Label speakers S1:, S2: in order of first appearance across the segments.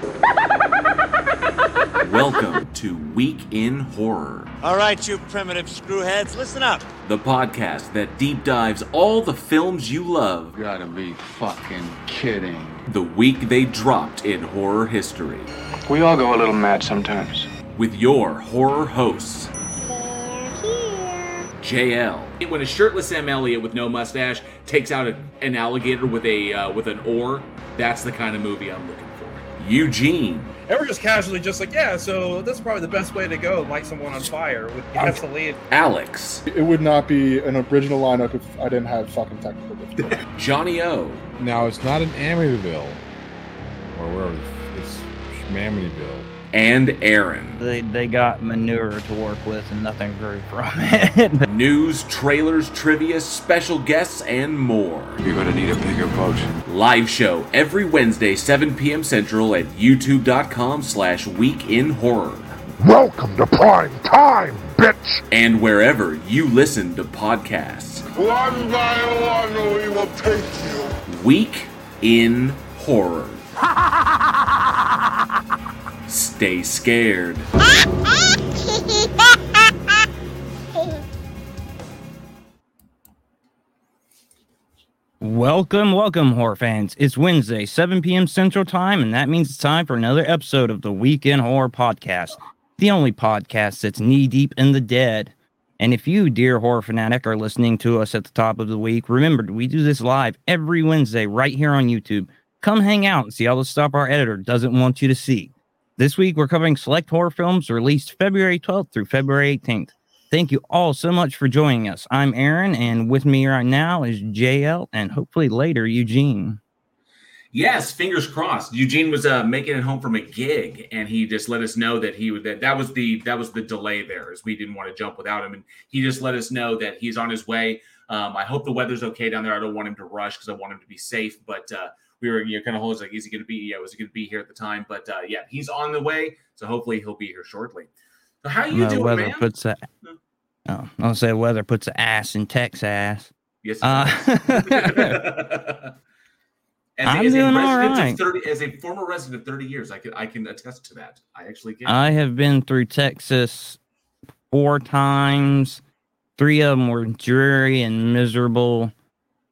S1: Welcome to Week in Horror,
S2: All right, you primitive screwheads, listen up.
S1: the podcast that deep dives all the films you love
S3: Gotta be fucking kidding.
S1: the week they dropped in horror history.
S4: We all go a little mad sometimes.
S1: With your horror hosts, JL.
S5: When a shirtless Sam Elliott with no mustache takes out a, an alligator with a uh, with an oar, that's the kind of movie I'm looking for.
S1: Eugene,
S6: And we're just casually just like, yeah, so that's probably the best way to go, light someone on fire with that's the lead.
S1: Alex,
S7: It would not be an original lineup if I didn't have fucking technical difficulty.
S1: Johnny O,
S8: Now it's not in Amityville or wherever it's Amityville.
S1: And Aaron.
S9: They they got manure to work with and nothing grew from it.
S1: News, trailers, trivia, special guests, and more.
S3: You're gonna need a bigger boat.
S1: Live show every Wednesday, 7 p.m. Central at youtube.com slash week in horror.
S10: Welcome to prime time, bitch!
S1: And wherever you listen to podcasts.
S10: One by one, we will take you.
S1: Week in Horror. Stay scared.
S9: welcome, welcome, horror fans. It's Wednesday, 7 p.m. Central Time, and that means it's time for another episode of the Week in Horror Podcast, the only podcast that's knee deep in the dead. And if you, dear horror fanatic, are listening to us at the top of the week, remember we do this live every Wednesday right here on YouTube. Come hang out and see all the stuff our editor doesn't want you to see. This week, we're covering select horror films released February 12th through February 18th. Thank you all so much for joining us. I'm Aaron, and with me right now is JL and hopefully later Eugene.
S5: Yes, fingers crossed. Eugene was uh, making it home from a gig, and he just let us know that he would that that was the that was the delay there, as we didn't want to jump without him, and he just let us know that he's on his way. Um, I hope the weather's okay down there. I don't want him to rush because I want him to be safe, but uh, we were you know kind of holding like, is he going to be? Yeah, was he going to be here at the time? But uh, yeah, he's on the way, so hopefully he'll be here shortly. So how you
S9: the
S5: doing,
S9: weather
S5: man?
S9: puts a oh, I'll say weather puts an ass in Texas.
S5: yes.
S9: Uh.
S5: As a-
S9: I'm
S5: a
S9: doing all
S5: resident of
S9: right.
S5: 30 as a former resident of 30 years, I can I can attest to that. I actually can.
S9: I have been through Texas four times. Three of them were dreary and miserable,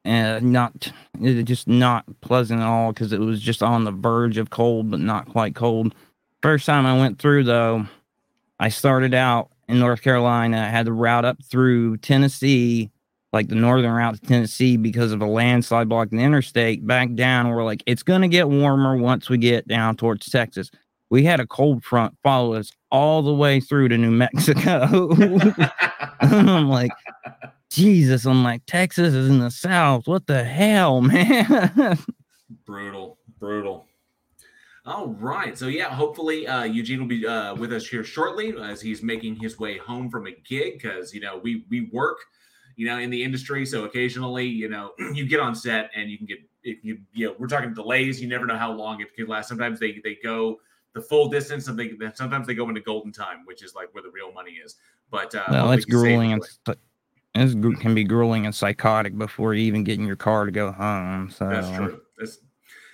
S9: and not just not pleasant at all because it was just on the verge of cold, but not quite cold. First time I went through though, I started out in North Carolina. I had to route up through Tennessee, like the northern route to Tennessee, because of a landslide blocking the interstate. Back down, we're like, it's gonna get warmer once we get down towards Texas we had a cold front follow us all the way through to New Mexico. I'm like, Jesus, I'm like, Texas is in the south. What the hell, man?
S5: brutal, brutal. All right. So yeah, hopefully uh, Eugene will be uh, with us here shortly as he's making his way home from a gig because you know we we work you know in the industry, so occasionally you know you get on set and you can get if you you know we're talking delays. You never know how long it could last. Sometimes they they go the full distance, and they sometimes they go into golden time, which is like where the real money is. But uh,
S9: well, it's grueling and. It's can be grueling and psychotic before you even get in your car to go home. So
S5: That's true. That's,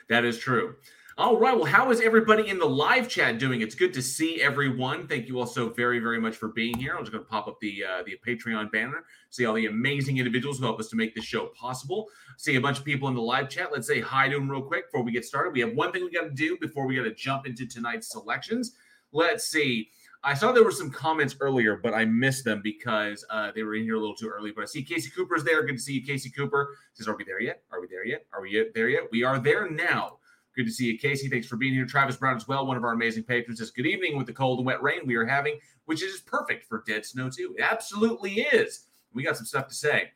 S5: that is true. All right. Well, how is everybody in the live chat doing? It's good to see everyone. Thank you all so very, very much for being here. I'm just going to pop up the uh, the Patreon banner, see all the amazing individuals who help us to make this show possible. See a bunch of people in the live chat. Let's say hi to them real quick before we get started. We have one thing we got to do before we got to jump into tonight's selections. Let's see. I saw there were some comments earlier, but I missed them because uh, they were in here a little too early. But I see Casey Cooper's there. Good to see you, Casey Cooper. Says, "Are we there yet? Are we there yet? Are we there yet? We are there now." Good to see you, Casey. Thanks for being here. Travis Brown as well, one of our amazing patrons. Says, "Good evening with the cold and wet rain we are having, which is perfect for Dead Snow too. It absolutely is. We got some stuff to say.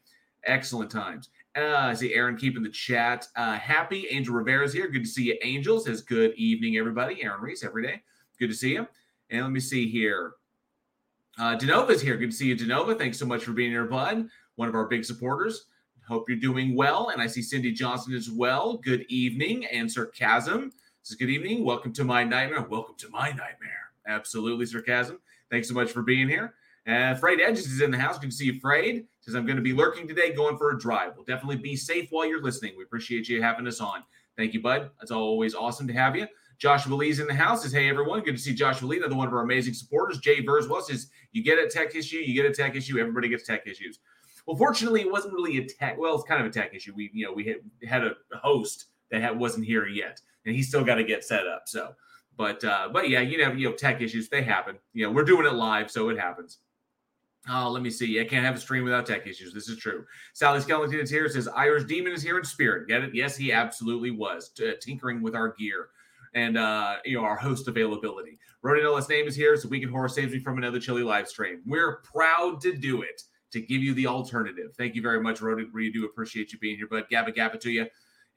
S5: Excellent times." Uh, I see Aaron keeping the chat uh, happy. Angel Rivera's here. Good to see you, Angel. Says, "Good evening, everybody." Aaron Reese every day. Good to see you. And let me see here. Uh, Denova's here. Good to see you, Denova. Thanks so much for being here, bud. One of our big supporters. Hope you're doing well. And I see Cindy Johnson as well. Good evening. And Sarcasm says, Good evening. Welcome to my nightmare. Welcome to my nightmare. Absolutely, Sarcasm. Thanks so much for being here. And Frayed Edges is in the house. Good to see you, Frayed. Says, I'm going to be lurking today, going for a drive. We'll definitely be safe while you're listening. We appreciate you having us on. Thank you, bud. It's always awesome to have you. Joshua Lee's in the house. Says, hey everyone, good to see Joshua Lee, another one of our amazing supporters. Jay Verswell says, you get a tech issue, you get a tech issue, everybody gets tech issues. Well, fortunately, it wasn't really a tech. Well, it's kind of a tech issue. We, you know, we had, had a host that had, wasn't here yet, and he's still got to get set up. So, but uh, but yeah, you know, you know, tech issues they happen. You know, we're doing it live, so it happens. Oh, let me see. I can't have a stream without tech issues. This is true. Sally Skellington is here. Says Irish Demon is here in spirit. Get it? Yes, he absolutely was t- tinkering with our gear and uh, you know our host availability. Rodin Ellis name is here, so Week in Horror saves me from another chilly live stream. We're proud to do it to give you the alternative. Thank you very much, Rodin. We do appreciate you being here, but Gabba Gabba to you.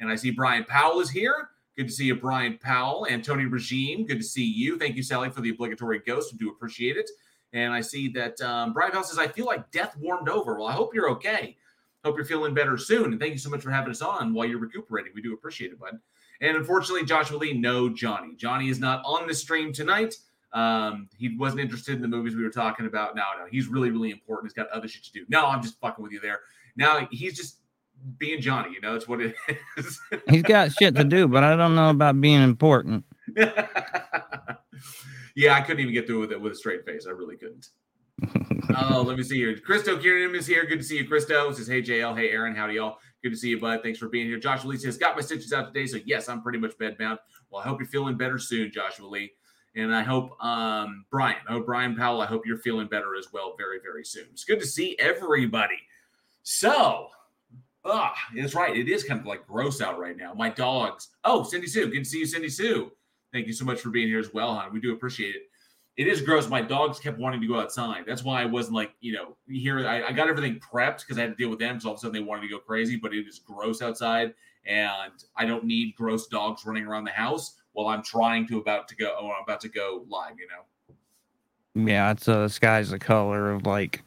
S5: And I see Brian Powell is here. Good to see you, Brian Powell. and Tony Regime, good to see you. Thank you, Sally, for the obligatory ghost. We do appreciate it. And I see that um, Brian Powell says, I feel like death warmed over. Well, I hope you're okay. Hope you're feeling better soon. And thank you so much for having us on while you're recuperating. We do appreciate it, bud. And unfortunately, Joshua Lee, no Johnny. Johnny is not on the stream tonight. Um, he wasn't interested in the movies we were talking about. No, no, he's really, really important. He's got other shit to do. No, I'm just fucking with you there. Now he's just being Johnny, you know, it's what it is.
S9: He's got shit to do, but I don't know about being important.
S5: yeah, I couldn't even get through with it with a straight face. I really couldn't. oh, let me see here. Christo Kieran is here. Good to see you, Christo. Says, hey, JL. Hey, Aaron. Howdy, y'all. Good to see you, bud. Thanks for being here. Joshua Lee says, got my stitches out today. So, yes, I'm pretty much bedbound. Well, I hope you're feeling better soon, Joshua Lee. And I hope, um, Brian, oh, Brian Powell, I hope you're feeling better as well very, very soon. It's good to see everybody. So, ah, it's right. It is kind of like gross out right now. My dogs. Oh, Cindy Sue. Good to see you, Cindy Sue. Thank you so much for being here as well, hon. We do appreciate it it is gross. My dogs kept wanting to go outside. That's why I wasn't like, you know, here I, I got everything prepped because I had to deal with them. So all of a sudden they wanted to go crazy, but it is gross outside. And I don't need gross dogs running around the house while I'm trying to about to go or I'm about to go live, you know.
S9: Yeah, it's uh the sky's the color of like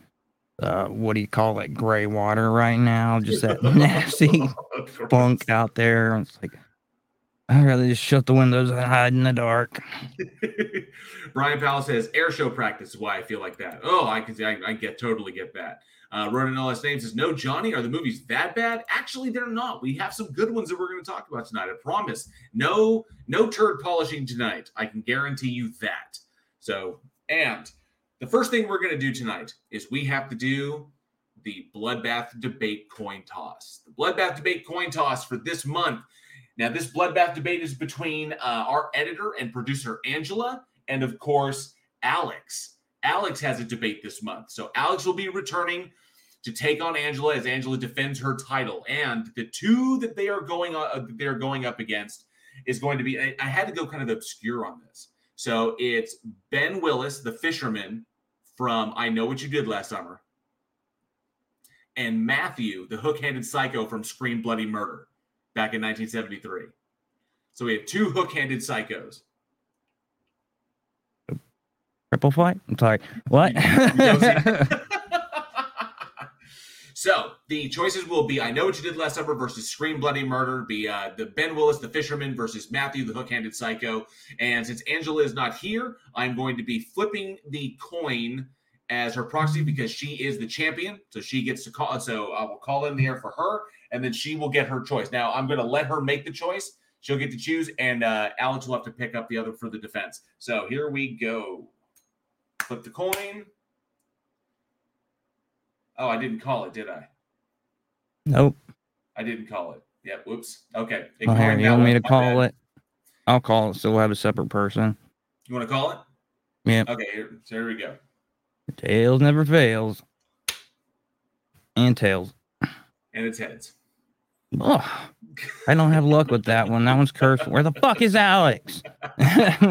S9: uh what do you call it, gray water right now. Just that nasty funk out there. It's like I'd rather just shut the windows and hide in the dark.
S5: Brian Powell says air show practice is why I feel like that. Oh, I can I, I get totally get that. Uh, Ronan Ellis name says no, Johnny. Are the movies that bad? Actually, they're not. We have some good ones that we're going to talk about tonight. I promise. No, no turd polishing tonight. I can guarantee you that. So, and the first thing we're going to do tonight is we have to do the bloodbath debate coin toss. The bloodbath debate coin toss for this month now, this bloodbath debate is between uh, our editor and producer, Angela, and of course, Alex. Alex has a debate this month. So, Alex will be returning to take on Angela as Angela defends her title. And the two that they are going uh, they're going up against is going to be I, I had to go kind of obscure on this. So it's Ben Willis, the fisherman from I Know What You Did Last Summer, and Matthew, the hook-handed psycho from Scream Bloody Murder back in 1973. So we have two hook-handed psychos.
S9: Triple fight? I'm sorry. What?
S5: so the choices will be I Know What You Did Last Summer versus Scream Bloody Murder, be uh, the Ben Willis, the fisherman, versus Matthew, the hook-handed psycho. And since Angela is not here, I'm going to be flipping the coin as her proxy because she is the champion. So she gets to call. So I will call in the air for her and then she will get her choice. Now I'm going to let her make the choice. She'll get to choose, and uh, Alex will have to pick up the other for the defense. So here we go. Flip the coin. Oh, I didn't call it, did I?
S9: Nope.
S5: I didn't call it. Yeah. Whoops. Okay.
S9: Here, you want me to call it? I'll call it so we'll have a separate person.
S5: You want to call it?
S9: Yeah.
S5: Okay. Here, so here we go.
S9: Tails never fails. And tails
S5: and its heads.
S9: Oh, I don't have luck with that one. That one's cursed. Where the fuck is Alex?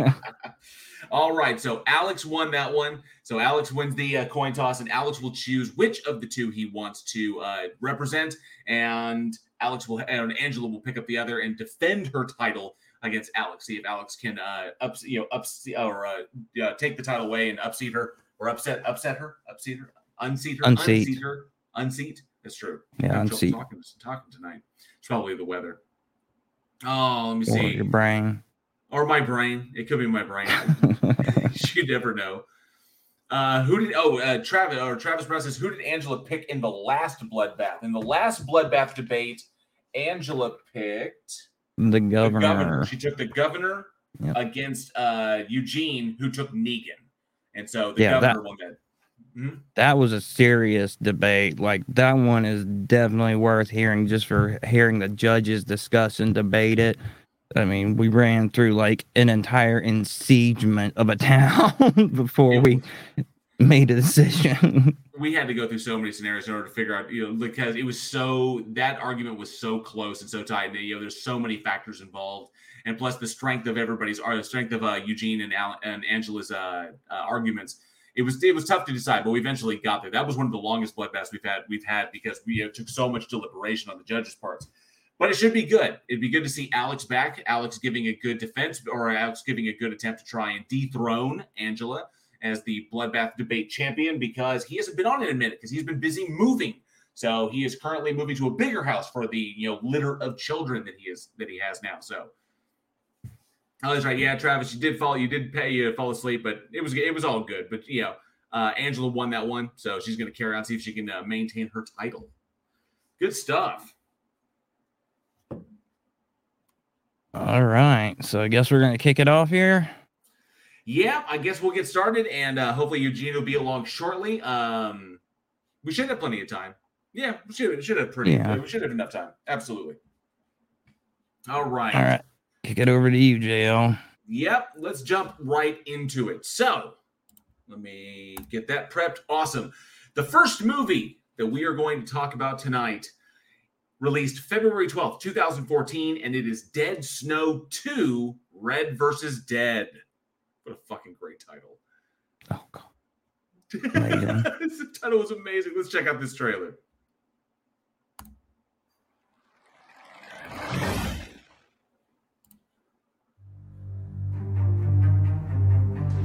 S5: All right, so Alex won that one. So Alex wins the uh, coin toss, and Alex will choose which of the two he wants to uh, represent, and Alex will and Angela will pick up the other and defend her title against Alex. See if Alex can uh, up you know up or uh, yeah, take the title away and upseat her or upset upset her, upseat her, unseat her,
S9: unseat,
S5: unseat her, unseat. That's true.
S9: Yeah,
S5: I'm
S9: see.
S5: Talking, talking tonight. It's probably the weather. Oh, let me see.
S9: Or your brain.
S5: Or my brain. It could be my brain. you never know. Uh, who did? Oh, uh, Travis or Travis Brown says, who did Angela pick in the last bloodbath? In the last bloodbath debate, Angela picked
S9: the governor.
S5: the governor. She took the governor
S9: Yep.
S5: against uh, Eugene, who took Negan, and so the
S9: Yeah, that-
S5: governor won that. Mhm.
S9: That was a serious debate. Like that one is definitely worth hearing just for hearing the judges discuss and debate it. I mean, we ran through like an entire ensiegement of a town before we made a decision.
S5: we had to go through so many scenarios in order to figure out, you know, because it was so that argument was so close and so tight. And, you know, there's so many factors involved, and plus the strength of everybody's, or the strength of uh, Eugene and Al- and Angela's uh, uh, arguments. It was it was tough to decide, but we eventually got there. That was one of the longest bloodbaths we've had we've had because we took so much deliberation on the judges' parts. But it should be good. It'd be good to see Alex back. Alex giving a good defense, or Alex giving a good attempt to try and dethrone Angela as the bloodbath debate champion because he hasn't been on in a minute because he's been busy moving. So he is currently moving to a bigger house for the you know litter of children that he is that he has now. So oh, that's right. Yeah, Travis, you did fall. You did pay you fall asleep, but it was it was all good. But you know, uh, Angela won that one, so she's going to carry on see if she can uh, maintain her title. Good stuff.
S9: All right. So I guess we're gonna kick it off here.
S5: Yeah, I guess we'll get started, and uh, hopefully Eugene will be along shortly. Um, we should have plenty of time. Yeah, we should should have pretty.
S9: Yeah.
S5: We should have enough time. Absolutely. All right.
S9: All right. Kick it over to you, JL.
S5: Yep, let's jump right into it. So, let me get that prepped. Awesome. The first movie that we are going to talk about tonight released February 12th, 2014, and it is Dead Snow 2 Red versus Dead. What a fucking great title.
S9: Oh god.
S5: This title was amazing. Let's check out this trailer.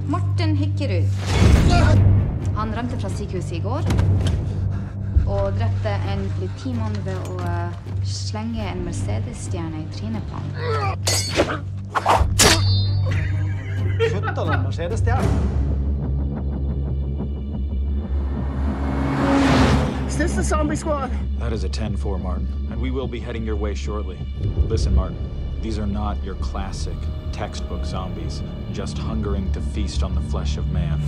S11: Morten Hykkerud. Han rømte fra sykehuset i går og drepte en politimann ved å eh, slenge en Mercedes-stjerne i trynet på ham.
S12: Kutta den Mercedes-stjernen.
S13: Is this the zombie squad?
S14: That is a 10-4, Martin, and we will be heading your way shortly. Listen, Martin, these are not your classic textbook zombies, just hungering to feast on the flesh of man.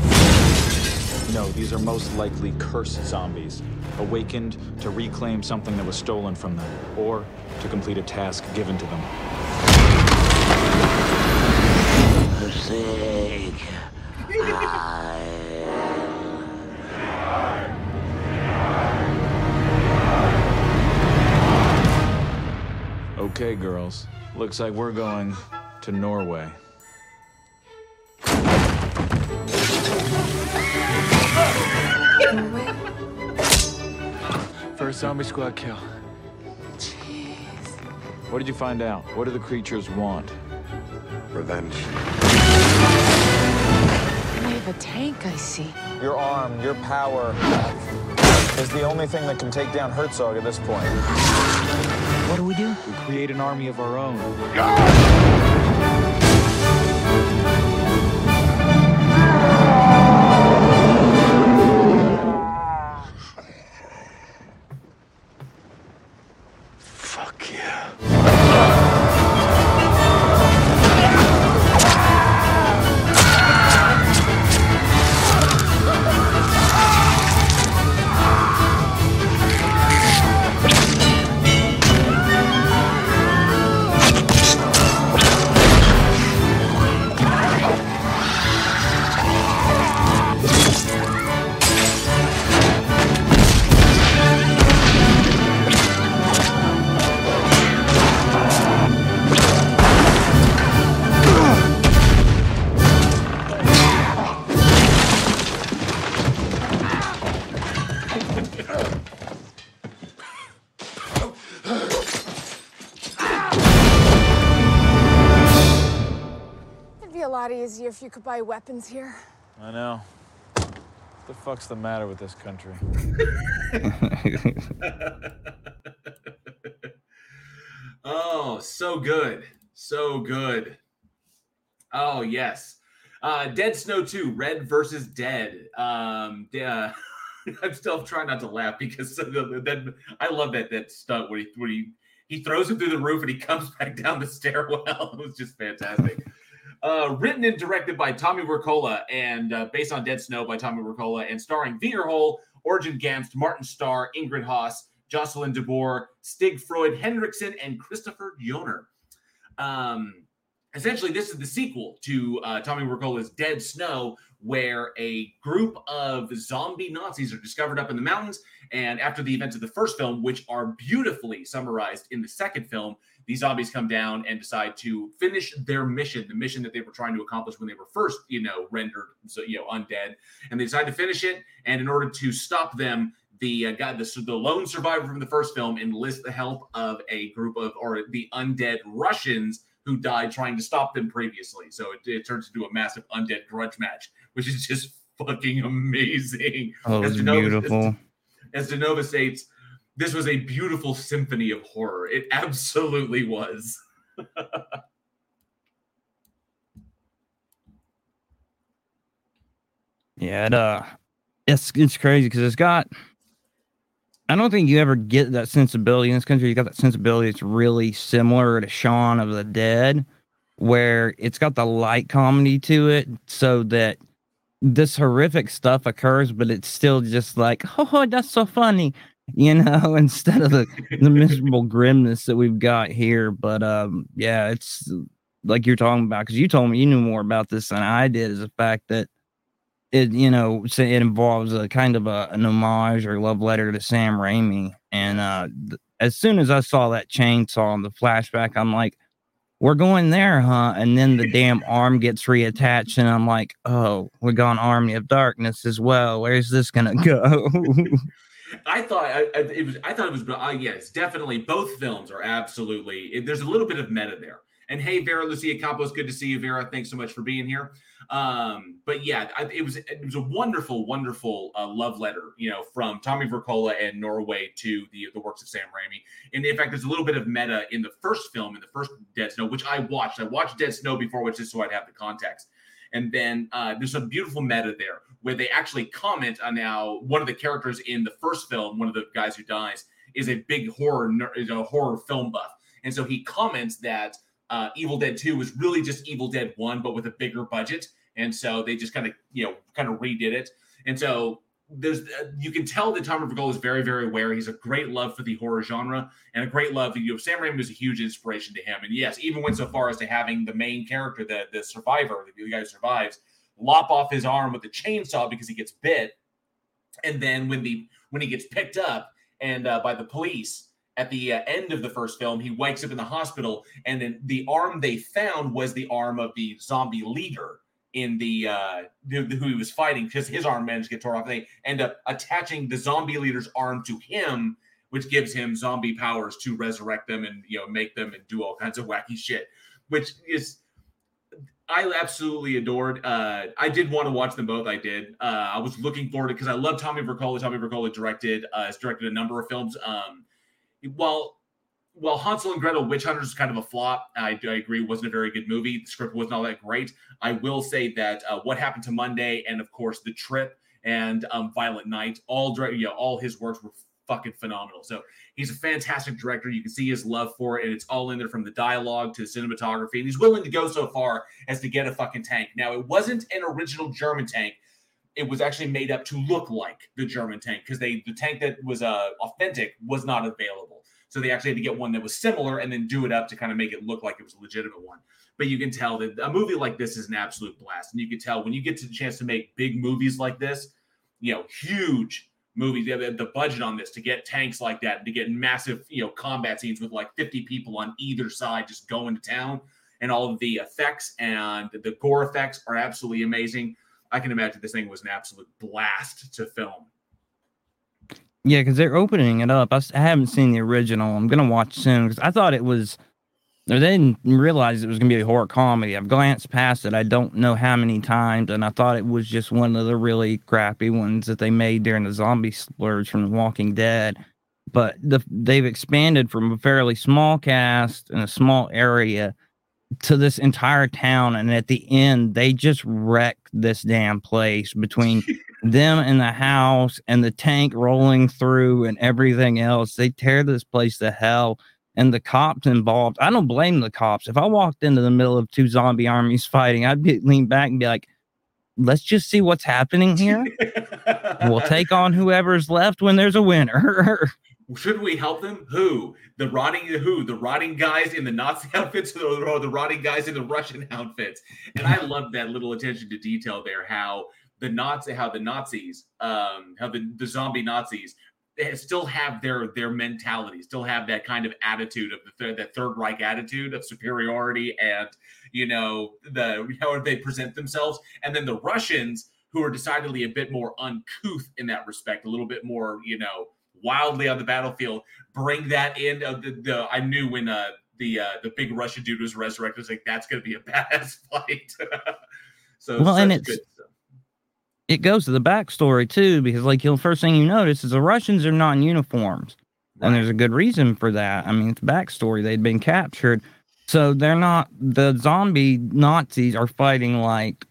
S14: No, these are most likely cursed zombies, awakened to reclaim something that was stolen from them, or to complete a task given to them. Okay, girls. Looks like we're going to Norway. First zombie squad kill. Jeez. What did you find out? What do the creatures want?
S10: Revenge.
S15: We have a tank, I see.
S14: Your arm, your power is the only thing that can take down Herzog at this point. What do we do? We create an army of our own.
S10: Fuck
S16: if you could buy weapons here.
S14: I know. What the fuck's the matter with this country?
S5: Oh, so good. So good. Oh, yes. Uh, Dead Snow 2, Red versus Dead. Um, yeah. I'm still trying not to laugh because that I love that that stunt where he where he he throws him through the roof and he comes back down the stairwell. It was just fantastic. Uh, written and directed by Tommy Wirkola and uh, based on Dead Snow by Tommy Wirkola and starring Vegar Hoel, Ørjan Gamst, Martin Starr, Ingrid Haas, Jocelyn DeBoer, Stig Frode Henriksen, and Kristoffer Joner. Um, essentially, this is the sequel to uh, Tommy Wirkola's Dead Snow, where a group of zombie Nazis are discovered up in the mountains. And after the events of the first film, which are beautifully summarized in the second film, these zombies come down and decide to finish their mission, the mission that they were trying to accomplish when they were first, you know, rendered, so you know, undead. And they decide to finish it. And in order to stop them, the uh, guy, the, the lone survivor from the first film, enlists the help of a group of or the undead Russians who died trying to stop them previously. So it, it turns into a massive undead grudge match, which is just fucking amazing.
S9: Oh,
S5: As
S9: it's
S5: Denova-
S9: beautiful.
S5: As, as Denova states, this was a beautiful symphony of horror. It absolutely was.
S9: Yeah, it, uh, it's it's crazy because it's got. I don't think you ever get that sensibility in this country. You got that sensibility. It's really similar to Shaun of the Dead, where it's got the light comedy to it, so that this horrific stuff occurs, but it's still just like, oh, that's so funny, you know, instead of the the miserable grimness that we've got here. But um, yeah, it's like you're talking about because you told me you knew more about this than I did. Is the fact that it you know it involves a kind of a, an homage or love letter to Sam Raimi. And uh, th- as soon as I saw that chainsaw in the flashback, I'm like, "We're going there, huh?" And then the damn arm gets reattached, and I'm like, "Oh, we're going Army of Darkness as well. Where's this gonna go?"
S5: I thought I, it was. I thought it was. Uh, yes, definitely. Both films are absolutely. It, there's a little bit of meta there. And hey, Vera Lucia Campos, good to see you, Vera. Thanks so much for being here. Um, but yeah, I, it was it was a wonderful, wonderful uh, love letter, you know, from Tommy Wirkola and Norway to the the works of Sam Raimi. And in fact, there's a little bit of meta in the first film, in the first Dead Snow, which I watched. I watched Dead Snow before, which is so I'd have the context. And then uh, there's some beautiful meta there where they actually comment on now one of the characters in the first film, one of the guys who dies, is a big horror is a horror film buff, and so he comments that uh, Evil Dead Two was really just Evil Dead One, but with a bigger budget, and so they just kind of you know kind of redid it, and so. There's, uh, you can tell that Tom Wirkola is very, very aware. He's a great love for the horror genre and a great love. You know, Sam Raimi was a huge inspiration to him, and yes, even went so far as to having the main character, the the survivor, the guy who survives, lop off his arm with a chainsaw because he gets bit. And then when the when he gets picked up and uh, by the police at the uh, end of the first film he wakes up in the hospital and then the arm they found was the arm of the zombie leader in the uh the- who he was fighting because his arm managed to get torn off. They end up attaching the zombie leader's arm to him which gives him zombie powers to resurrect them and you know make them and do all kinds of wacky shit which is I absolutely adored. Uh, I did want to watch them both. I did. Uh, I was looking forward to because I love Tommy Wirkola. Tommy Wirkola directed uh, has directed a number of films. Um, while while Hansel and Gretel Witch Hunters is kind of a flop, I, I agree wasn't a very good movie. The script wasn't all that great. I will say that uh, What Happened to Monday and of course The Trip and um, Violent Night, all direct, you know, all his works were fucking phenomenal. So he's a fantastic director. You can see his love for it, and it's all in there from the dialogue to the cinematography. And he's willing to go so far as to get a fucking tank. Now, it wasn't an original German tank. It was actually made up to look like the German tank because they the tank that was uh, authentic was not available. So they actually had to get one that was similar and then do it up to kind of make it look like it was a legitimate one. But you can tell that a movie like this is an absolute blast. And you can tell when you get to the chance to make big movies like this, you know, huge movies, the, the budget on this to get tanks like that, to get massive, you know, combat scenes with like 50 people on either side just going to town. And all of the effects and the gore effects are absolutely amazing. I can imagine this thing was an absolute blast to film.
S9: Yeah, because they're opening it up. I, haven't seen the original. I'm gonna watch soon because I thought it was. They didn't realize it was gonna be a horror comedy. I've glanced past it. I don't know how many times, and I thought it was just one of the really crappy ones that they made during the zombie splurge from The Walking Dead. But the they've expanded from a fairly small cast in a small area to this entire town, and at the end, they just wreck this damn place between them and the house and the tank rolling through and everything else. They tear this place to hell. And the cops involved. I don't blame the cops. If I walked into the middle of two zombie armies fighting, I'd be lean back and be like, let's just see what's happening here. we'll take on whoever's left when there's a winner.
S5: Should we help them? Who? The rotting who? The rotting guys in the Nazi outfits or, the rotting guys in the Russian outfits? And I love that little attention to detail there. How the Nazi, how the Nazis, um, how the, the zombie Nazis they still have their their mentality, still have that kind of attitude of the third, that Third Reich attitude of superiority and you know the how they present themselves, and then the Russians who are decidedly a bit more uncouth in that respect, a little bit more you know wildly on the battlefield, bring that in. Uh, the, the I knew when uh, the uh, the big Russian dude was resurrected, I was like that's going to be a badass fight. so
S9: well, and it's. Good it goes to the backstory too, because like the first thing you notice is the Russians are not in uniforms, right. and there's a good reason for that. I mean, it's backstory; they'd been captured, so they're not. The zombie Nazis are fighting like,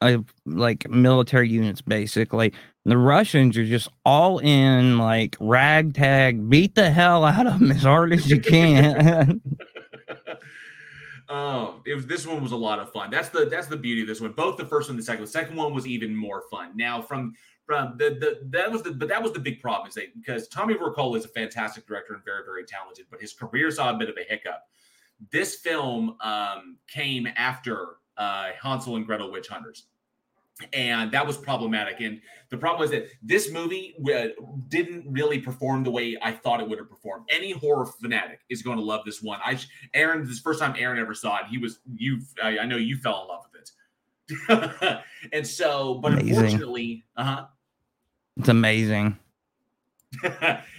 S9: a, like military units basically. The Russians are just all in like ragtag, beat the hell out of them as hard as you can.
S5: Um, it was this one was a lot of fun. That's the that's the beauty of this one. Both the first one and the second. The second one was even more fun. Now from from the the that was the but that was the big problem is that because Tommy Wirkola is a fantastic director and very very talented, but his career saw a bit of a hiccup. This film um, came after uh, Hansel and Gretel Witch Hunters and that was problematic. And the problem was that this movie uh, didn't really perform the way I thought it would have performed. Any horror fanatic is going to love this one. I, Aaron, this first time Aaron ever saw it, he was you. I, I know you fell in love with it. and so, but amazing. unfortunately, uh huh.
S9: It's amazing.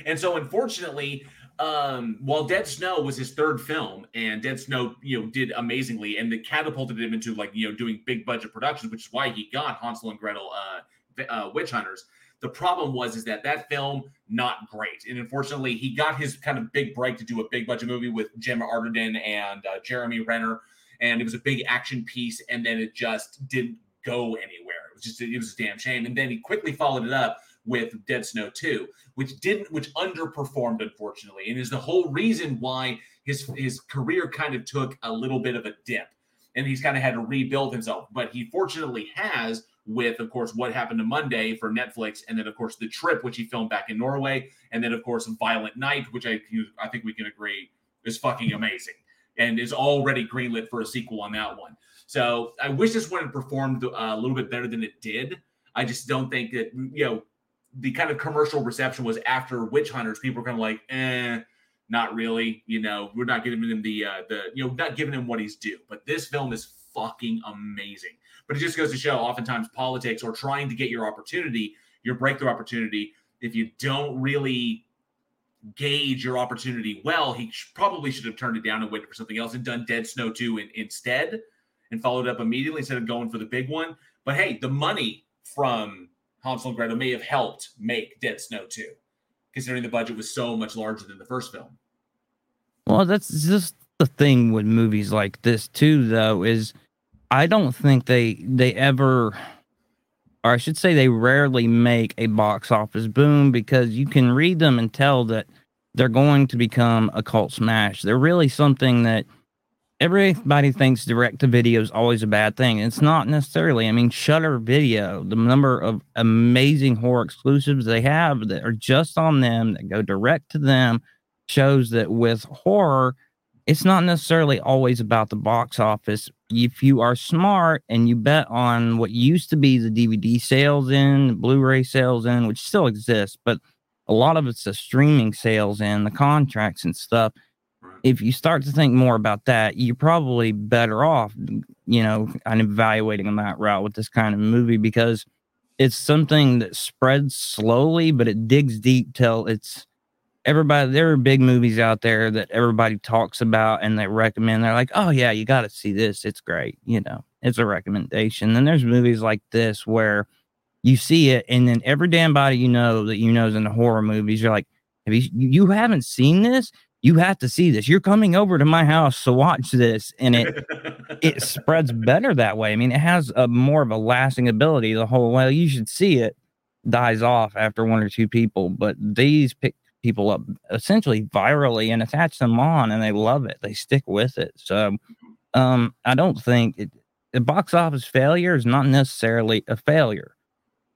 S5: and so, unfortunately, um, while Dead Snow was his third film, and Dead Snow, you know, did amazingly, and it catapulted him into like you know doing big budget productions, which is why he got Hansel and Gretel, uh, uh, Witch Hunters. The problem was is that that film not great, and unfortunately, he got his kind of big break to do a big budget movie with Gemma Arterton and uh, Jeremy Renner, and it was a big action piece, and then it just didn't go anywhere. It was just it was a damn shame, and then he quickly followed it up with Dead Snow 2, which didn't, which underperformed, unfortunately, and is the whole reason why his his career kind of took a little bit of a dip, and he's kind of had to rebuild himself. But he fortunately has with, of course, what happened to Monday for Netflix, and then of course the trip which he filmed back in Norway, and then of course Violent Night, which I I think we can agree is fucking amazing and is already greenlit for a sequel on that one. So I wish this one had performed uh, a little bit better than it did. I just don't think that you know the kind of commercial reception was after Witch Hunters. People were kind of like, eh, not really. You know, we're not giving him the uh, the you know not giving him what he's due. But this film is fucking amazing. But it just goes to show, oftentimes politics or trying to get your opportunity, your breakthrough opportunity, if you don't really gauge your opportunity well, he probably should have turned it down and waited for something else and done Dead Snow 2 in- instead and followed up immediately instead of going for the big one. But hey, the money from Hansel and Gretel may have helped make Dead Snow 2, considering the budget was so much larger than the first film.
S9: Well, that's just the thing with movies like this too, though, is I don't think they they ever or I should say they rarely make a box office boom because you can read them and tell that they're going to become a cult smash. They're really something that everybody thinks direct to video is always a bad thing. It's not necessarily. I mean, Shudder Video, the number of amazing horror exclusives they have that are just on them that go direct to them shows that with horror, it's not necessarily always about the box office. If you are smart and you bet on what used to be the DVD sales in, the Blu-ray sales in, which still exists, but a lot of it's the streaming sales in, the contracts and stuff if you start to think more about that, you're probably better off, you know, on evaluating that route with this kind of movie because it's something that spreads slowly, but it digs deep till it's everybody. There are big movies out there that everybody talks about and they recommend. They're like, oh, yeah, you got to see this. It's great. You know, it's a recommendation. And there's movies like this where you see it, and then every damn body you know that you know is in the horror movies, you're like, have you, you haven't seen this? You have to see this. You're coming over to my house to watch this, and it it spreads better that way. I mean, it has a more of a lasting ability. The whole well, you should see it dies off after one or two people, but these pick people up essentially virally and attach them on, and they love it. They stick with it. So, um, I don't think it, a box office failure is not necessarily a failure,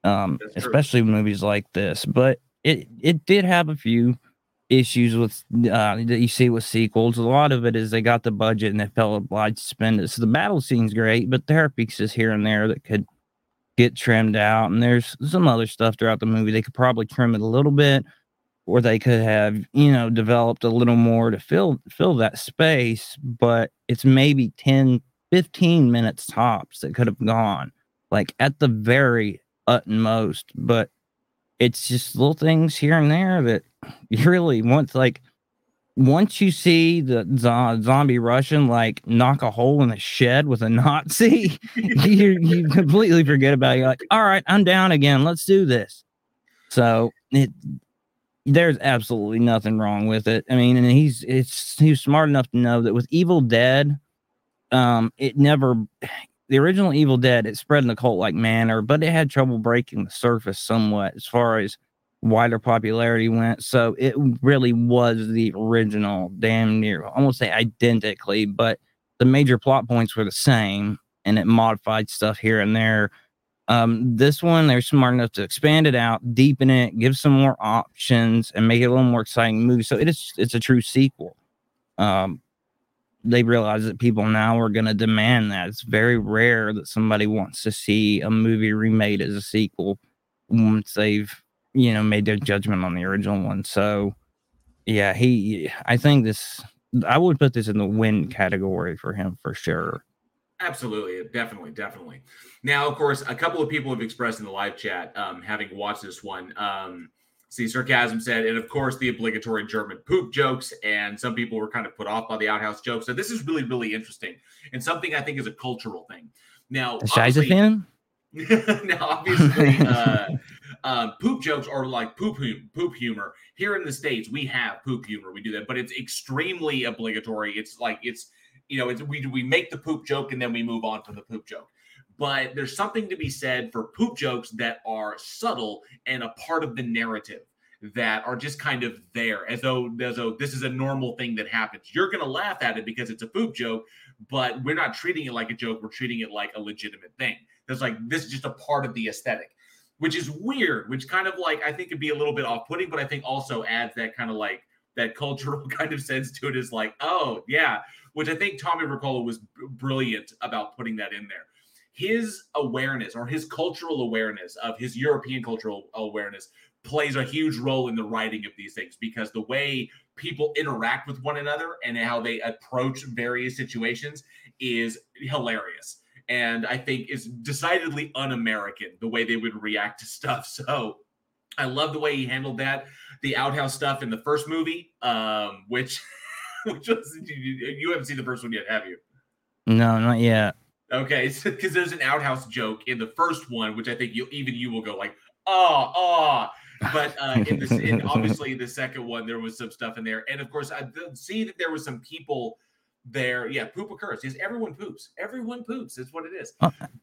S9: um, especially movies like this. But it it did have a few issues with uh, that you see with sequels. A lot of it is they got the budget and they felt obliged to spend it. So the battle scene's great, but there are pieces here and there that could get trimmed out. And there's some other stuff throughout the movie. They could probably trim it a little bit, or they could have, you know, developed a little more to fill fill that space. But it's maybe 10, 15 minutes tops that could have gone, like at the very utmost. But it's just little things here and there that you really want like once you see the zo- zombie Russian like knock a hole in a shed with a Nazi, you you completely forget about it. You're like, all right, I'm down again. Let's do this. So it there's absolutely nothing wrong with it. I mean, and he's it's he's smart enough to know that with Evil Dead, um, it never the original Evil Dead it spread in the cult like manner, but it had trouble breaking the surface somewhat as far as wider popularity went. So it really was the original, damn near, I won't say identically, but the major plot points were the same, and it modified stuff here and there. Um, this one, they're smart enough to expand it out, deepen it, give some more options, and make it a little more exciting movie. So it is it's a true sequel. Um, they realize that people now are going to demand that. It's very rare that somebody wants to see a movie remade as a sequel once they've you know made their judgment on the original one. So yeah, he I think this I would put this in the win category for him for sure.
S5: Absolutely, definitely, definitely. Now, of course, a couple of people have expressed in the live chat, um, having watched this one. Um, see, sarcasm said, and of course, the obligatory German poop jokes. And some people were kind of put off by the outhouse jokes. So this is really, really interesting, and something I think is a cultural thing. Now,
S9: Shiza fan.
S5: now, obviously, uh, um, poop jokes are like poop hum- poop humor. Here in the states, we have poop humor. We do that, but it's extremely obligatory. It's like it's you know, it's we we make the poop joke and then we move on to the poop joke. But there's something to be said for poop jokes that are subtle and a part of the narrative that are just kind of there as though as though this is a normal thing that happens. You're gonna laugh at it because it's a poop joke, but we're not treating it like a joke. We're treating it like a legitimate thing. That's like this is just a part of the aesthetic which is weird, which kind of like I think could be a little bit off putting, but I think also adds that kind of like that cultural kind of sense to it is like, oh, yeah, which I think Tommy Wirkola was brilliant about putting that in there. His awareness or his cultural awareness of his European cultural awareness plays a huge role in the writing of these things because the way people interact with one another and how they approach various situations is hilarious and I think is decidedly un-American the way they would react to stuff. So I love the way he handled that. The outhouse stuff in the first movie, um, which which was you, you haven't seen the first one yet, have you?
S9: No, not yet.
S5: Okay, because there's an outhouse joke in the first one, which I think you even you will go like, oh, oh. But uh, in this, in obviously the second one, there was some stuff in there, and of course, I see that there was some people there. Yeah, poop occurs. Yes, everyone poops. Everyone poops. It's what it is.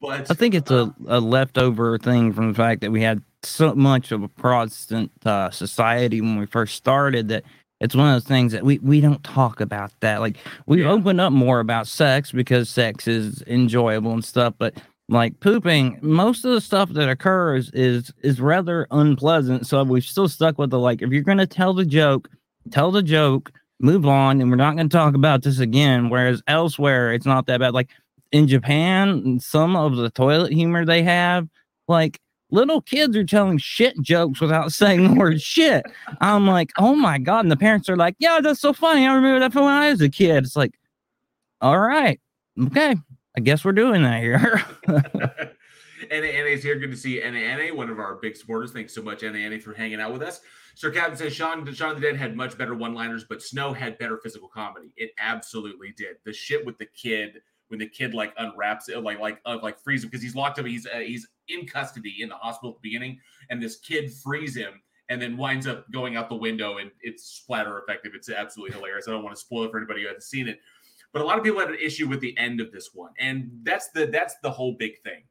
S5: But
S9: I think it's a, a leftover thing from the fact that we had so much of a Protestant uh, society when we first started that it's one of those things that we, we don't talk about that. Like we've yeah. opened up more about sex because sex is enjoyable and stuff, but like pooping, most of the stuff that occurs is is rather unpleasant. So we've still stuck with the like if you're gonna tell the joke, tell the joke move on and we're not going to talk about this again whereas elsewhere it's not that bad like in japan some of the toilet humor they have like little kids are telling shit jokes without saying the word shit i'm like oh my god and the parents are like yeah that's so funny i remember that from when i was a kid it's like all right okay i guess we're doing that here
S5: NA is here. Good to see NA, one of our big supporters. Thanks so much, NA, for hanging out with us. Sir Captain says Shaun, of the Dead had much better one liners, but Snow had better physical comedy. It absolutely did. The shit with the kid when the kid like unwraps it, like like uh, like frees him because he's locked up. He's uh, he's in custody in the hospital at the beginning, and this kid frees him and then winds up going out the window, and it's splatter effective. It's absolutely hilarious. I don't want to spoil it for anybody who hasn't seen it, but a lot of people had an issue with the end of this one, and that's the that's the whole big thing.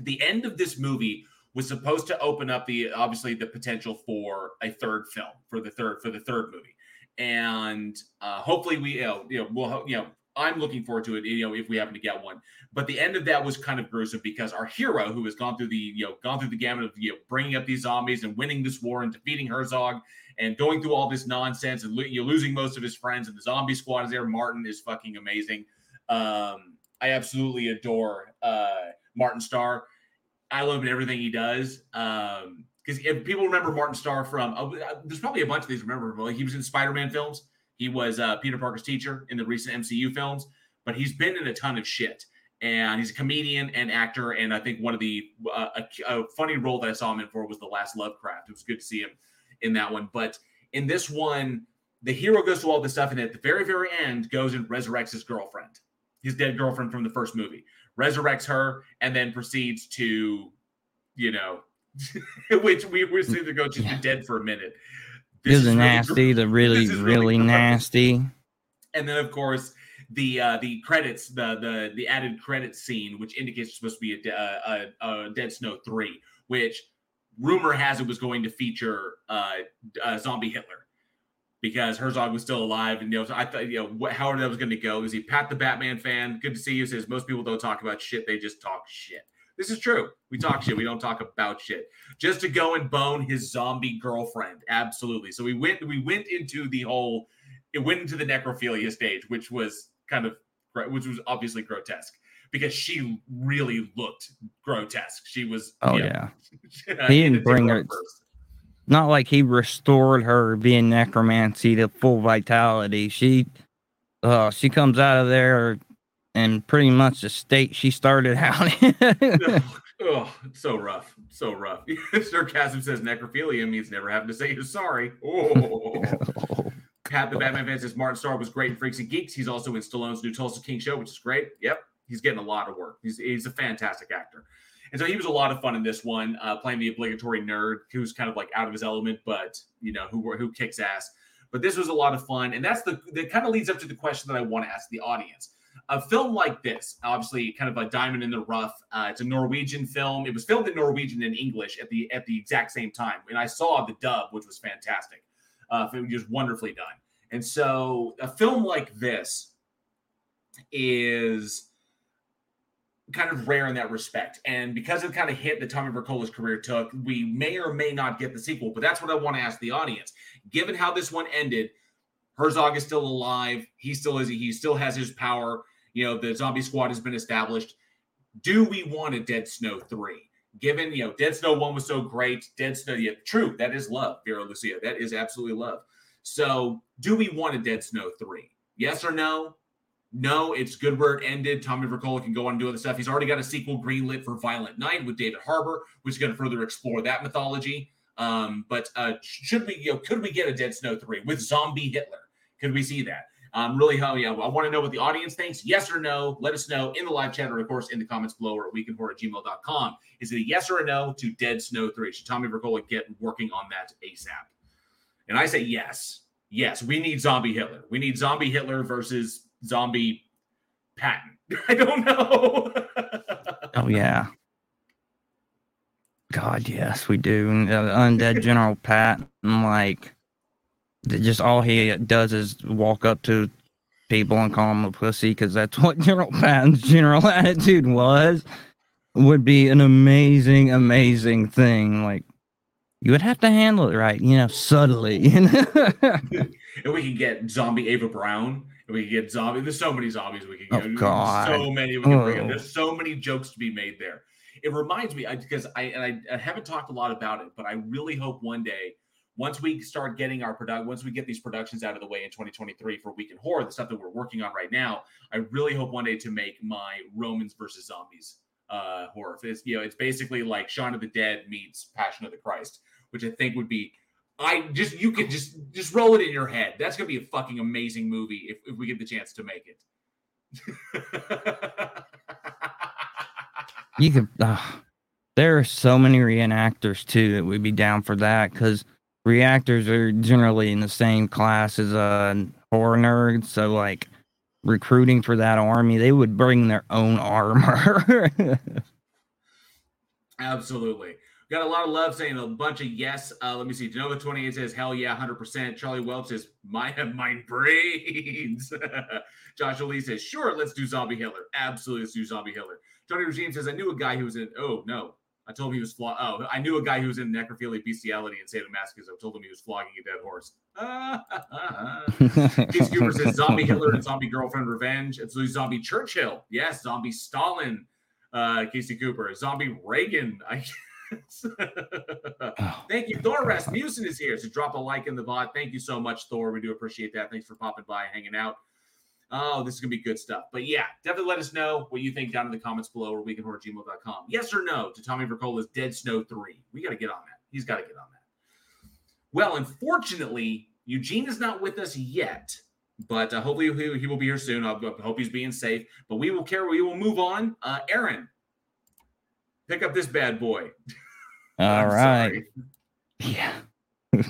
S5: The end of this movie was supposed to open up the obviously the potential for a third film for the third for the third movie, and uh, hopefully we you know, you know we'll you know I'm looking forward to it you know if we happen to get one. But the end of that was kind of gruesome because our hero who has gone through the you know gone through the gamut of you know bringing up these zombies and winning this war and defeating Herzog and going through all this nonsense and lo- you losing most of his friends and the zombie squad is there. Martin is fucking amazing. Um, I absolutely adore uh, Martin Starr. I love him in everything he does. Um, because if people remember Martin Starr from, uh, there's probably a bunch of these remember. him. Like he was in Spider-Man films. He was uh, Peter Parker's teacher in the recent MCU films, but he's been in a ton of shit. And he's a comedian and actor. And I think one of the uh, a, a funny role that I saw him in for was the Last Lovecraft. It was good to see him in that one. But in this one, the hero goes through all this stuff, and at the very, very end, goes and resurrects his girlfriend, his dead girlfriend from the first movie, resurrects her, and then proceeds to, you know, which we we see the go. She's been dead for a minute.
S9: This is
S5: really
S9: nasty,
S5: gr-
S9: the really,
S5: is really
S9: really nasty.
S5: And then, of course, the uh, the credits, the the the added credit scene, which indicates it's supposed to be a, de- uh, a, a Dead Snow three, which rumor has it was going to feature uh, uh, Zombie Hitler because Herzog was still alive, and you know, I thought you know what, how that was going to go. Is he Pat the Batman fan? Good to see you. Says most people don't talk about shit; they just talk shit. This is true. We talk shit. We don't talk about shit. Just to go and bone his zombie girlfriend. Absolutely. So we went. We went into the whole. It went into the necrophilia stage, which was kind of, which was obviously grotesque because she really looked grotesque. She was.
S9: Oh yeah.
S5: uh,
S9: He didn't bring her. Not like he restored her being necromancy to full vitality. She, uh, she comes out of there in pretty much the state she started out in.
S5: Oh, it's so rough. So rough. Sarcasm says necrophilia means never having to say you're sorry. Oh. Pat the Batman fan says Martin Starr was great in Freaks and Geeks. He's also in Stallone's new Tulsa King show, which is great. Yep. He's getting a lot of work. He's, he's a fantastic actor. And so he was a lot of fun in this one, uh, playing the obligatory nerd who's kind of like out of his element, but you know, who who kicks ass. But this was a lot of fun. And that's the that kind of leads up to the question that I want to ask the audience a film like this, obviously, kind of a diamond in the rough. Uh, it's a Norwegian film. It was filmed in Norwegian and English at the at the exact same time, and I saw the dub, which was fantastic. Uh, it was just wonderfully done. And so, a film like this is kind of rare in that respect. And because it kind of hit that Tommy Wirkola's career took, we may or may not get the sequel. But that's what I want to ask the audience. Given how this one ended, Herzog is still alive. He still is. He still has his power. You know, the zombie squad has been established. Do we want a Dead Snow three? Given you know, Dead Snow one was so great. Dead Snow, yeah, true. That is love, Vera Lucia. That is absolutely love. So, do we want a Dead Snow three? Yes or no? No, it's good where it ended. Tommy Wirkola can go on and do other stuff. He's already got a sequel greenlit for Violent Night with David Harbour, which is going to further explore that mythology. Um, but uh, should we, you know, could we get a Dead Snow 3 with zombie Hitler? Could we see that? Um, really, yeah, I want to know what the audience thinks. Yes or no? Let us know in the live chat or, of course, in the comments below or at weekinhorror@gmail.com. Is it a yes or a no to Dead Snow 3? Should Tommy Wirkola get working on that ASAP? And I say yes. Yes, we need zombie Hitler. We need zombie Hitler versus zombie Patton. I don't know.
S9: oh yeah. God, yes, we do. And, uh, Undead General Pat, and like, just all he does is walk up to people and call them a pussy because that's what General Patton's general attitude was. Would be an amazing, amazing thing. Like, you would have to handle it right, you know, subtly. You know?
S5: and we can get zombie Eva Braun. And we can get zombie. There's so many zombies we can
S9: Oh,
S5: get. There's
S9: God.
S5: So many we can bring in.
S9: Oh.
S5: There's so many jokes to be made there. It reminds me I- because I and I, I haven't talked a lot about it, but I really hope one day, once we start getting our product, once we get these productions out of the way in 2023 for Week in Horror, the stuff that we're working on right now, I really hope one day to make my Romans versus zombies uh horror. It's you know, it's basically like Shaun of the Dead meets Passion of the Christ, which I think would be I just you could just just roll it in your head. That's gonna be a fucking amazing movie if, if we get the chance to make it.
S9: you could uh, there are so many reenactors too that would be down for that because reactors are generally in the same class as uh horror nerds so like recruiting for that army they would bring their own armor
S5: Absolutely. Got a lot of love saying a bunch of yes. Uh, let me see. Genova 28 says, hell yeah, 100%. Charlie Welch says, might have my brains. Joshua Lee says, sure, let's do Zombie Hitler. Absolutely, let's do Zombie Hitler. Tony Regime says, I knew a guy who was in, oh, no. I told him he was flaw. Oh, I knew a guy who was in necrophilia, bestiality, and sadomasochism. I told him he was flogging a dead horse. Keith Cooper says zombie Hitler and zombie girlfriend revenge. It's zombie Churchill. Yes, zombie Stalin. Uh, Casey Cooper, zombie Reagan. I guess. Thank you, Thor Rasmussen is here. So drop a like in the bot. Thank you so much, Thor. We do appreciate that. Thanks for popping by, hanging out. Oh, this is gonna be good stuff. But yeah, definitely let us know what you think down in the comments below or weekinhorrorgmail.com. Yes or no to Tommy Wirkola's Dead Snow 3. We gotta get on that. He's gotta get on that. Well, unfortunately, Eugene is not with us yet, but uh, hopefully he, he will be here soon. I hope he's being safe. But we will care. We will move on. Uh, Aaron, pick up this bad boy.
S9: All right. Yeah.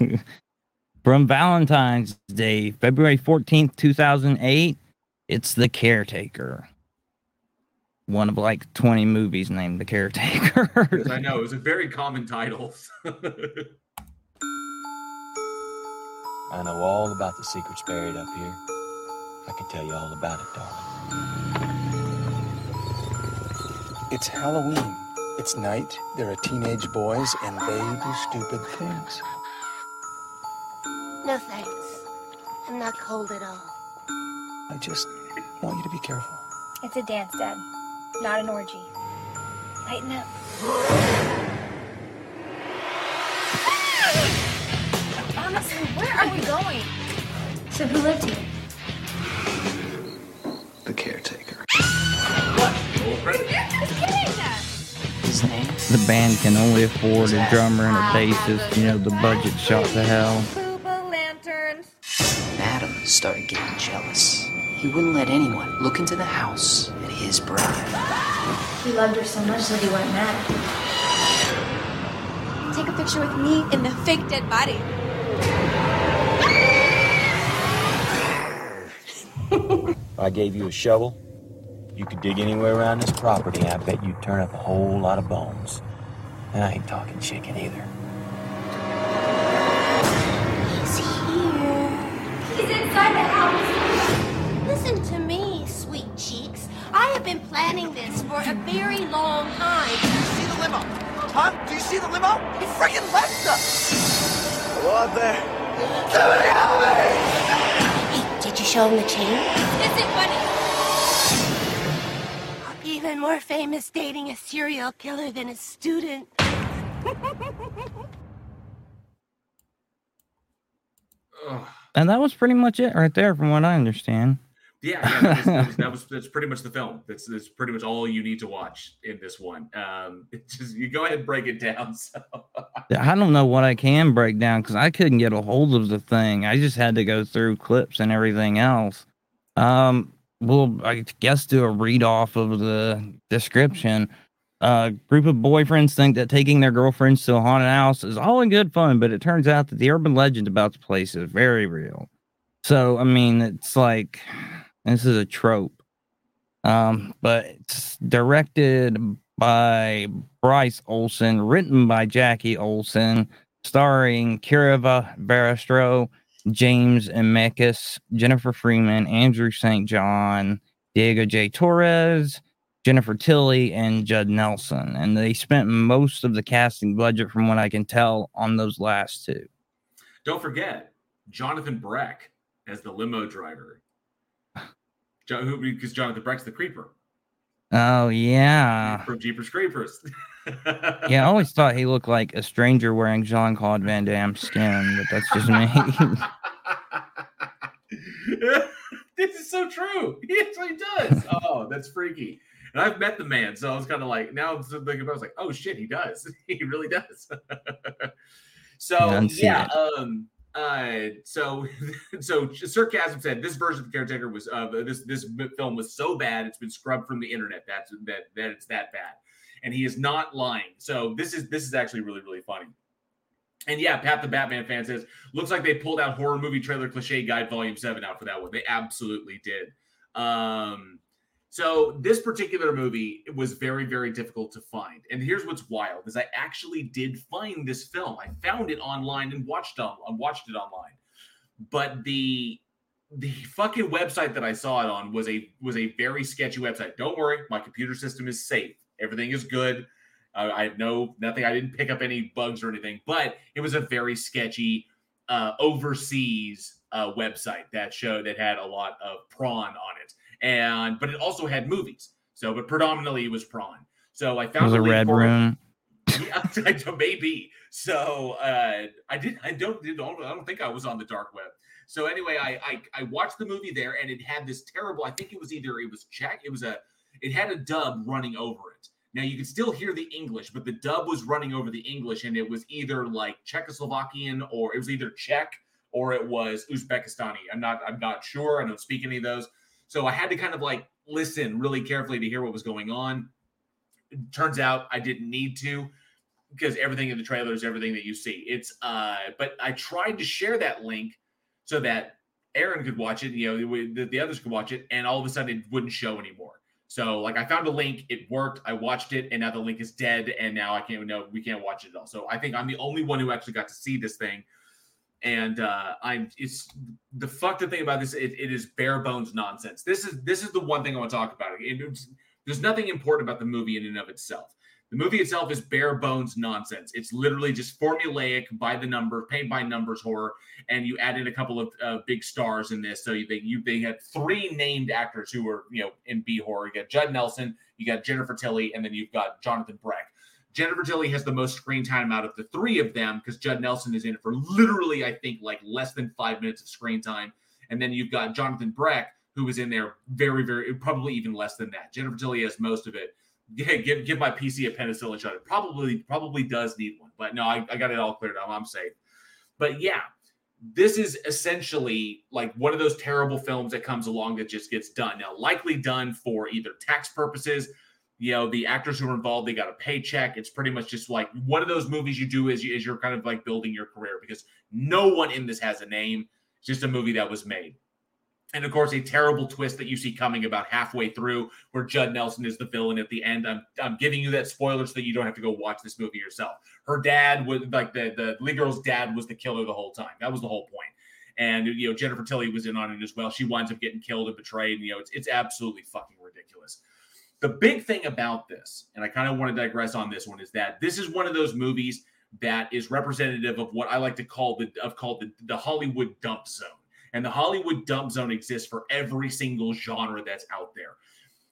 S9: From Valentine's Day, February 14th, 2008, it's The Caretaker. One of like 20 movies named The Caretaker.
S5: Yes, I know. It was a very common title.
S17: I know all about the secrets buried up here. I can tell you all about it, darling.
S18: It's Halloween. It's night. There are teenage boys, and they do stupid things.
S19: No thanks. I'm not cold at all.
S18: I just want you to be careful.
S20: It's a dance, Dad, not an orgy. Lighten up. Honestly, where are we going? So who lived here?
S18: The caretaker.
S9: His name? The band can only afford a drummer and a ah, bassist. You know, the ah, budget shot to hell.
S20: lanterns.
S21: Adam started getting jealous. He wouldn't let anyone look into the house at his bride.
S20: He loved her so much that he went mad.
S19: Take a picture with me in the fake dead body.
S17: I gave you a shovel, you could dig anywhere around this property. And I bet you'd turn up a whole lot of bones. And I ain't talking chicken either.
S19: Been planning this for a very long time.
S2: Do you See the limo? Huh? Do you see the limo? He freaking left us! Hello out there. Somebody help me!
S19: Hey, did you show him the chain?
S20: Is it funny?
S19: Even more famous dating a serial killer than a student.
S9: And that was pretty much it right there, from what I understand.
S5: Yeah, yeah that, was, that, was, that was that's pretty much the film. That's that's pretty much all you need to watch in this one. Um, just you go ahead and break it down. So.
S9: I don't know what I can break down because I couldn't get a hold of the thing. I just had to go through clips and everything else. Um, well, I guess do a read off of the description. A uh, group of boyfriends think that taking their girlfriends to a haunted house is all in good fun, but it turns out that the urban legend about the place is very real. So, I mean, it's like this is a trope. Um, but it's directed by Bryce Olson, written by Jackie Olson, starring Kira Barastro, James Immekus, Jennifer Freeman, Andrew St. John, Diego J. Torres, Jennifer Tilly, and Judd Nelson. And they spent most of the casting budget, from what I can tell, on those last two.
S5: Don't forget Jonathan Breck as the limo driver. Jo- who- Because Jonathan Breck's the creeper
S9: Oh, yeah.
S5: from Jeepers Creepers.
S9: Yeah, I always thought he looked like a stranger wearing Jean Claude Van Damme skin, but that's just me.
S5: this is so true. He actually does. Oh, that's freaky. And I've met the man, so I was kind of like, now I'm thinking about. I was like, oh shit, he does. he really does. so yeah, um, uh, so so sarcasm said this version of the caretaker was uh this this film was so bad it's been scrubbed from the internet. That's that that it's that bad, and he is not lying. So this is this is actually really really funny. And yeah, Pat the Batman fan says, looks like they pulled out horror movie trailer cliche guide volume seven out for that one. They absolutely did. Um, So this particular movie was very, very difficult to find. And here's what's wild: is I actually did find this film. I found it online and watched on watched it online. But the the fucking website that I saw it on was a was a very sketchy website. Don't worry, my computer system is safe. Everything is good. Uh, I have no nothing. I didn't pick up any bugs or anything, but it was a very sketchy uh, overseas uh, website that showed that had a lot of prawn on it, and but it also had movies. So, but predominantly it was prawn. So I
S9: It
S5: found
S9: was
S5: the
S9: a red room.
S5: Yeah, maybe. So uh, I did. I don't. I don't. I don't think I was on the dark web. So anyway, I, I I watched the movie there, and it had this terrible. I think it was either it was Czech. It was a. It had a dub running over it. Now you could still hear the English, but the dub was running over the English, and it was either like Czechoslovakian or it was either Czech or it was Uzbekistani. I'm not. I'm not sure. I don't speak any of those. So I had to kind of like listen really carefully to hear what was going on. It turns out I didn't need to because everything in the trailer is everything that you see. It's uh, but I tried to share that link so that Aaron could watch it, you know, the, the others could watch it, and all of a sudden it wouldn't show anymore. So like I found a link, it worked, I watched it, and now the link is dead, and now I can't know we can't watch it at all. So I think I'm the only one who actually got to see this thing. And uh I'm it's the fucked up thing about this, it, it is bare bones nonsense. This is this is the one thing I want to talk about. It- there's nothing important about the movie in and of itself. The movie itself is bare bones nonsense. It's literally just formulaic by the number, paint by numbers horror, and you add in a couple of uh, big stars in this. So you they you they had three named actors who were you know in B horror. You got Judd Nelson, you got Jennifer Tilly, and then you've got Jonathan Breck. Jennifer Tilly has the most screen time out of the three of them because Judd Nelson is in it for literally, I think, like less than five minutes of screen time. And then you've got Jonathan Breck, who was in there very, very, probably even less than that. Jennifer Tilly has most of it. Yeah, give give my PC a penicillin shot. It probably probably does need one, but no, I, I got it all cleared out. I'm safe. But yeah, this is essentially like one of those terrible films that comes along that just gets done. Now, likely done for either tax purposes. You know, the actors who are involved, they got a paycheck. It's pretty much just like one of those movies you do is, as you're kind of like building your career because no one in this has a name. It's just a movie that was made. And of course, a terrible twist that you see coming about halfway through, where Judd Nelson is the villain at the end. I'm I'm giving you that spoiler so that you don't have to go watch this movie yourself. Her dad was like the the lead girl's dad was the killer the whole time. That was the whole. And you know Jennifer Tilly was in on it as well. She winds up getting killed and betrayed. and, You know it's it's absolutely fucking ridiculous. The big thing about this, and I kind of want to digress on this one, is that this is one of those movies that is representative of what I like to call the of called the, the Hollywood dump zone. And the Hollywood dump zone exists for every single genre that's out there.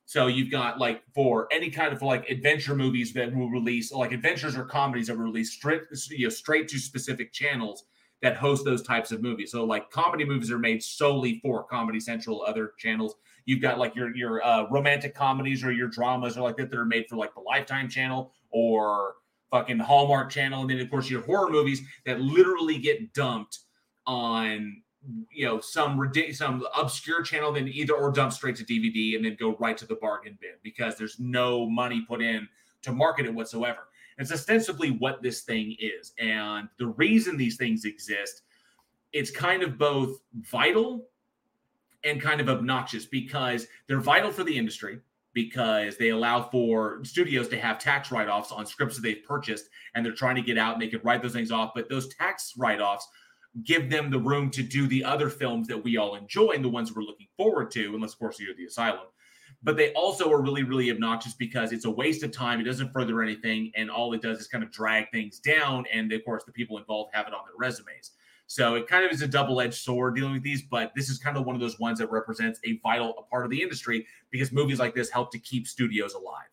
S5: So you've got like for any kind of like adventure movies that will release, like adventures or comedies that will release straight, you know, straight to specific channels that host those types of movies. So like comedy movies are made solely for Comedy Central, other channels. You've got like your your uh, romantic comedies or your dramas or like that that are made for like the Lifetime channel or fucking Hallmark channel, and then of course your horror movies that literally get dumped on you know some ridiculous some obscure channel then either or dump straight to dvd and then go right to the bargain bin because there's no money put in to market it whatsoever. It's ostensibly what this thing is. And the reason these things exist it's kind of both vital and kind of obnoxious because they're vital for the industry because they allow for studios to have tax write-offs on scripts that they've purchased and they're trying to get out and they can write those things off but those tax write-offs give them the room to do the other films that we all enjoy and the ones we're looking forward to, unless, of course, you're the asylum. But they also are really, really obnoxious because it's a waste of time. It doesn't further anything. And all it does is kind of drag things down. And of course, the people involved have it on their resumes. So it kind of is a double edged sword dealing with these. But this is kind of one of those ones that represents a vital part of the industry because movies like this help to keep studios alive.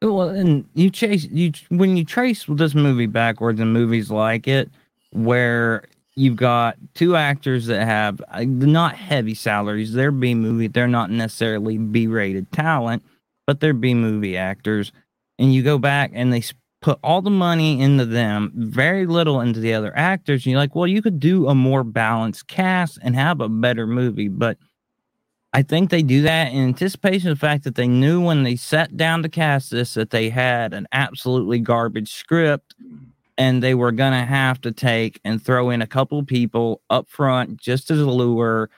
S9: Well, and you chase you when you trace this movie backwards and movies like it, where you've got two actors that have uh, not heavy salaries. They're B movie. They're not necessarily B rated talent, but they're B movie actors. And you go back and they put all the money into them, very little into the other actors. And you're like, well, you could do a more balanced cast and have a better movie. But I think they do that in anticipation of the fact that they knew when they sat down to cast this that they had an absolutely garbage script and they were going to have to take and throw in a couple people up front just as a lure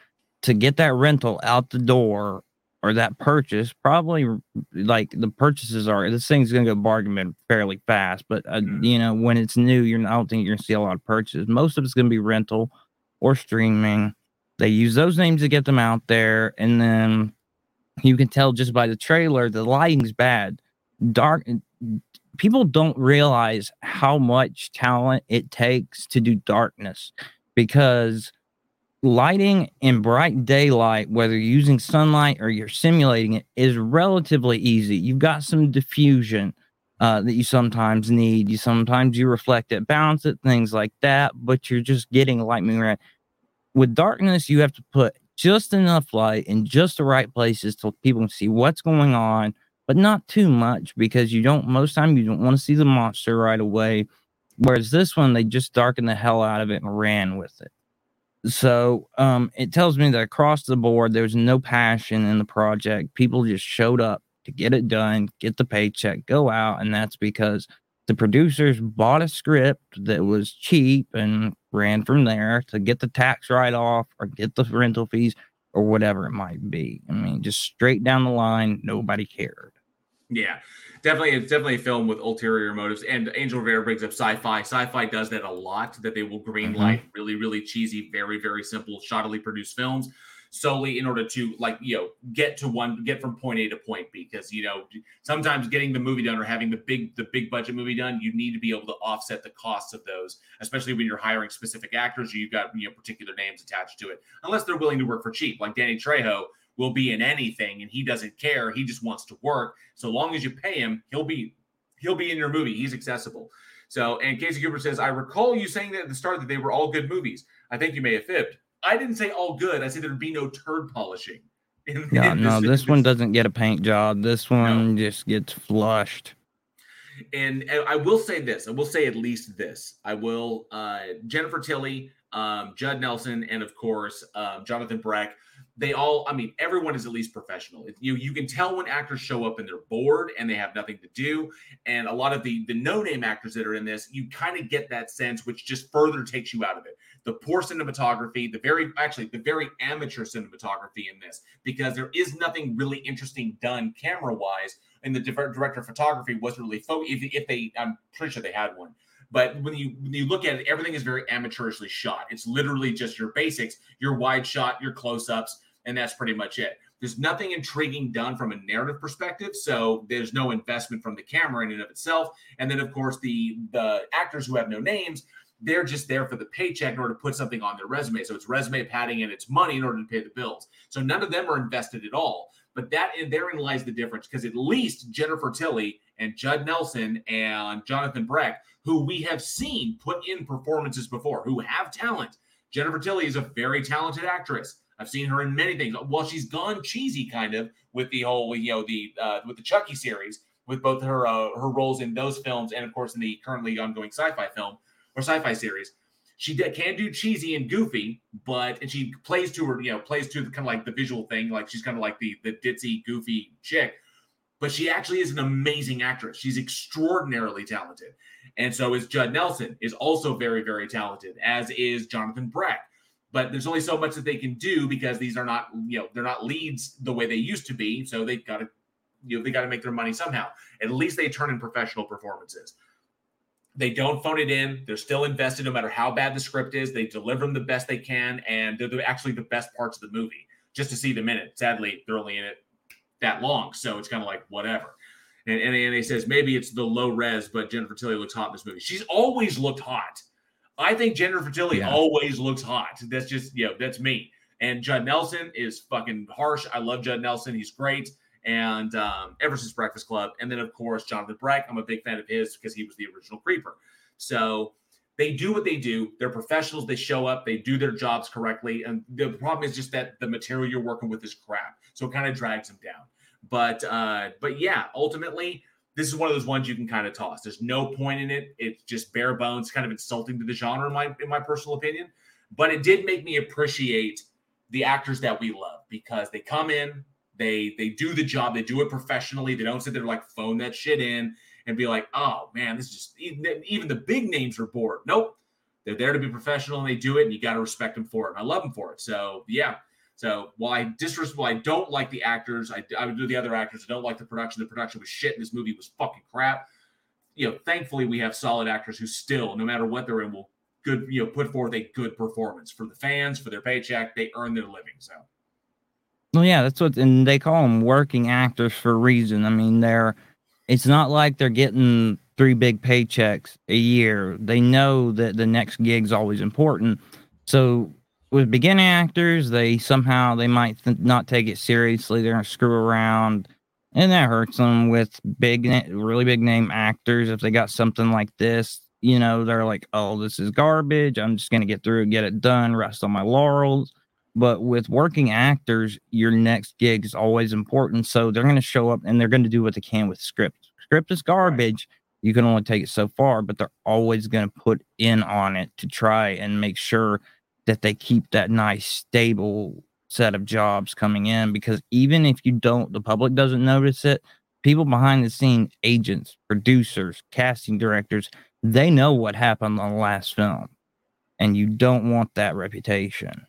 S9: to get that rental out the door or that purchase probably like the purchases are this thing's gonna go bargain bin fairly fast but uh, you know when it's new you're i don't think you're gonna see a lot of purchases. Most of it's gonna be rental or streaming. They use those names to get them out there and then you can tell just by the trailer the lighting's bad. Dark people don't realize how much talent it takes to do darkness because lighting in bright daylight, whether you're using sunlight or you're simulating it, is relatively easy. You've got some diffusion uh, that you sometimes need. You sometimes you reflect it, bounce it, things like that. But you're just getting light moving around. With darkness, you have to put just enough light in just the right places so people can see what's going on, but not too much because you don't. Most time you don't want to see the monster right away. Whereas this one, they just darkened the hell out of it and ran with it. So um, it tells me that across the board, there's no passion in the project. People just showed up to get it done, get the paycheck, go out. And that's because the producers bought a script that was cheap and ran from there to get the tax write off or get the rental fees or whatever it might be. I mean, just straight down the line, nobody cared.
S5: Yeah definitely it's definitely a film with ulterior motives. And Angel Rivera brings up Syfy. Syfy does that a lot. That they will greenlight mm-hmm. really, really cheesy, very, very simple, shoddily produced films solely in order to like you know get to one get from point A to point B because you know sometimes getting the movie done or having the big the big budget movie done you need to be able to offset the costs of those especially when you're hiring specific actors or you've got you know particular names attached to it unless they're willing to work for cheap like Danny Trejo will be in anything and he doesn't care. He just wants to work. So long as you pay him, he'll be he'll be in your movie. He's accessible. So and Casey Cooper says, I recall you saying that at the start that they were all good movies. I think you may have fibbed. I didn't say all good. I said there'd be no turd polishing.
S9: In, yeah, in no, this, this one doesn't get a paint job. This one no. just gets flushed.
S5: And, and I will say this. I will say at least this. I will. Uh, Jennifer Tilly, um, Judd Nelson, and of course um, Jonathan Breck they all i mean everyone is at least professional. You you can tell when actors show up and they're bored and they have nothing to do. And a lot of the the no name actors that are in this you kind of get that sense which just further takes you out of it. The poor cinematography the very actually the very amateur cinematography in this because there is nothing really interesting done camera wise and the director of photography wasn't really focused if, if they i'm pretty sure they had one. But when you when you look at it, everything is very amateurishly shot. It's literally just your basics, your wide shot, your close-ups, and that's pretty much it. There's nothing intriguing done from a narrative perspective, so there's no investment from the camera in and of itself. And then, of course, the the actors who have no names, they're just there for the paycheck in order to put something on their resume. So it's resume padding and it's money in order to pay the bills. So none of them are invested at all. But that and therein lies the difference because at least Jennifer Tilly and Judd Nelson and Jonathan Breck, who we have seen put in performances before, who have talent. Jennifer Tilly is a very talented actress. I've seen her in many things. Well, she's gone cheesy kind of with the whole, you know, the uh, with the Chucky series, with both her uh, her roles in those films and of course in the currently ongoing sci-fi film or sci-fi series. She can do cheesy and goofy, but and she plays to her, you know, plays to the kind of like the visual thing, like she's kind of like the the ditzy, goofy chick. But she actually is an amazing actress. She's extraordinarily talented, and so is Judd Nelson. is also very very talented, as is Jonathan Breck but there's only so much that they can do because these are not you know they're not leads the way they used to be. So they've got to you know they got to make their money somehow. At least they turn in professional performances. They don't phone it in. They're still invested no matter how bad the script is. They deliver them the best they can and they're the, actually the best parts of the movie just to see them in it sadly they're only in it that long so it's kind of like whatever. And, and, and he says maybe it's the low res but jennifer tilly looks hot in this movie. She's always looked hot I think Jennifer Tilly yeah. always looks hot. That's just, you know, that's me. And Judd Nelson is fucking harsh. I love Judd Nelson. He's great. And um, ever since Breakfast Club. And then, of course, Jonathan Breck. I'm a big fan of his because he was the original Creeper. So they do what they do. They're professionals. They show up. They do their jobs correctly. And the problem is just that the material you're working with is crap. So it kind of drags them down. But uh, but yeah, ultimately, this is one of those ones you can kind of toss. There's no point in it. It's just bare bones, kind of insulting to the genre, in my in my personal opinion. But it did make me appreciate the actors that we love because they come in, they they do the job, they do it professionally. They don't sit there like phone that shit in and be like, oh man, this is just even, even the big names are bored. Nope, they're there to be professional and they do it, and you got to respect them for it. And I love them for it. So yeah, So while I disres, while I don't like the actors, I, I would do the other actors. I don't like the production. The production was shit. And this movie was fucking crap. You know, thankfully we have solid actors who still, no matter what they're in, will good you know put forth a good performance for the fans for their paycheck. They earn their living. So
S9: Well, yeah, that's what, and they call them working actors for a reason. I mean, they're, it's not like they're getting three big paychecks a year. They know that the next gig's always important. So with beginning actors, they somehow they might th- not take it seriously. They're gonna screw around, and that hurts them. With big, really big name actors, if they got something like this, you know, they're like, "Oh, this is garbage. I'm just gonna get through, get it done, rest on my laurels." But with working actors, your next gig is always important. So they're gonna show up and they're gonna do what they can with script. Script is garbage. You can only take it so far, but they're always gonna put in on it to try and make sure that they keep that nice stable set of jobs coming in because even if you don't the public doesn't notice it people behind the scene agents producers casting directors they know what happened on the last film. And you don't want that reputation.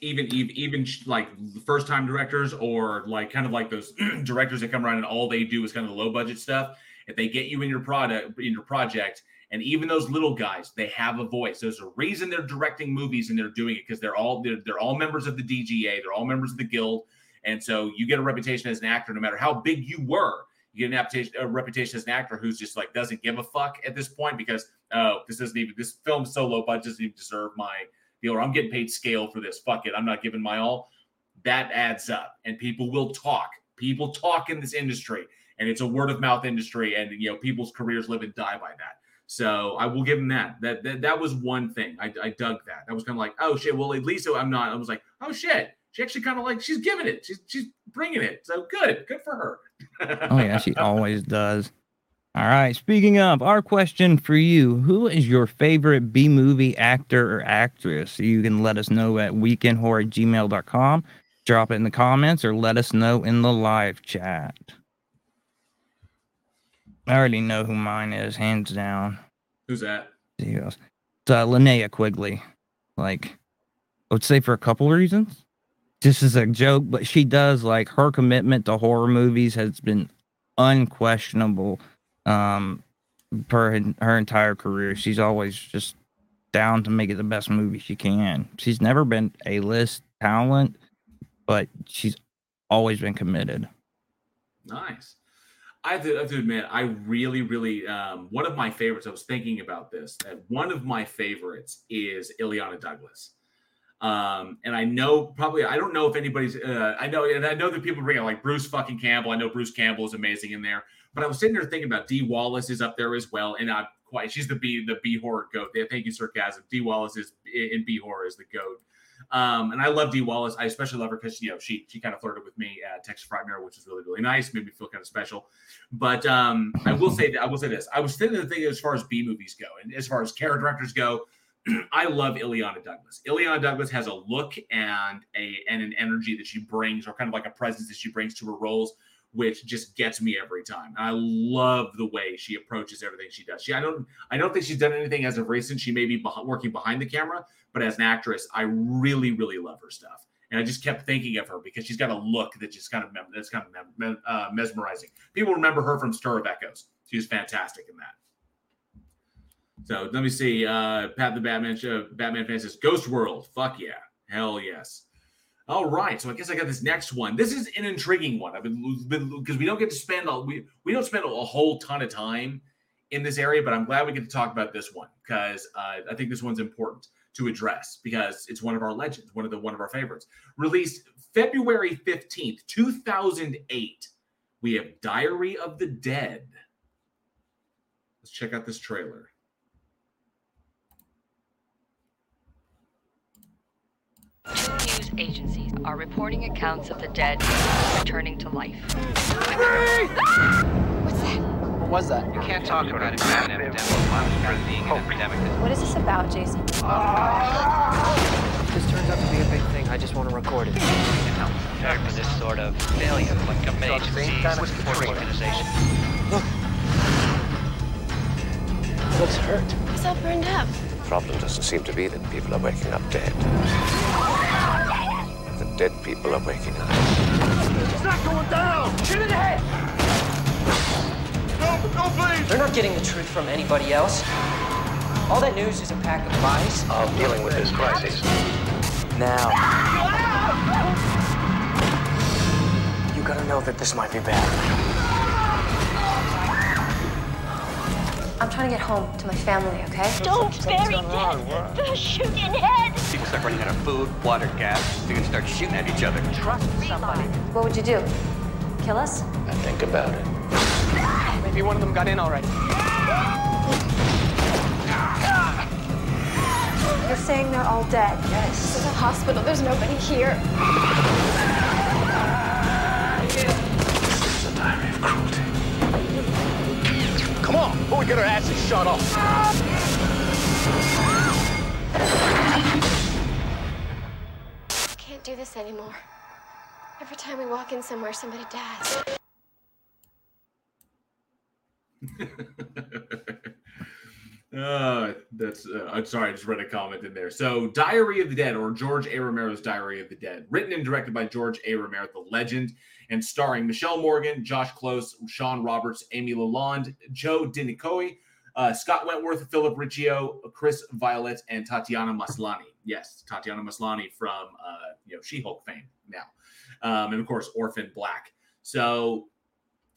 S5: Even even, even like first time directors or like kind of like those directors that come around and all they do is kind of the low budget stuff if they get you in your product in your project and even those little guys they have a voice. There's a reason they're directing movies and they're doing it because they're all they're, they're all members of the dga they're all members of the guild. And so you get a reputation as an actor no matter how big you were you get an reputation, a reputation as an actor who's just like doesn't give a fuck at this point because oh this doesn't even this film's so low budget doesn't even deserve my deal or i'm getting paid scale for this. Fuck it i'm not giving my all. That adds up and people will talk. People talk in this industry and it's a word of mouth industry and you know people's careers live and die by that so I will give him that. That that, that was one thing. I, I dug that. I was kind of like, oh shit. Well, at least I'm not. I was like, oh shit. She actually kind of like she's giving it. She's she's bringing it. So good. Good for her.
S9: oh yeah she always does all right speaking of our question for you who is your favorite b movie actor or actress you can let us know at weekinhorror at gmail.com drop it in the comments or let us know in the live chat i already know who mine is hands down
S5: Who's that?
S9: See who else. It's uh, Linnea Quigley. Like, I would say for a couple reasons. This is a joke, but she does like her commitment to horror movies has been unquestionable. Um, per her, her entire career, she's always just down to make it the best movie she can. She's never been a list talent, but she's always been committed.
S5: Nice. I have, to, I have to admit, I really, really, um, one of my favorites, I was thinking about this, one of my favorites is Illeana Douglas. Um, and I know probably, I don't know if anybody's, uh, I know, and I know that people bring out like Bruce fucking Campbell. I know Bruce Campbell is amazing in there, but I was sitting there thinking about Dee Wallace is up there as well. And I'm quite, she's the B, the B horror goat. Thank you, sarcasm. Dee Wallace is in B horror is the goat. Um, and I love Dee Wallace. I especially love her because you know she she kind of flirted with me at Texas Frightmare, which was really really nice. Made me feel kind of special. But um, I will say that I will say this. I was sitting the thing as far as B movies go, and as far as character directors go, I love Illeana Douglas. Illeana Douglas has a look and a and an energy that she brings, or kind of like a presence that she brings to her roles, which just gets me every time. I love the way she approaches everything she does. She I don't I don't think she's done anything as of recent. She may be beh- working behind the camera, but as an actress, I really really love her stuff. And I just kept thinking of her because she's got a look that just kind of mem- that's kind of mem- uh, mesmerizing. People remember her from Stir of Echoes. She was fantastic in that. So let me see. Uh, Pat the Batman show, Batman fan says Ghost World. Fuck yeah. Hell yes. All right. So I guess I got this next one. This is an intriguing one. I've been because we don't get to spend a, we we don't spend a whole ton of time in this area, but I'm glad we get to talk about this one because uh, I think this one's important to address because it's one of our legends, one of the one of our favorites. Released February 15th, 2008. We have Diary of the Dead. Let's check out this trailer.
S22: Two news agencies are reporting accounts of the dead returning to life. Ah!
S21: What was that?
S23: You can't talk about it being an epidemic. Monsters being an epidemic.
S20: What is this about, Jason?
S24: This turns out to be a big thing. I just want to record it.
S23: Prepared For this sort of failure, like government agencies, support organizations.
S24: Looks hurt.
S20: It's all burned up.
S25: The problem doesn't seem to be that people are waking up dead. The
S26: Dead people are waking up.
S2: It's not going down!
S24: Shoot in the head!
S2: No, no, please!
S24: They're not getting the truth from anybody else. All that news is a pack of lies.
S26: I'm dealing with this crisis.
S24: Now. You gotta know that this might be bad.
S20: I'm trying to get home to my family, okay?
S19: Don't bury dead. They'll shoot in head.
S27: People start running out of food, water, gas. They're gonna start shooting at each other.
S24: Trust somebody.
S20: What would you do? Kill us?
S26: I think about it.
S24: Maybe one of them got in already.
S20: You're saying they're all dead?
S24: Yes.
S16: This is a hospital. There's nobody here.
S26: This is a diary of cruelty.
S2: Come on, before we get our asses shot off.
S16: I can't do this anymore. Every time we walk in somewhere, somebody dies.
S5: Uh, that's uh, I'm sorry, I just read a comment in there. So, Diary of the Dead, or George A. Romero's Diary of the Dead, written and directed by George A. Romero, the legend, and starring Michelle Morgan, Josh Close, Shawn Roberts, Amy Lalonde, Joe Dinicol, uh, Scott Wentworth, Philip Riccio, Chris Violette, and Tatiana Maslany. Yes, Tatiana Maslany from uh, you know She-Hulk fame now, um, and of course Orphan Black. So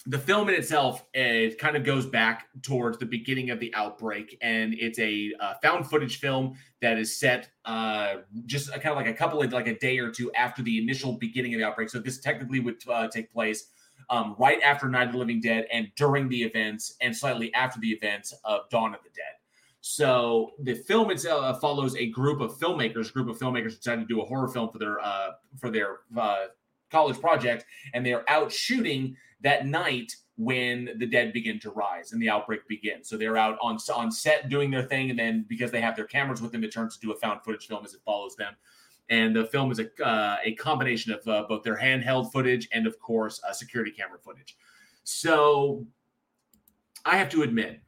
S5: the film in itself it kind of goes back towards the beginning of the outbreak and it's a uh, found footage film that is set uh, just kind of like a couple of like a day or two after the initial beginning of the outbreak. So this technically would uh, take place um, right after night of the living dead and during the events and slightly after the events of dawn of the dead. So the film itself uh, follows a group of filmmakers A group of filmmakers decided to do a horror film for their uh, for their uh, college project and they are out shooting that night when the dead begin to rise and the outbreak begins. So they're out on on set doing their thing, and then because they have their cameras with them, it turns into a found footage film as it follows them. And the film is a uh, a combination of uh, both their handheld footage and, of course, uh, security camera footage. So I have to admit,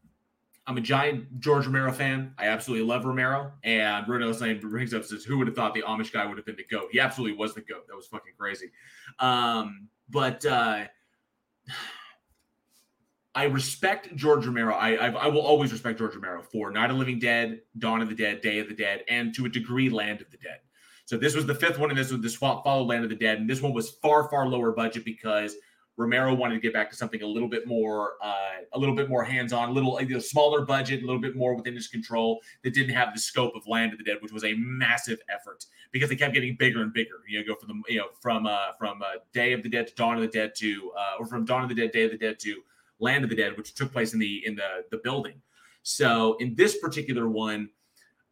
S5: I'm a giant George Romero fan. I absolutely love Romero. And Bruno saying brings up says, "Who would have thought the Amish guy would have been the goat?" He absolutely was the goat. That was fucking crazy. Um, but uh, I respect George Romero. I, I, I will always respect George Romero for Night of Living Dead, Dawn of the Dead, Day of the Dead, and to a degree, Land of the Dead. So this was the fifth one, and this was the this followed Land of the Dead, and this one was far far lower budget because Romero wanted to get back to something a little bit more, uh, a little bit more hands-on, a little know, smaller budget, a little bit more within his control. That didn't have the scope of Land of the Dead, which was a massive effort because they kept getting bigger and bigger. You know, go from the you know from uh, from uh, Day of the Dead to Dawn of the Dead to, uh, or from Dawn of the Dead, Day of the Dead to Land of the Dead, which took place in the in the the building. So in this particular one,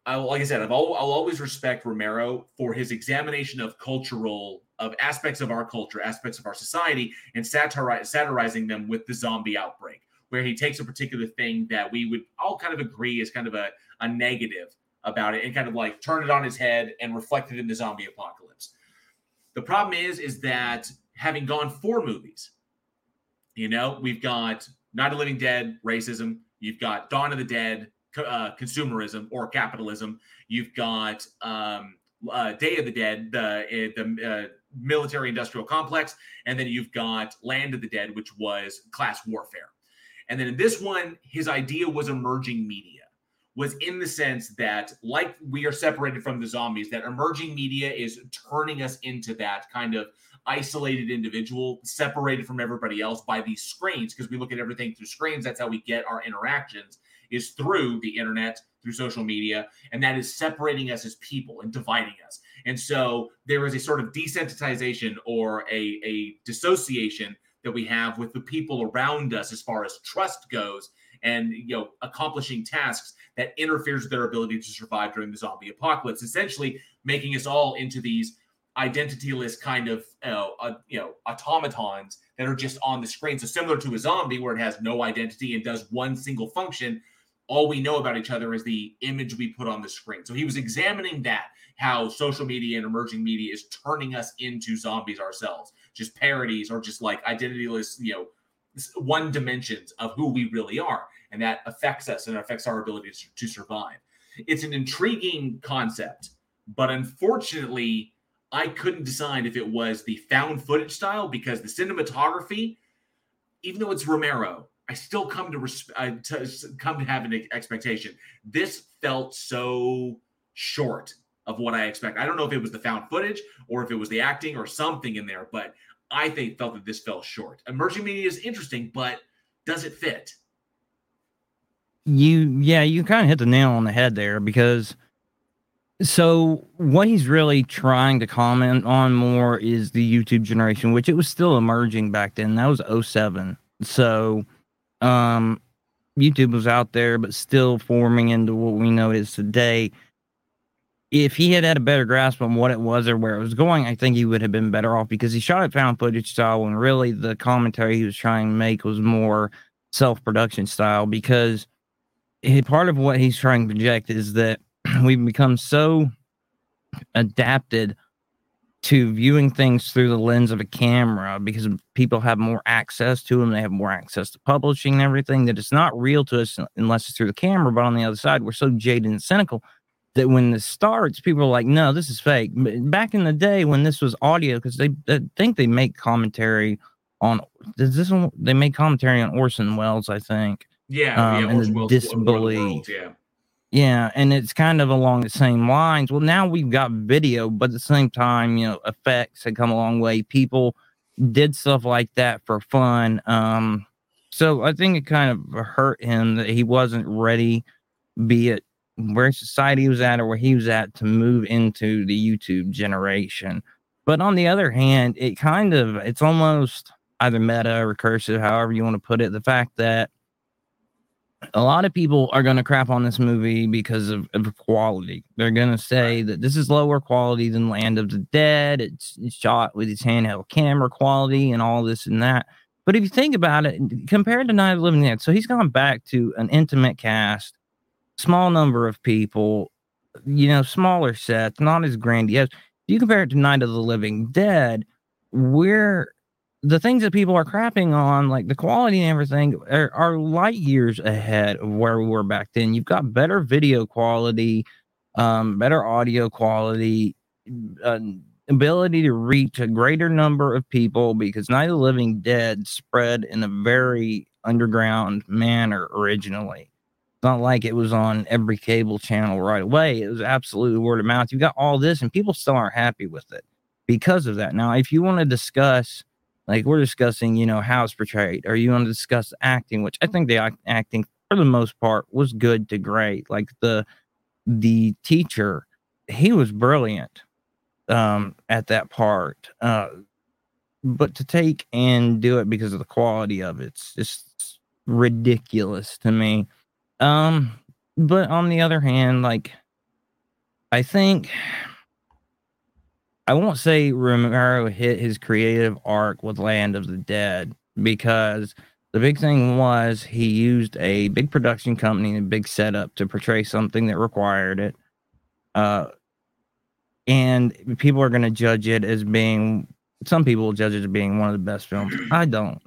S5: I, like I said, I've al- I'll always respect Romero for his examination of cultural of aspects of our culture, aspects of our society, and satiri- satirizing them with the zombie outbreak, where he takes a particular thing that we would all kind of agree is kind of a, a negative about it and kind of like turn it on his head and reflect it in the zombie apocalypse. The problem is, is that having gone four movies, you know, we've got Night of the Living Dead, racism. You've got Dawn of the Dead, uh, consumerism or capitalism. You've got um, uh, Day of the Dead, the the uh, military industrial complex, and then you've got Land of the Dead, which was class warfare. And then in this one, his idea was emerging media, was in the sense that, like we are separated from the zombies, that emerging media is turning us into that kind of isolated individual, separated from everybody else by these screens, because we look at everything through screens. That's how we get our interactions, is through the internet, through social media, and that is separating us as people and dividing us. And so there is a sort of desensitization or a, a dissociation that we have with the people around us as far as trust goes and you know accomplishing tasks that interferes with their ability to survive during the zombie apocalypse essentially making us all into these identityless kind of you know, uh, you know automatons that are just on the screen. So similar to a zombie where it has no identity and does one single function all we know about each other is the image we put on the screen. So he was examining that how social media and emerging media is turning us into zombies ourselves. Just parodies or just like identityless you know one dimensions of who we really are. And that affects us and affects our ability to, survive. It's an intriguing concept but unfortunately I couldn't decide if it was the found footage style because the cinematography, even though it's Romero, I still come to, res- uh, to come to have an expectation. This felt so short of what I expect. I don't know if it was the found footage or if it was the acting or something in there, but I think felt that this fell short. Emerging media is interesting, but does it fit?
S9: You yeah, you kind of hit the nail on the head there because so what he's really trying to comment on more is the YouTube generation, which it was still emerging back then. That was 07. So um YouTube was out there, but still forming into what we know is today. If he had had a better grasp on what it was or where it was going, I think he would have been better off because he shot it found footage style when really the commentary he was trying to make was more self production style because part of what he's trying to project is that we've become so adapted to viewing things through the lens of a camera because people have more access to them. They have more access to publishing and everything that it's not real to us unless it's through the camera. But on the other side, we're so jaded and cynical that when this starts, people are like, no, this is fake. Back in the day when this was audio, because they I think they make commentary on, does this one, they make commentary on Orson Welles, I think.
S5: Yeah,
S9: um,
S5: yeah,
S9: and
S5: Orson
S9: the
S5: Welles,
S9: disbelief.
S5: World, yeah.
S9: Yeah, and it's kind of along the same lines. Well, now we've got video, but at the same time, you know, effects had come a long way. People did stuff like that for fun. Um, so I think it kind of hurt him that he wasn't ready, be it where society was at or where he was at, to move into the YouTube generation. But on the other hand, it kind of it's almost either meta or recursive, however you want to put it. The fact that a lot of people are going to crap on this movie because of, of quality. They're going to say that this is lower quality than Land of the Dead. It's, it's shot with its handheld camera quality and all this and that. But if you think about it, compared to Night of the Living Dead, so he's gone back to an intimate cast, small number of people, you know, smaller sets, not as grandiose. If you compare it to Night of the Living Dead, we're the things that people are crapping on, like the quality and everything, are, are, light years ahead of where we were back then. You've got better video quality, um, better audio quality, uh, ability to reach a greater number of people because Night of the Living Dead spread in a very underground manner originally. Not like it was on every cable channel right away. It was absolutely word of mouth. You got all this, and people still aren't happy with it because of that. Now, if you want to discuss like we're discussing, you know, how it's portrayed, or you want to discuss acting, which I think the acting for the most part was good to great. Like the the teacher, he was brilliant um at that part. Uh but to take and do it because of the quality of it, it's just ridiculous to me. Um but on the other hand, like I think I won't say Romero hit his creative arc with Land of the Dead because the big thing was he used a big production company and a big setup to portray something that required it. Uh, and people are going to judge it as being, some people judge it as being one of the best films. I don't.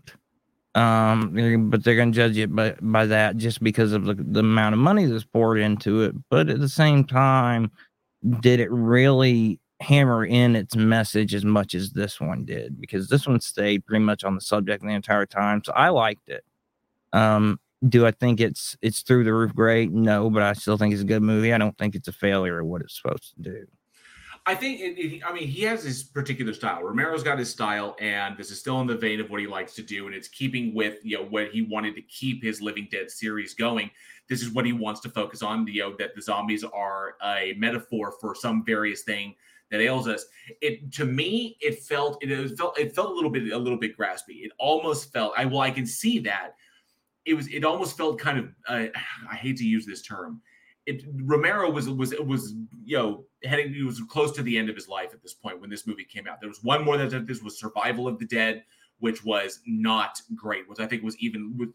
S9: Um, but they're going to judge it by, by that just because of the, the amount of money that's poured into it. But at the same time, did it really hammer in its message as much as this one did because this one stayed pretty much on the subject the entire time. So I liked it. Um, do I think it's it's through the roof great? No, but I still think it's a good movie. I don't think it's a failure of what it's supposed to do.
S5: I think, it, it, I mean, he has his particular style. Romero's got his style, and this is still in the vein of what he likes to do, and it's keeping with you know what he wanted to keep his Living Dead series going. This is what he wants to focus on. You know that the zombies are a metaphor for some various thing that ails us. It to me, it felt it felt it felt a little bit a little bit graspy. It almost felt I well I can see that it was it almost felt kind of uh, I hate to use this term. It Romero was was was you know heading he was close to the end of his life at this point when this movie came out. There was one more that this was Survival of the Dead, which was not great. Which I think was even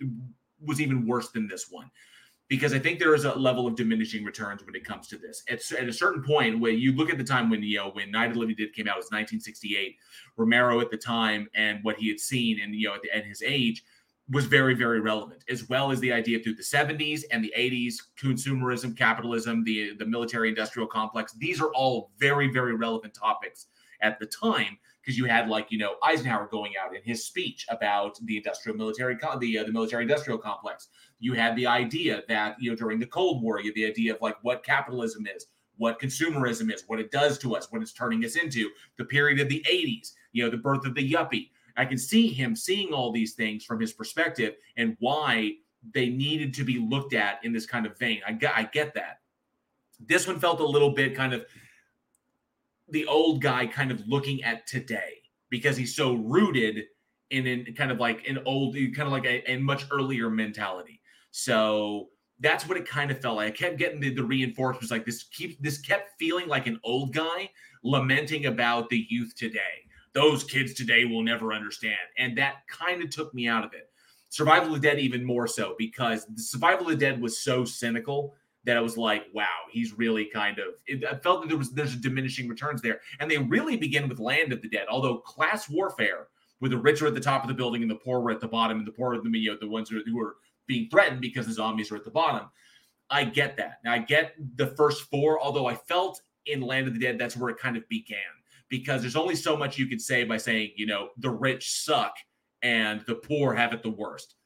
S5: was even worse than this one because I think there is a level of diminishing returns when it comes to this. At, at a certain point, when you look at the time when you know when Night of the Living Dead came out, it was 1968. Romero at the time and what he had seen and you know at, the, at his age was very very relevant, as well as the idea through the 70s and the 80s, consumerism, capitalism, the the military industrial complex. These are all very very relevant topics at the time because you had like you know Eisenhower going out in his speech about the industrial military the uh, the military industrial complex. You had the idea that you know during the Cold War, you had the idea of like what capitalism is, what consumerism is, what it does to us, what it's turning us into. The period of the '80s, you know, the birth of the yuppie. I can see him seeing all these things from his perspective and why they needed to be looked at in this kind of vein. I get, I get that. This one felt a little bit kind of the old guy kind of looking at today because he's so rooted in, in kind of like an old, kind of like a, a much earlier mentality. So that's what it kind of felt like. I kept getting the, the reinforcements like this keep this kept feeling like an old guy lamenting about the youth today. Those kids today will never understand. And that kind of took me out of it. Survival of the Dead even more so because Survival of the Dead was so cynical that I was like, wow, he's really kind of. It, I felt that there was there's diminishing returns there, and they really begin with Land of the Dead. Although class warfare, where the rich are at the top of the building and the poor were at the bottom, and the poor are the you know, the ones who are, who being threatened because the zombies are at the bottom. I get that. Now, I get the first four, although I felt in Land of the Dead that's where it kind of began because there's only so much you can say by saying, you know, the rich suck and the poor have it the worst.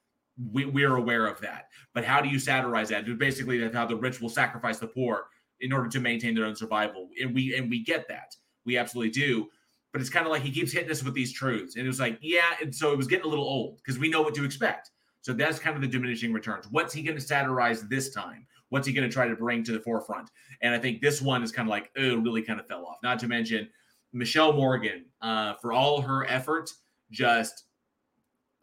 S5: We, we're aware of that. But how do you satirize that? Basically, how the rich will sacrifice the poor in order to maintain their own survival. And we and we get that. We absolutely do. But it's kind of like he keeps hitting us with these truths. And it was like, yeah. And so it was getting a little old because we know what to expect. So that's kind of the diminishing returns. What's he going to satirize this time? What's he going to try to bring to the forefront? And I think this one is kind of like, oh, really kind of fell off. Not to mention Michelle Morgan, uh, for all her efforts, just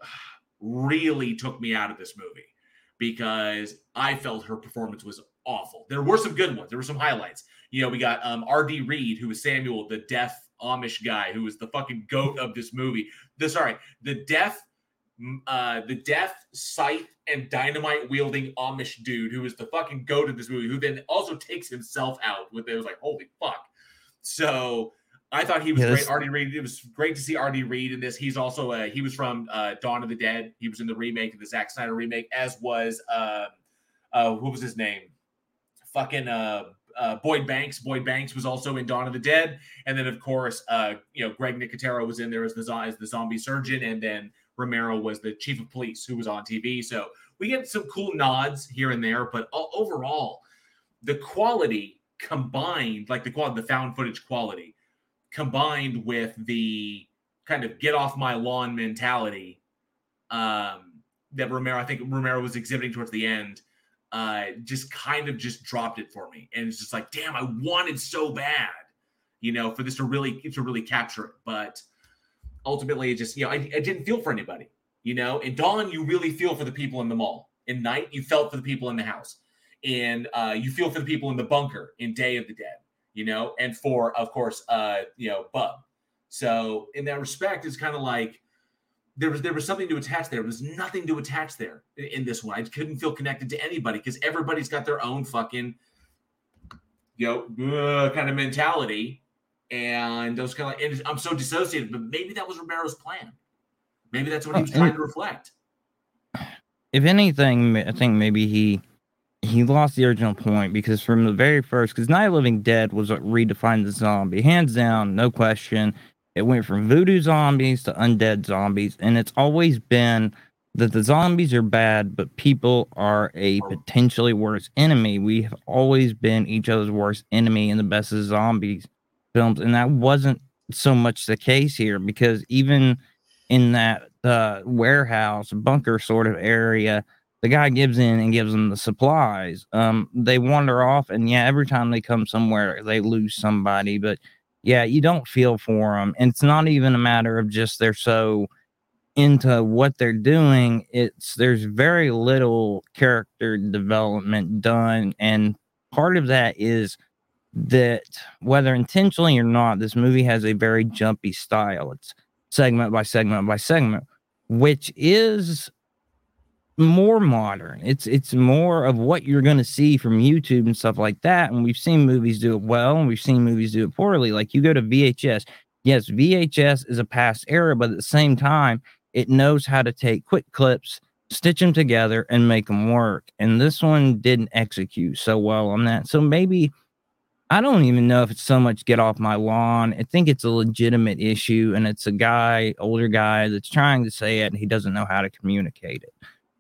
S5: really took me out of this movie because I felt her performance was awful. There were some good ones. There were some highlights. You know, we got um, R.D. Reid, who was Samuel, the deaf Amish guy, who was the fucking goat of this movie. The sorry, the deaf, uh, the deaf scythe and dynamite wielding Amish dude, who was the fucking goat of this movie, who then also takes himself out with it. it was like, holy fuck. So I thought he was great. R.D. Reid. It was great to see R.D. Reid in this. He's also uh, he was from uh, Dawn of the Dead. He was in the remake, of the Zack Snyder remake, as was uh, uh, what was his name? Fucking uh, uh, Boyd Banks. Boyd Banks was also in Dawn of the Dead, and then of course, uh, you know, Greg Nicotero was in there as the as the zombie surgeon, and then Romero was the chief of police who was on TV. So we get some cool nods here and there, but overall, the quality combined, like the quality, the found footage quality combined with the kind of get off my lawn mentality um, that Romero, I think Romero was exhibiting towards the end, uh, just kind of just dropped it for me. And it's just like, damn, I wanted so bad, you know, for this to really to really capture it. But ultimately, it just, you know, I, I didn't feel for anybody, you know. In Dawn, you really feel for the people in the mall. In Night, you felt for the people in the house. And uh, you feel for the people in the bunker in Day of the Dead you know, and for, of course, uh, you know, Bub. So in that respect, it's kind of like there was there was something to attach there. There was nothing to attach there in, in this one. I couldn't feel connected to anybody because everybody's got their own fucking, you know, uh, kind of mentality. And those kind of, like, and I'm so dissociated, but maybe that was Romero's plan. Maybe that's what he was trying to reflect.
S9: If anything, I think maybe he he lost the original point because from the very first, because Night Living Dead was what redefined the zombie, hands down, no question. It went from voodoo zombies to undead zombies, and it's always been that the zombies are bad, but people are a potentially worse enemy. We have always been each other's worst enemy in the best of zombies films, and that wasn't so much the case here because even in that uh, warehouse bunker sort of area the guy gives in and gives them the supplies. Um, they wander off, and yeah, every time they come somewhere, they lose somebody. But yeah, you don't feel for them, and it's not even a matter of just they're so into what they're doing. It's there's very little character development done, and part of that is that whether intentionally or not, this movie has a very jumpy style. It's segment by segment by segment, which is more modern. It's it's more of what you're going to see from YouTube and stuff like that. And we've seen movies do it well, and we've seen movies do it poorly. Like you go to VHS. Yes, VHS is a past era, but at the same time, it knows how to take quick clips, stitch them together, and make them work. And this one didn't execute so well on that. So maybe I don't even know if it's so much get off my lawn. I think it's a legitimate issue, and it's a guy, older guy, that's trying to say it, and he doesn't know how to communicate it.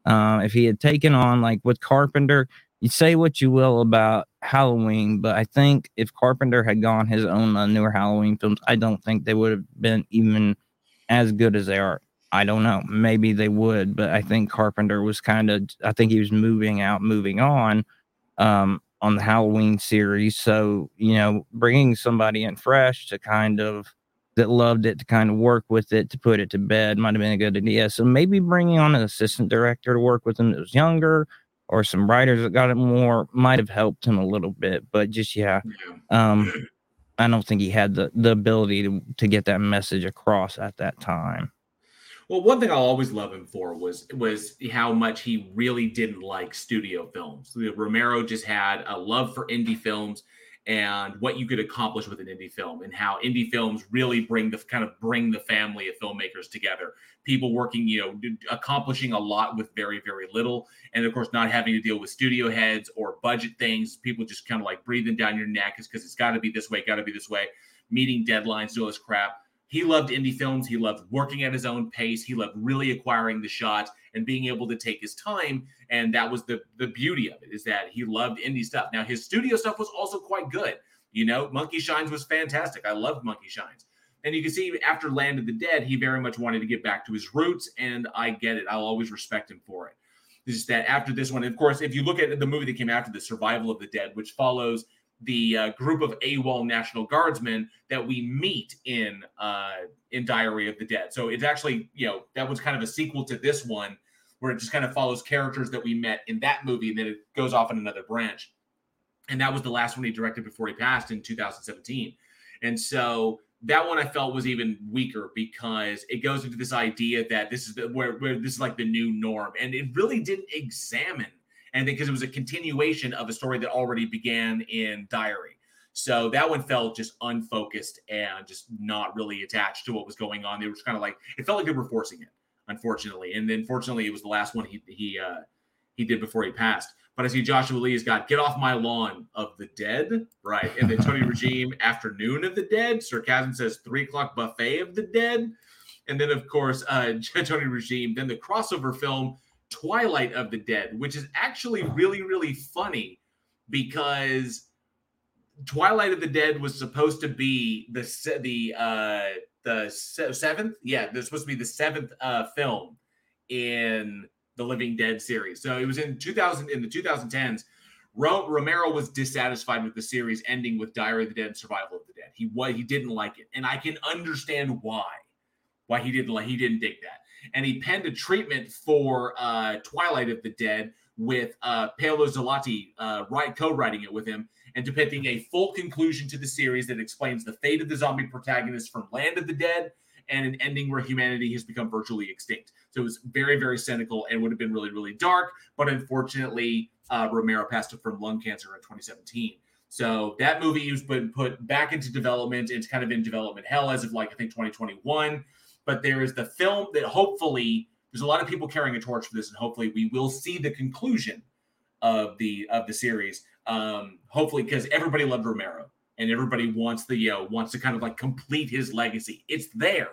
S9: Uh, if he had taken on like with Carpenter, you say what you will about Halloween, but I think if Carpenter had gone his own uh, newer Halloween films, I don't think they would have been even as good as they are. I don't know. Maybe they would, but I think Carpenter was kind of. I think he was moving out, moving on. Um, on the Halloween series. So, you know, bringing somebody in fresh to kind of that loved it to kind of work with it to put it to bed might have been a good idea. So maybe bringing on an assistant director to work with him that was younger or some writers that got it more might have helped him a little bit. But just yeah, um, I don't think he had the the ability to to get that message across at that time.
S5: Well, one thing I'll always love him for was was how much he really didn't like studio films. Romero just had a love for indie films and what you could accomplish with an indie film and how indie films really bring the kind of bring the family of filmmakers together. People working you know accomplishing a lot with very very little. And of course not having to deal with studio heads or budget things. People just kind of like breathing down your neck. Is because it's got to be this way got to be this way. Meeting deadlines all this crap. He loved indie films. He loved working at his own pace. He loved really acquiring the shot and being able to take his time. And that was the the beauty of it is that he loved indie stuff. Now his studio stuff was also quite good. You know, Monkey Shines was fantastic. I loved Monkey Shines. And you can see after Land of the Dead, he very much wanted to get back to his roots, and I get it. I'll always respect him for it. Is that after this one, of course, if you look at the movie that came after the Survival of the Dead, which follows the uh, group of AWOL National Guardsmen that we meet in uh, in Diary of the Dead. So it's actually you know that was kind of a sequel to this one where it just kind of follows characters that we met in that movie and then it goes off in another branch. And that was the last one he directed before he passed in 2017. And so that one I felt was even weaker because it goes into this idea that this is the, where, where this is like the new norm, and it really didn't examine and because it was a continuation of a story that already began in Diary. So that one felt just unfocused and just not really attached to what was going on. They were just kind of like it felt like they were forcing it, unfortunately. And then fortunately, it was the last one he he uh, he did before he passed. But I see Joshua Lee has got "Get Off My Lawn" of the Dead, right? And then Tony Regime "Afternoon of the Dead." Sarcasm says "Three O'clock Buffet of the Dead," and then of course uh, Tony Regime. Then the crossover film Twilight of the Dead, which is actually really, really funny because Twilight of the Dead was supposed to be the the uh, the seventh. Yeah, this supposed to be the seventh uh, film in the Living Dead series. So it was in 2000 in the 2010s. Romero was dissatisfied with the series ending with Diary of the Dead, Survival of the Dead. He what he didn't like it, and I can understand why. Why he didn't like he didn't dig that and he penned a treatment for uh, Twilight of the Dead with uh, Paolo Zelati uh, co-writing it with him and depicting a full conclusion to the series that explains the fate of the zombie protagonist from Land of the Dead and an ending where humanity has become virtually extinct. So it was very, very cynical and would have been really, really dark. But unfortunately, uh, Romero passed from lung cancer in 2017. So that movie has been put back into development. It's kind of in development hell as of like I think 2021 but there is the film that hopefully there's a lot of people carrying a torch for this, and hopefully we will see the conclusion of the of the series. Um, hopefully, because everybody loved Romero and everybody wants the you know wants to kind of like complete his legacy. It's there,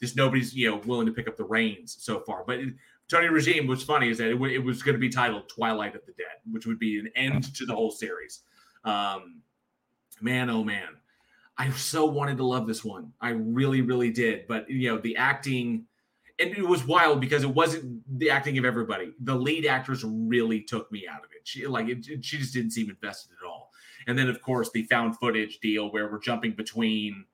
S5: just nobody's you know willing to pick up the reins so far. But Tony Regime, what's funny is that it, w- it was going to be titled Twilight of the Dead, which would be an end to the whole series. Um, man, oh man. I so wanted to love this one. I really, really did. But you know, the acting, and it was wild because it wasn't the acting of everybody. The lead actress really took me out of it. She like it, she just didn't seem invested at all. And then of course the found footage deal where we're jumping between,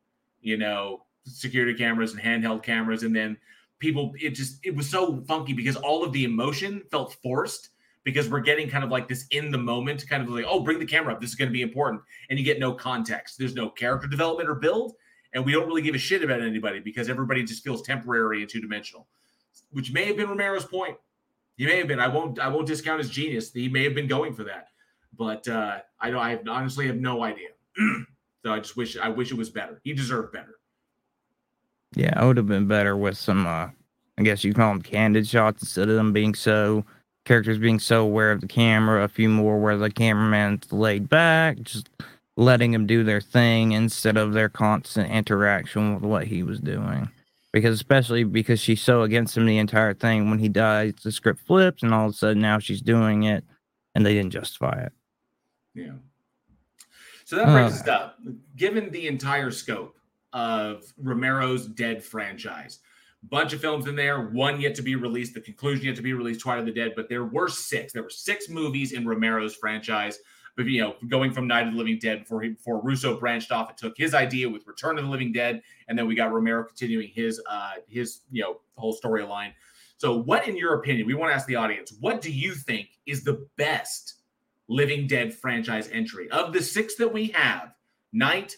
S5: you know, security cameras and handheld cameras, and then people. It just it was so funky because all of the emotion felt forced because we're getting kind of like this in the moment, kind of like, oh, bring the camera up. This is going to be important. And you get no context. There's no character development or build. And we don't really give a shit about anybody because everybody just feels temporary and two dimensional, which may have been Romero's point. He may have been. I won't. I won't discount his genius. He may have been going for that, but uh, I don't. I honestly have no idea. so I just wish. I wish it was better. He deserved better.
S9: Yeah, I would have been better with some. uh I guess you call them candid shots instead of them being so characters being so aware of the camera, a few more where the cameraman's laid back, just letting them do their thing instead of their constant interaction with what he was doing. Because especially because she's so against him the entire thing. When he dies, the script flips, and all of a sudden now she's doing it, and they didn't justify it.
S5: Yeah. So that brings
S9: Uh.
S5: us up. Given the entire scope of Romero's Dead franchise, bunch of films in there, one yet to be released, the conclusion yet to be released, Twilight of the Dead, but there were six. There were six movies in Romero's franchise. But you know, going from Night of the Living Dead before he before Russo branched off and took his idea with Return of the Living Dead, and then we got Romero continuing his uh his you know whole storyline. So, what in your opinion, we want to ask the audience, what do you think is the best Living Dead franchise entry of the six that we have? Night,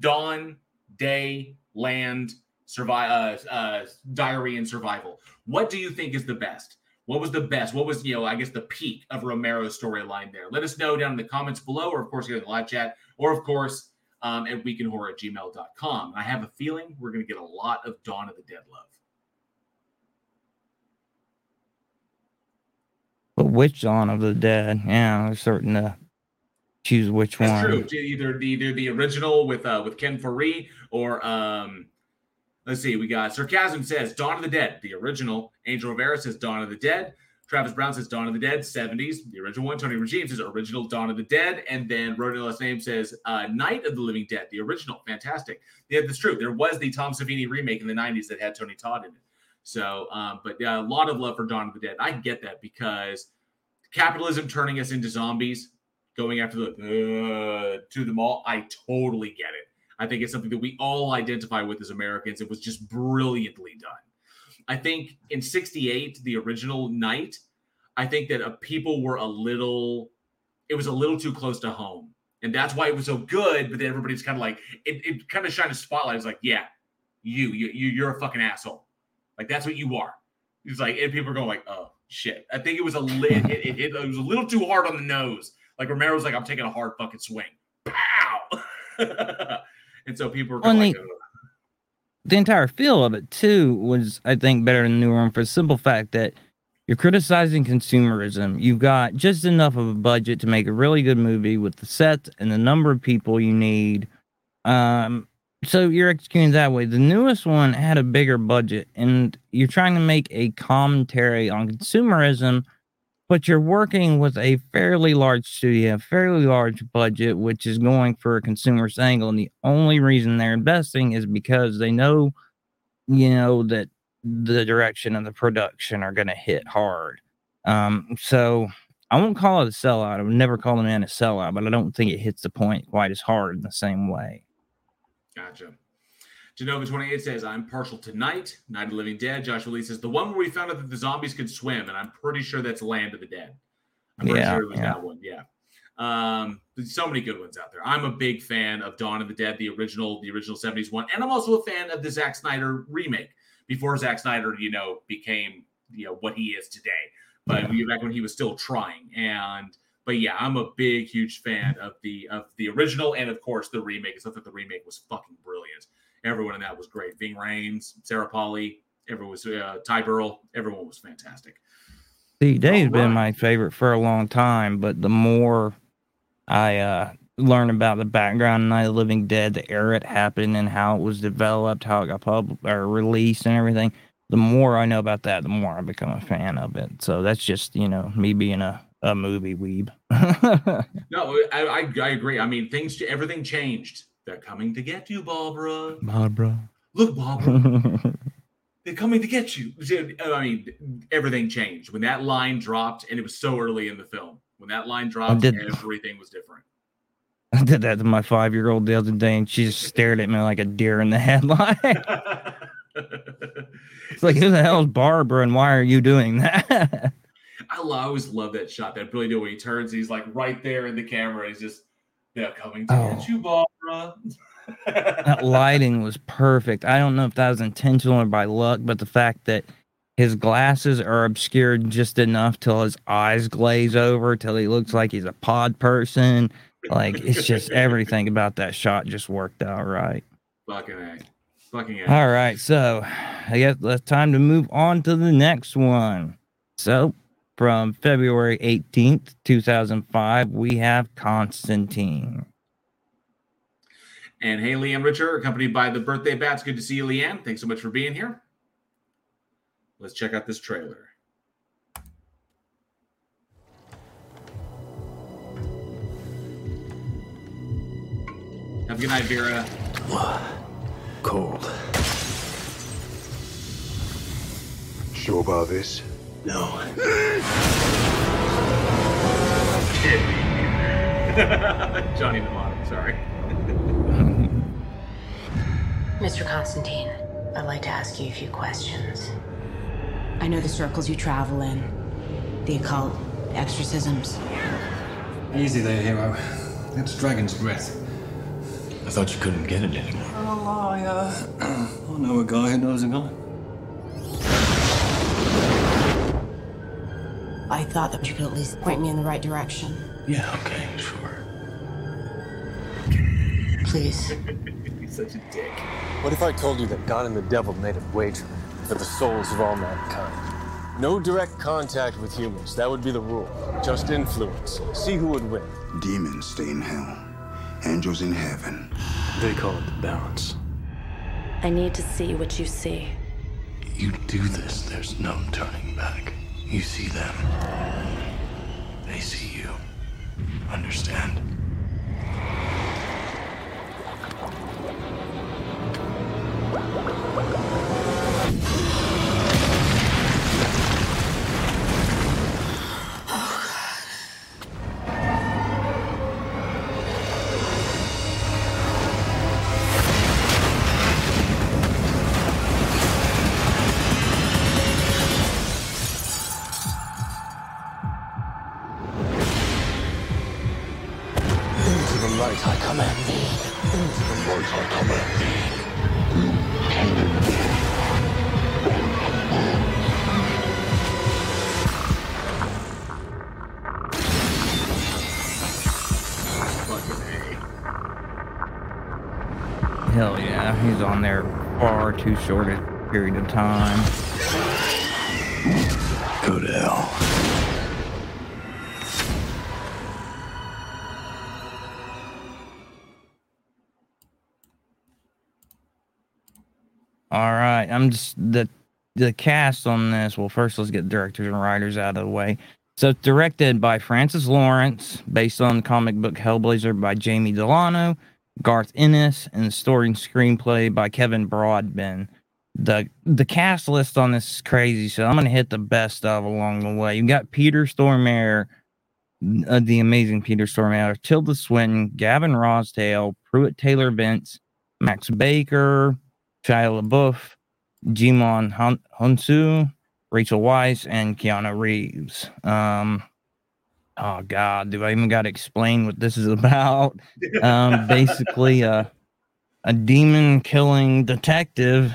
S5: Dawn, Day, Land, Survive, uh, uh, Diary, and Survival. What do you think is the best? What was the best? What was, you know, I guess the peak of Romero's storyline there? Let us know down in the comments below, or of course, here in the live chat, or of course, um, at weekinhorror at gmail.com. I have a feeling we're going to get a lot of Dawn of the Dead love.
S9: But which Dawn of the Dead? Yeah, we're certain to choose which
S5: That's
S9: one.
S5: true. Either the either the original with uh with Ken Foree or um let's see, we got Sarcasm says Dawn of the Dead, the original. Angel Rivera says Dawn of the Dead. Travis Brown says Dawn of the Dead, 70s, the original one. Tony Regime says original Dawn of the Dead. And then Last Name says uh, Night of the Living Dead, the original. Fantastic. Yeah, that's true. There was the Tom Savini remake in the 90s that had Tony Todd in it. So, um, but yeah, a lot of love for Dawn of the Dead. I get that because capitalism turning us into zombies, going after the uh, to the mall. I totally get it. I think it's something that we all identify with as Americans. It was just brilliantly done. I think in '68, the original Night, I think that uh, people were a little, it was a little too close to home, and that's why it was so good. But then everybody's kind of like, it, it kind of shined a spotlight. It's like, yeah, you, you, you, you're a fucking asshole. Like that's what you are. It's like, and people are going like, oh shit. I think it was a lit, it, it, it, it was a little too hard on the nose. Like Romero's like, I'm taking a hard fucking swing. Pow. and so people are
S9: Well,
S5: kind
S9: the-
S5: like,
S9: the entire feel of it too was i think better than the new one for the simple fact that you're criticizing consumerism. You've got just enough of a budget to make a really good movie with the sets and the number of people you need. Um so you're executing that way. The newest one had a bigger budget and you're trying to make a commentary on consumerism but you're working with a fairly large studio, a fairly large budget, which is going for a consumer's angle. And the only reason they're investing is because they know, you know, that the direction of the production are going to hit hard. Um, so I won't call it a sellout. I would never call the man a sellout, but I don't think it hits the point quite as hard in the same way.
S5: Gotcha. Genova28 says, I'm partial to Night, Night of the Living Dead. Joshua Lee says, the one where we found out that the zombies could swim, and I'm pretty sure that's Land of the Dead. I'm pretty
S9: Yeah,
S5: sure it was
S9: yeah.
S5: that one. Yeah. Um, there's so many good ones out there. I'm a big fan of Dawn of the Dead, the original, the original 70s one, and I'm also a fan of the Zack Snyder remake before Zack Snyder, you know, became you know what he is today. But we back when he was still trying. And but yeah, I'm a big, huge fan of the of the original and of course the remake. I thought that the remake was fucking brilliant. Everyone in that was great. Ving Rhames, Sarah Polley, everyone was uh, Ty Burrell. Everyone was fantastic.
S9: See, Dave's been my favorite for a long time, but the more I uh learn about the background of Night of the Living Dead, the era it happened and how it was developed, how it got pub or released and everything, the more I know about that, the more I become a fan of it. So that's just, you know, me being a, a movie weeb.
S5: No, I, I, I agree. I mean, things, everything changed. They're coming to get you, Barbara.
S9: Barbara.
S5: Look, Barbara. They're coming to get you. I mean, everything changed when that line dropped, and it was so early in the film. When that line dropped,
S9: did-
S5: everything was different.
S9: I did that to my five year old the other day and she just stared at me like a deer in the headlight. it's like, who the hell is Barbara and why are you doing that?
S5: I, always love that shot that Billy do when he turns. He's like right there in the camera. He's just, they're coming to
S9: Oh.
S5: get you, Barbara.
S9: that lighting was perfect. I don't know if that was intentional or by luck, but the fact that his glasses are obscured just enough till his eyes glaze over till he looks like he's a pod person. Like it's just everything about that shot just worked out right.
S5: Fucking A. Fucking A.
S9: All right, so I guess it's time to move on to the next one. So, from February 18th, 2005, we have Constantine.
S5: And hey, Leanne Richer, accompanied by the birthday bats. Good to see you, Leanne. Thanks so much for being here. Let's check out this trailer. Have a good night, Vera.
S10: Cold. Sure about this? No.
S5: Johnny Mnemonic, sorry.
S15: Mr. Constantine, I'd like to ask you a few questions. I know the circles you travel in, the occult, exorcisms.
S28: Easy there, hero. That's dragon's breath.
S17: I thought you couldn't get it anymore.
S28: Oh, I, uh, I know a guy who knows a guy.
S15: I thought that you could at least point me in the right direction.
S17: Yeah, okay, sure.
S15: Please.
S5: He's such a dick.
S29: What if I told you that God and the devil made a wager for the souls of all mankind? No direct contact with humans, that would be the rule. Just influence. See who would win.
S10: Demons stay in hell, angels in heaven.
S17: They call it the balance.
S30: I need to see what you see.
S17: You do this, there's no turning back. You see them. They see you. Understand?
S9: Too short a period of time.
S17: Go to hell.
S9: All right, I'm just the the cast on this. Well, first let's get directors and writers out of the way. So it's directed by Francis Lawrence, based on the comic book Hellblazer by Jamie Delano, Garth Ennis, and story and screenplay by Kevin Brodbin. The the cast list on this is crazy, so I'm gonna hit the best of along the way. You got Peter Stormare, uh, the amazing Peter Stormare, Tilda Swinton, Gavin Rossdale, Pruitt Taylor Vince, Max Baker, Shia LaBeouf, Djimon Hun- Hounsou, Rachel Weisz, and Keanu Reeves. Um, oh God, do I even got to explain what this is about? Um, basically, uh, a demon killing detective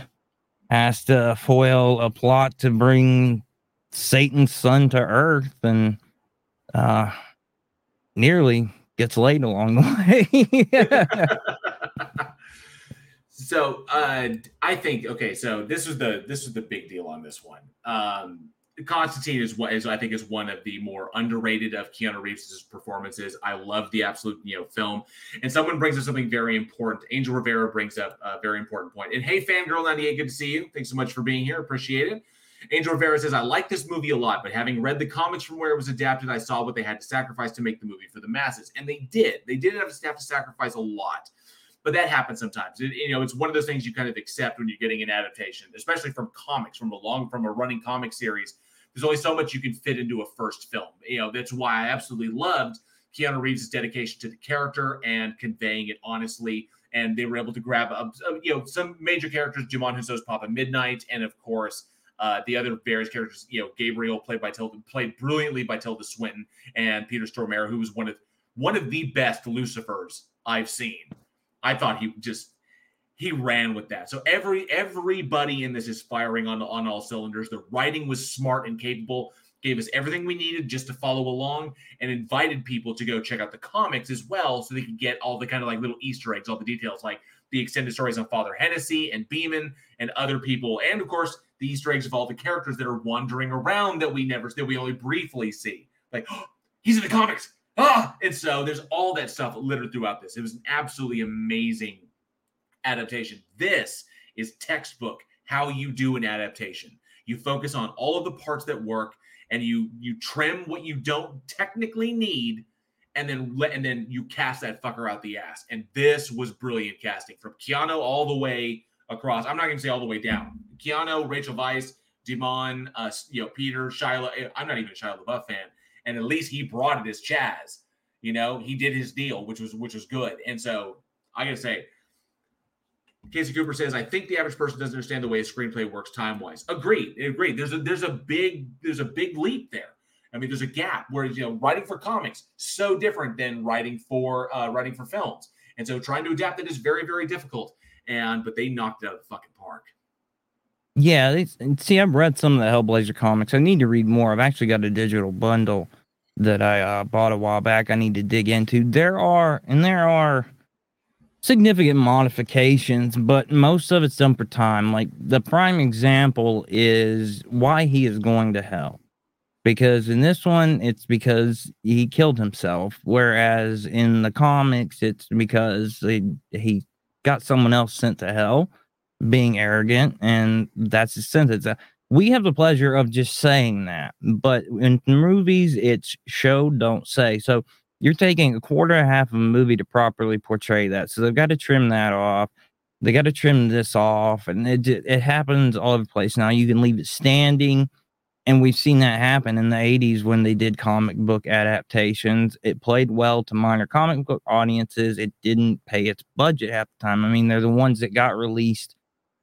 S9: has to foil a plot to bring Satan's son to Earth, and uh, nearly gets laid along the way.
S5: So uh, I think okay. So this was the this was the big deal on this one. Um, Constantine is what is I think is one of the more underrated of Keanu Reeves' performances. I love the absolute you know film, and someone brings up something very important. Angel Rivera brings up a very important point. And hey, fangirl ninety eight, good to see you. Thanks so much for being here. Appreciate it. Angel Rivera says, I like this movie a lot, but having read the comics from where it was adapted, I saw what they had to sacrifice to make the movie for the masses. And they did. They did have to have to sacrifice a lot but that happens sometimes. It, you know, it's one of those things you kind of accept when you're getting an adaptation, especially from comics, from a long, from a running comic series. There's only so much you can fit into a first film. You know, that's why I absolutely loved Keanu Reeves' dedication to the character and conveying it honestly. And they were able to grab, a, a, you know, some major characters, Djimon Hounsou's Papa Midnight, and of course, uh, the other various characters, you know, Gabriel played by Tilda, played brilliantly by Tilda Swinton, and Peter Stormare, who was one of one of the best Lucifers I've seen. I thought he just he ran with that. So every everybody in this is firing on on all cylinders. The writing was smart and capable. Gave us everything we needed just to follow along, and invited people to go check out the comics as well, so they could get all the kind of like little Easter eggs, all the details, like the extended stories on Father Hennessy and Beeman and other people, and of course the Easter eggs of all the characters that are wandering around that we never that we only briefly see. Like oh, he's in the comics. Ah, and so there's all that stuff littered throughout this. It was an absolutely amazing adaptation. This is textbook how you do an adaptation. You focus on all of the parts that work and you you trim what you don't technically need and then let and then you cast that fucker out the ass. And this was brilliant casting from Keanu all the way across. I'm not going to say all the way down. Keanu, Rachel Weisz, Djimon, uh, you know, Peter, Shiloh. eh, I'm not even a Shia LaBeouf fan, and at least he brought it as Chaz. You know, he did his deal, which was which was good. And so I gotta say, Casey Cooper says, I think the average person doesn't understand the way a screenplay works time wise. Agreed. Agreed. There's a there's a big there's a big leap there. I mean, there's a gap where you know writing for comics so different than writing for uh, writing for films, and so trying to adapt it is very very difficult. And but they knocked it out of the fucking park.
S9: Yeah, see, I've read some of the Hellblazer comics. I need to read more. I've actually got a digital bundle that I uh, bought a while back. I need to dig into. There are, and there are significant modifications, but most of it's done for time. Like the prime example is why he is going to hell. Because in this one, it's because he killed himself, whereas in the comics, it's because he, he got someone else sent to hell being arrogant, and that's his sentence. Uh, We have the pleasure of just saying that, but in movies, it's show, don't say. So you're taking a quarter and a half of a movie to properly portray that. So they've got to trim that off. They got to trim this off, and it it happens all over the place. Now you can leave it standing, and we've seen that happen in the '80s when they did comic book adaptations. It played well to minor comic book audiences. It didn't pay its budget half the time. I mean, they're the ones that got released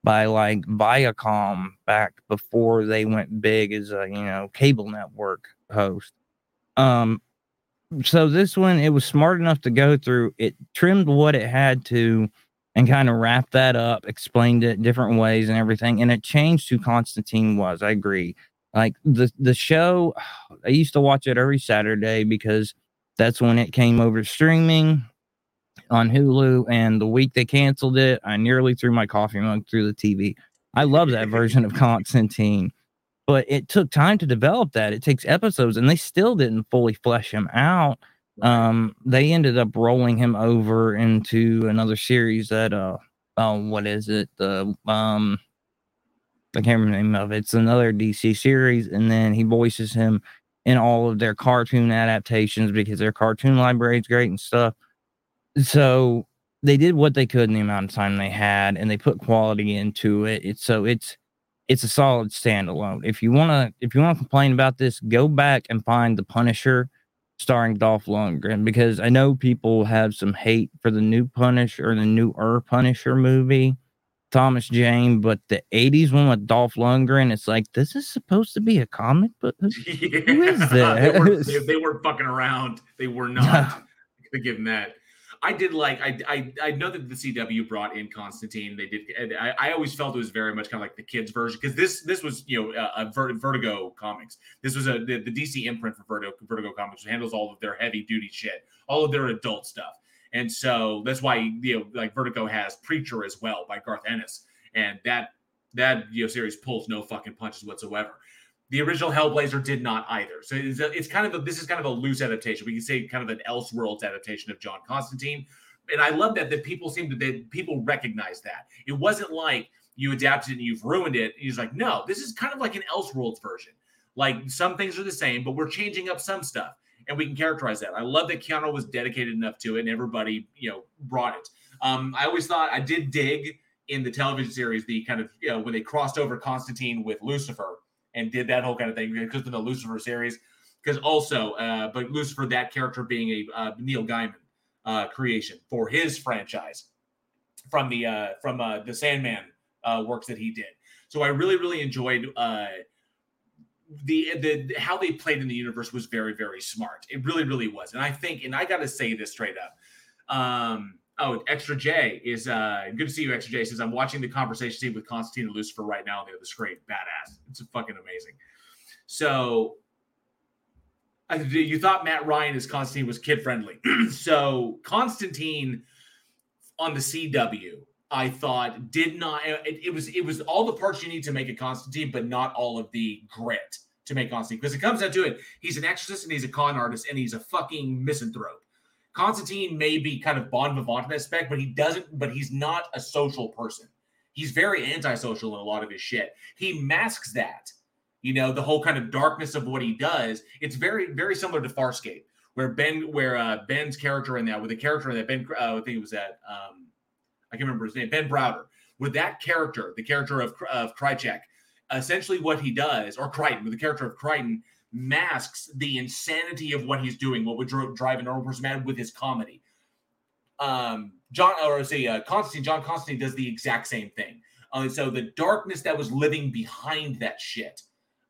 S9: by like Viacom back before they went big as a you know cable network host. Um, so this one it was smart enough to go through. It trimmed what it had to, and kind of wrapped that up, explained it different ways and everything, and it changed who Constantine was. I agree. Like the the show, I used to watch it every Saturday because that's when it came over streaming on Hulu, and the week they canceled it, I nearly threw my coffee mug through the TV. I love that version of Constantine, but it took time to develop that. It takes episodes, and they still didn't fully flesh him out. Um, they ended up rolling him over into another series that uh, oh, what is it? The um, I can't remember the name of it. It's another DC series, and then he voices him in all of their cartoon adaptations because their cartoon library is great and stuff so they did what they could in the amount of time they had and they put quality into it it's so it's it's a solid standalone if you want to if you want to complain about this go back and find the punisher starring dolph lundgren because i know people have some hate for the new punisher or the newer punisher movie thomas jane but the 80s one with dolph lundgren it's like this is supposed to be a comic book who is
S5: they,
S9: that
S5: were, they, they weren't fucking around. They were not. to give them that. I did like I, I I know that the CW brought in Constantine. They did. I, I always felt it was very much kind of like the kids version because this this was you know a Vertigo comics. This was a the, the DC imprint for Vertigo Vertigo comics which handles all of their heavy duty shit, all of their adult stuff. And so that's why you know like Vertigo has Preacher as well by Garth Ennis, and that that you know series pulls no fucking punches whatsoever. The original Hellblazer did not either. So it's, a, it's kind of a, this is kind of a loose adaptation. We can say kind of an Elseworlds adaptation of John Constantine. And I love that that people seem to that people recognize that. It wasn't like you adapted and you've ruined it. He's like, no, this is kind of like an Elseworlds version. Like some things are the same, but we're changing up some stuff. And we can characterize that. I love that Keanu was dedicated enough to it and everybody, you know, brought it. Um, I always thought I did dig in the television series the kind of you know when they crossed over Constantine with Lucifer and did that whole kind of thing because of the Lucifer series. Because also, uh, but Lucifer, that character being a uh, Neil Gaiman uh, creation for his franchise from the uh, from uh, the Sandman uh, works that he did. So I really really enjoyed uh, the the how they played in the universe was very very smart. It really really was, and I think, and I got to say this straight up. Um, oh, Extra J is uh, good to see you. Extra J says I'm watching the conversation scene with Constantine and Lucifer right now on the other screen. Badass. It's fucking amazing. So. You thought Matt Ryan as Constantine was kid friendly. so Constantine on the CW, I thought did not. It, it was it was all the parts you need to make a Constantine, but not all of the grit to make Constantine. Because it comes down to it, he's an exorcist and he's a con artist and he's a fucking misanthrope. Constantine may be kind of bon vivant in that spec, but he doesn't. But he's not a social person. He's very antisocial in a lot of his shit. He masks that. You know, the whole kind of darkness of what he does. It's very, very similar to Farscape, where Ben, where uh, Ben's character in that, with the character in that Ben, uh, I think it was that. Um, I can't remember his name. Ben Browder. With that character, the character of of Krychek, essentially what he does, or Crichton, with the character of Crichton, masks the insanity of what he's doing, what would dri- drive a normal person mad with his comedy. Um, John, or say uh, Constantine, John Constantine does the exact same thing. Uh, so the darkness that was living behind that shit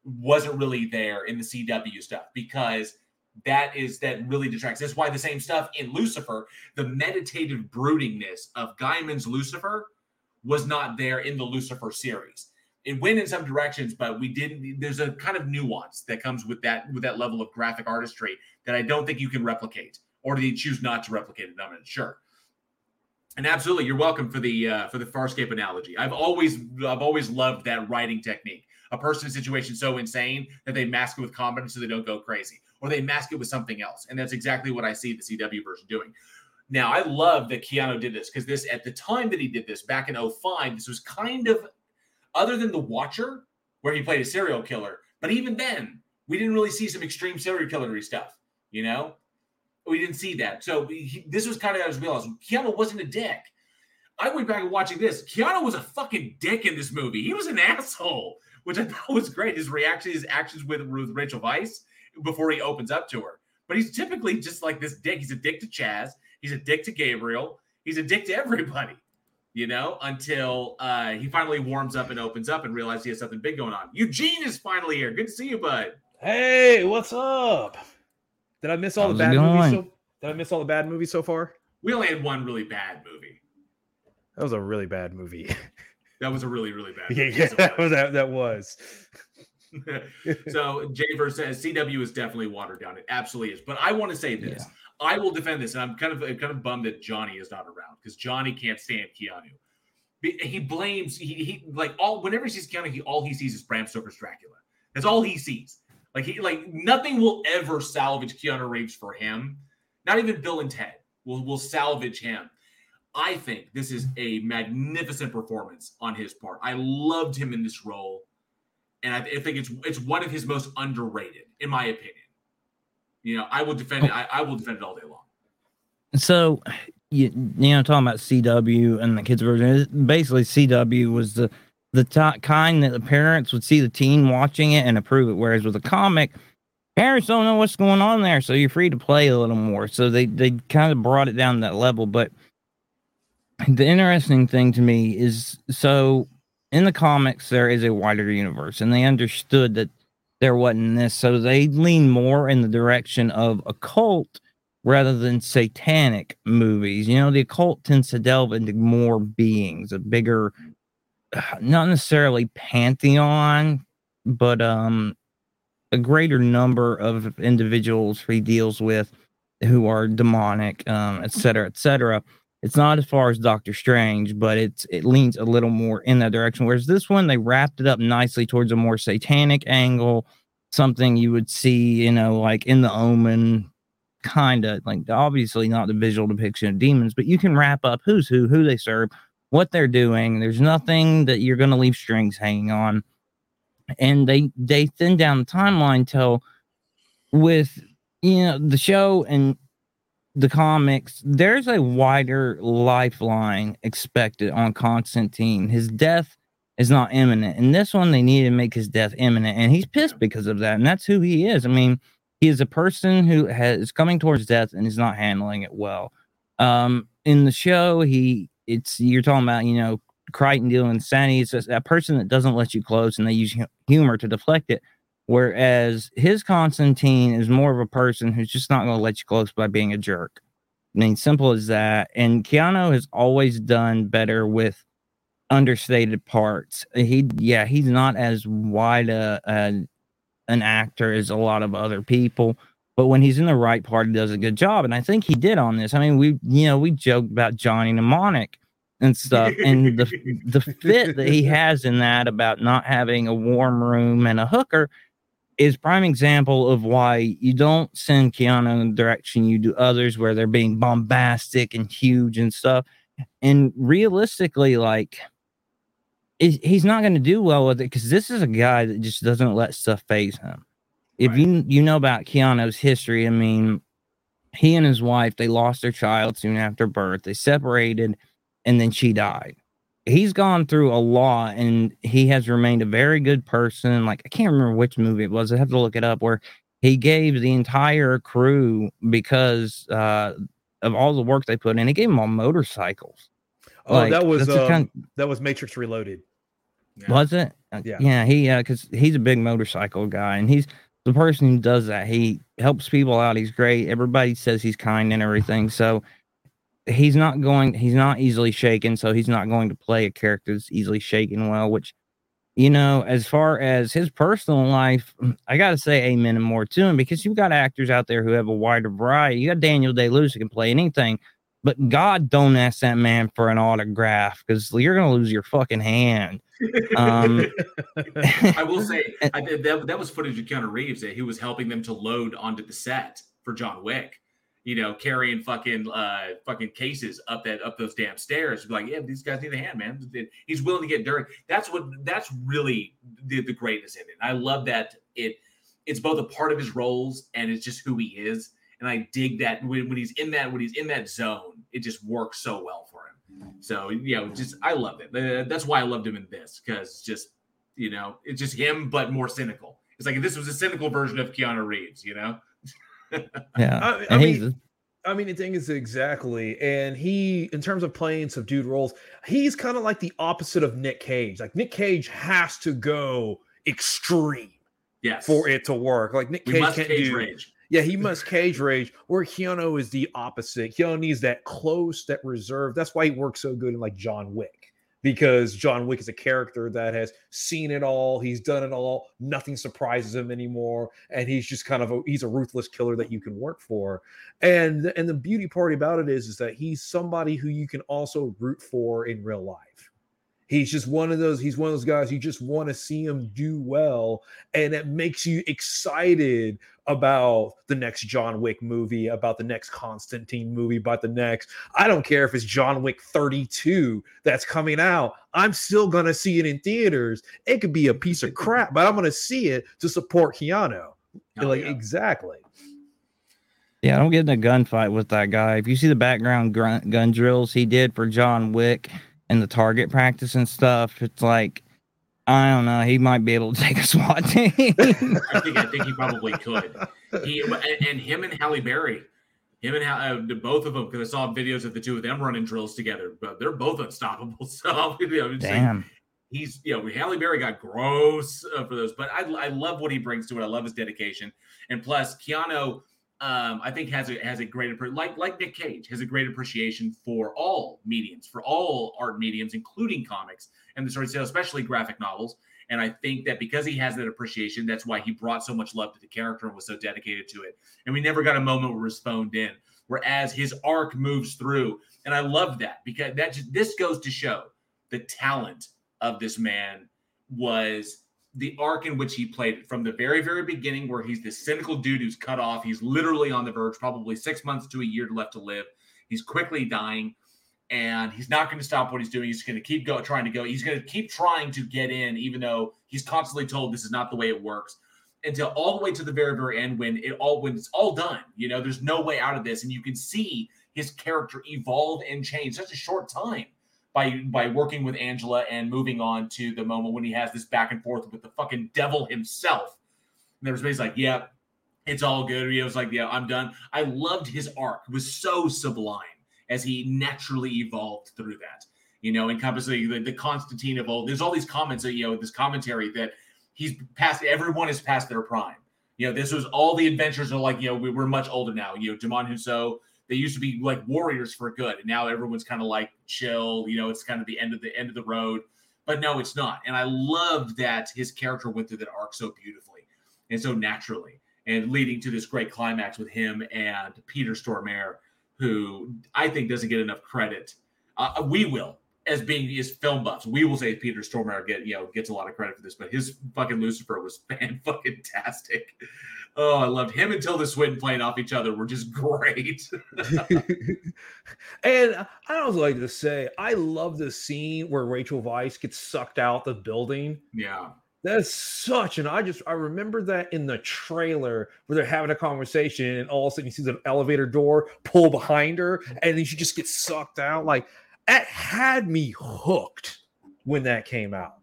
S5: wasn't really there in the CW stuff because that is that really detracts. That's why the same stuff in Lucifer, the meditative broodingness of Gaiman's Lucifer was not there in the Lucifer series it went in some directions, but we didn't. There's a kind of nuance that comes with that with that level of graphic artistry that I don't think you can replicate, or you choose not to replicate it? I'm not sure. And absolutely, you're welcome for the uh, for the Farscape analogy. I've always I've always loved that writing technique. A person in a situation so insane that they mask it with confidence so they don't go crazy, or they mask it with something else, and that's exactly what I see the CW version doing. Now, I love that Keanu did this because this at the time that he did this back in 05, this was kind of other than The Watcher, where he played a serial killer. But even then, we didn't really see some extreme serial killery stuff. You know, we didn't see that. So he, this was kind of as realized Keanu wasn't a dick. I went back and watching this. Keanu was a fucking dick in this movie. He was an asshole, which I thought was great. His reaction, his actions with, with Rachel Weisz before he opens up to her. But he's typically just like this dick. He's a dick to Chaz. He's a dick to Gabriel. He's a dick to everybody you know, until uh, he finally warms up and opens up and realizes he has something big going on. Eugene is finally here. Good to see you, bud.
S31: Hey, what's up? Did I miss all How's the bad movies? So, did I miss all the bad movies so far?
S5: We only had one really bad movie.
S31: That was a really bad movie.
S5: That was a really, really bad
S31: movie. yeah, yeah that was that, that was.
S5: so Javer says CW is definitely watered down. It absolutely is. But I want to say this. Yeah. I will defend this, and I'm kind of I'm kind of bummed that Johnny is not around because Johnny can't stand Keanu. He blames he, he like all whenever he sees Keanu, he all he sees is Bram Stoker's Dracula. That's all he sees. Like he like nothing will ever salvage Keanu Reeves for him. Not even Bill and Ted will will salvage him. I think this is a magnificent performance on his part. I loved him in this role, and I, I think it's it's one of his most underrated, in my opinion. You know, I will defend it. I, I will defend it all day long.
S9: So, you, you know, talking about CW and the kids version, basically CW was the the t- kind that the parents would see the teen watching it and approve it. Whereas with a comic, parents don't know what's going on there, so you're free to play a little more. So they they kind of brought it down that level. But the interesting thing to me is so in the comics there is a wider universe, and they understood that there wasn't this. So they lean more in the direction of occult rather than satanic movies. You know, the occult tends to delve into more beings, a bigger, not necessarily pantheon, but um, a greater number of individuals he deals with who are demonic, um, et cetera, et cetera. It's not as far as Doctor Strange, but it's it leans a little more in that direction. Whereas this one, they wrapped it up nicely towards a more satanic angle, something you would see, you know, like in the Omen, kind of like obviously not the visual depiction of demons, but you can wrap up who's who, who they serve, what they're doing. There's nothing that you're going to leave strings hanging on, and they they thin down the timeline till with you know the show and the comics, there's a wider lifeline expected on Constantine. His death is not imminent. In this one, they need to make his death imminent, and he's pissed because of that. And that's who he is. I mean, he is a person who has coming towards death and is not handling it well. Um, in the show, he it's you're talking about, you know, Crichton dealing with insanity. It's a, a person that doesn't let you close, and they use humor to deflect it. Whereas his Constantine is more of a person who's just not going to let you close by being a jerk. I mean, simple as that. And Keanu has always done better with understated parts. He, yeah, he's not as wide a, a an actor as a lot of other people, but when he's in the right part, he does a good job. And I think he did on this. I mean, we, you know, we joked about Johnny Mnemonic and stuff, and the the fit that he has in that about not having a warm room and a hooker is prime example of why you don't send Keanu in the direction you do others where they're being bombastic and huge and stuff. And realistically, like he's not going to do well with it because this is a guy that just doesn't let stuff phase him. If right. you you know about Keanu's history, I mean, he and his wife they lost their child soon after birth. They separated, and then she died he's gone through a lot and he has remained a very good person. Like I can't remember which movie it was. I have to look it up where he gave the entire crew because uh, of all the work they put in. He gave them all motorcycles.
S31: Oh, like, that was um, kind of, that was Matrix Reloaded.
S9: Yeah. Was it? Uh, yeah. Yeah. He uh, because he's a big motorcycle guy and he's the person who does that. He helps people out. He's great. Everybody says he's kind and everything. So he's not going he's not easily shaken so he's not going to play a character that's easily shaken well which you know as far as his personal life i gotta say amen and more to him because you've got actors out there who have a wider variety. You got daniel day lewis who can play anything but god don't ask that man for an autograph because you're gonna lose your fucking hand. Um,
S5: i will say I, that, that was footage of keanu reeves that he was helping them to load onto the set for john wick you know, carrying fucking uh fucking cases up that up those damn stairs. Like, yeah, these guys need a hand, man. He's willing to get dirty. That's what that's really the, the greatness in it. I love that it it's both a part of his roles and it's just who he is. And I dig that when, when he's in that when he's in that zone, it just works so well for him. So you know, just I love it. Uh, that's why I loved him in this because just you know, it's just him but more cynical. It's like this was a cynical version of Keanu Reeves, you know
S9: yeah,
S31: I, I mean, I mean, the thing is exactly, and he, in terms of playing subdued roles, he's kind of like the opposite of Nick Cage. Like Nick Cage has to go extreme,
S5: yes,
S31: for it to work. Like Nick Cage can't
S5: cage
S31: do.
S5: Rage.
S31: Yeah, he must cage rage. Where Keanu is the opposite. Keanu needs that close, that reserve. That's why he works so good in like John Wick because John Wick is a character that has seen it all, he's done it all, nothing surprises him anymore, and he's just kind of a, he's a ruthless killer that you can work for. And and the beauty part about it is is that he's somebody who you can also root for in real life. He's just one of those, he's one of those guys you just want to see him do well. And it makes you excited about the next John Wick movie, about the next Constantine movie, about the next. I don't care if it's John Wick 32 that's coming out. I'm still going to see it in theaters. It could be a piece of crap, but I'm going to see it to support Keanu. Oh, like, yeah. exactly.
S9: Yeah, I don't get in a gunfight with that guy. If you see the background gun, gun drills he did for John Wick and the target practice and stuff, it's like I don't know. He might be able to take a SWAT team.
S5: I think I think he probably could. He and, and him and Halle Berry, him and uh, both of them, because I saw videos of the two of them running drills together, but they're both unstoppable. So you know,
S9: damn.
S5: he's you know Halle Berry got gross uh, for those, but I I love what he brings to it. I love his dedication, and plus Keanu um, I think has a has a great like like Nick Cage has a great appreciation for all mediums, for all art mediums, including comics and the story tale, especially graphic novels. And I think that because he has that appreciation, that's why he brought so much love to the character and was so dedicated to it. And we never got a moment where it was phoned in. Whereas his arc moves through, and I love that because that just, this goes to show the talent of this man was the arc in which he played from the very, very beginning, where he's this cynical dude who's cut off. He's literally on the verge, probably six months to a year left to live. He's quickly dying, and he's not going to stop what he's doing. He's going to keep go trying to go. He's going to keep trying to get in, even though he's constantly told this is not the way it works. Until all the way to the very, very end, when it all when it's all done, you know, there's no way out of this, and you can see his character evolve and change such a short time by by working with Angela and moving on to the moment when he has this back and forth with the fucking devil himself. And everybody's like, "Yeah, it's all good." He was like, "Yeah, I'm done." I loved his arc; it was so sublime as he naturally evolved through that. You know, encompassing the, the Constantine of all. There's all these comments, that, you know, this commentary that he's past. Everyone is past their prime. You know, this was all the adventures are like, you know, we, we're much older now. You know, Djimon Hounsou they used to be like warriors for good, and now everyone's kind of like chill. You know, it's kind of the end of the end of the road. But no, it's not. And I loved that his character went through that arc so beautifully and so naturally, and leading to this great climax with him and Peter Stormare, who I think doesn't get enough credit. Uh, we will as being his film buffs. We will say Peter Stormare get you know gets a lot of credit for this, but his fucking Lucifer was fan fucking tastic. Oh, I loved him and Tilda Swinton playing off each other were just great.
S31: and I also like to say, I love the scene where Rachel Weisz gets sucked out the building.
S5: yeah.
S31: That's such and I just I remember that in the trailer where they're having a conversation and all of a sudden you see the elevator door pull behind her and then she just gets sucked out. Like that had me hooked when that came out.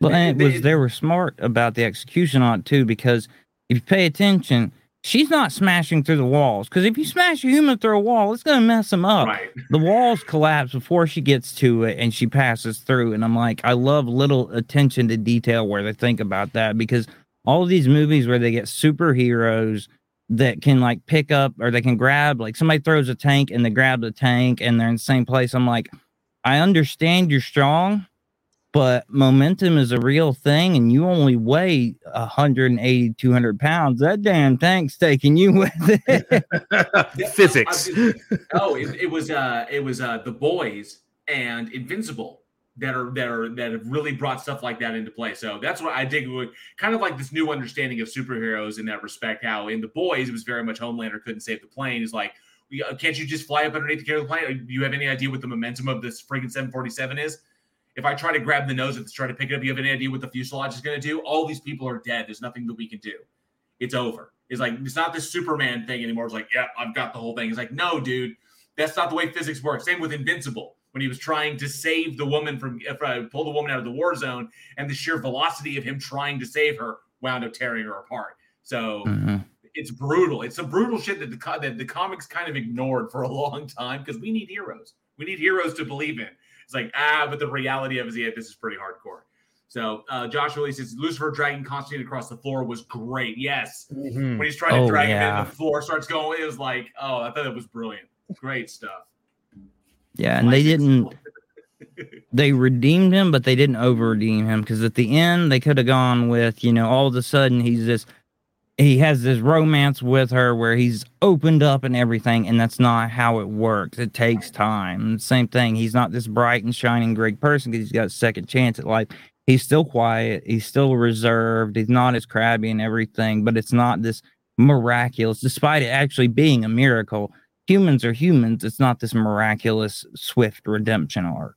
S9: Well, and it was they were smart about the execution on it too, because if you pay attention, she's not smashing through the walls. Because if you smash a human through a wall, it's gonna mess them up.
S5: Right.
S9: The walls collapse before she gets to it, and she passes through. And I'm like, I love little attention to detail where they think about that because all of these movies where they get superheroes that can like pick up or they can grab like somebody throws a tank and they grab the tank and they're in the same place. I'm like, I understand you're strong, but momentum is a real thing and you only weigh 180 200 pounds that damn tank's taking you with it
S31: Physics.
S5: oh, it, it was uh it was uh the boys and Invincible that are that are that have really brought stuff like that into play. So that's what I dig with kind of like this new understanding of superheroes in that respect. How in the boys it was very much Homelander couldn't save the plane. Is like, uh, can't you just fly up underneath the carry of the plane? Do you have any idea what the momentum of this freaking 747 is? If I try to grab the nose and try to pick it up, you have any idea what the fuselage is going to do? All these people are dead. There's nothing that we can do. It's over. It's like it's not this Superman thing anymore. It's like, yeah, I've got the whole thing. It's like, no, dude, that's not the way physics works. Same with Invincible when he was trying to save the woman from uh, pull the woman out of the war zone, and the sheer velocity of him trying to save her wound up tearing her apart. So it's brutal. It's some brutal shit that the that the comics kind of ignored for a long time because we need heroes. We need heroes to believe in. It's like ah, but the reality of it is, yeah, this is pretty hardcore. So uh, Josh releases Lucifer dragging Constantine across the floor was great. Yes,
S31: Mhm.
S5: when he's trying to
S9: Oh,
S5: drag him
S9: yeah.
S5: in, the floor starts going. It was like, oh, I thought it was brilliant. Great stuff.
S9: yeah and they didn't they redeemed him but they didn't over redeem him because at the end they could have gone with you know all of a sudden he's this he has this romance with her where he's opened up and everything and that's not how it works. It takes time. Same thing. He's not this bright and shining great person because he's got a second chance at life. He's still quiet. He's still reserved. He's not as crabby and everything but it's not this miraculous despite it actually being a miracle humans are humans. It's not this miraculous swift redemption arc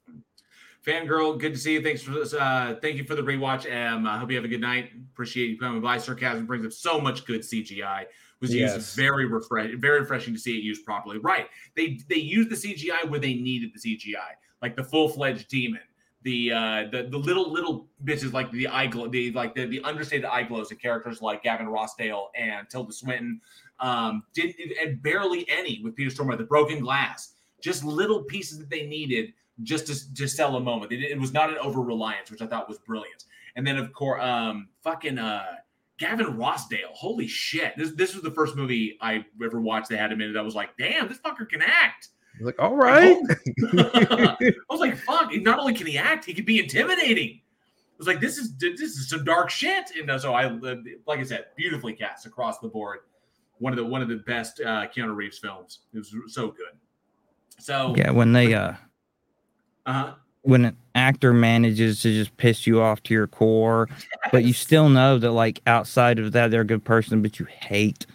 S5: Fangirl, good to see you. Thanks for this. Uh, thank you for the rewatch. Um, I hope you have a good night. Appreciate you coming by. Sarcasm brings up so much good CGI. Was
S31: Yes.
S5: used very refresh, very refreshing to see it used properly. Right? They they used the CGI where they needed the CGI, like the full fledged demon, the uh, the the little little bitches like the eye glow, the like the the understated eye glows of characters like Gavin Rossdale and Tilda Swinton. Um, did and barely any with Peter Stormare. The broken glass, just little pieces that they needed just to, to sell a moment. It, it was not an over reliance, which I thought was brilliant. And then of course, um, fucking uh, Gavin Rossdale. Holy shit! This this was the first movie I ever watched that had him in it. I was like, damn, this fucker can act.
S31: Like, all right.
S5: I was like, fuck. Not only can he act, he can be intimidating. I was like, this is this is some dark shit. And uh, so I, like I said, beautifully cast across the board. One of the one of the best uh, Keanu Reeves films. It was so good. So
S9: yeah when they uh
S5: uh-huh.
S9: when an actor manages to just piss you off to your core, but you still know that like outside of that they're a good person, but you hate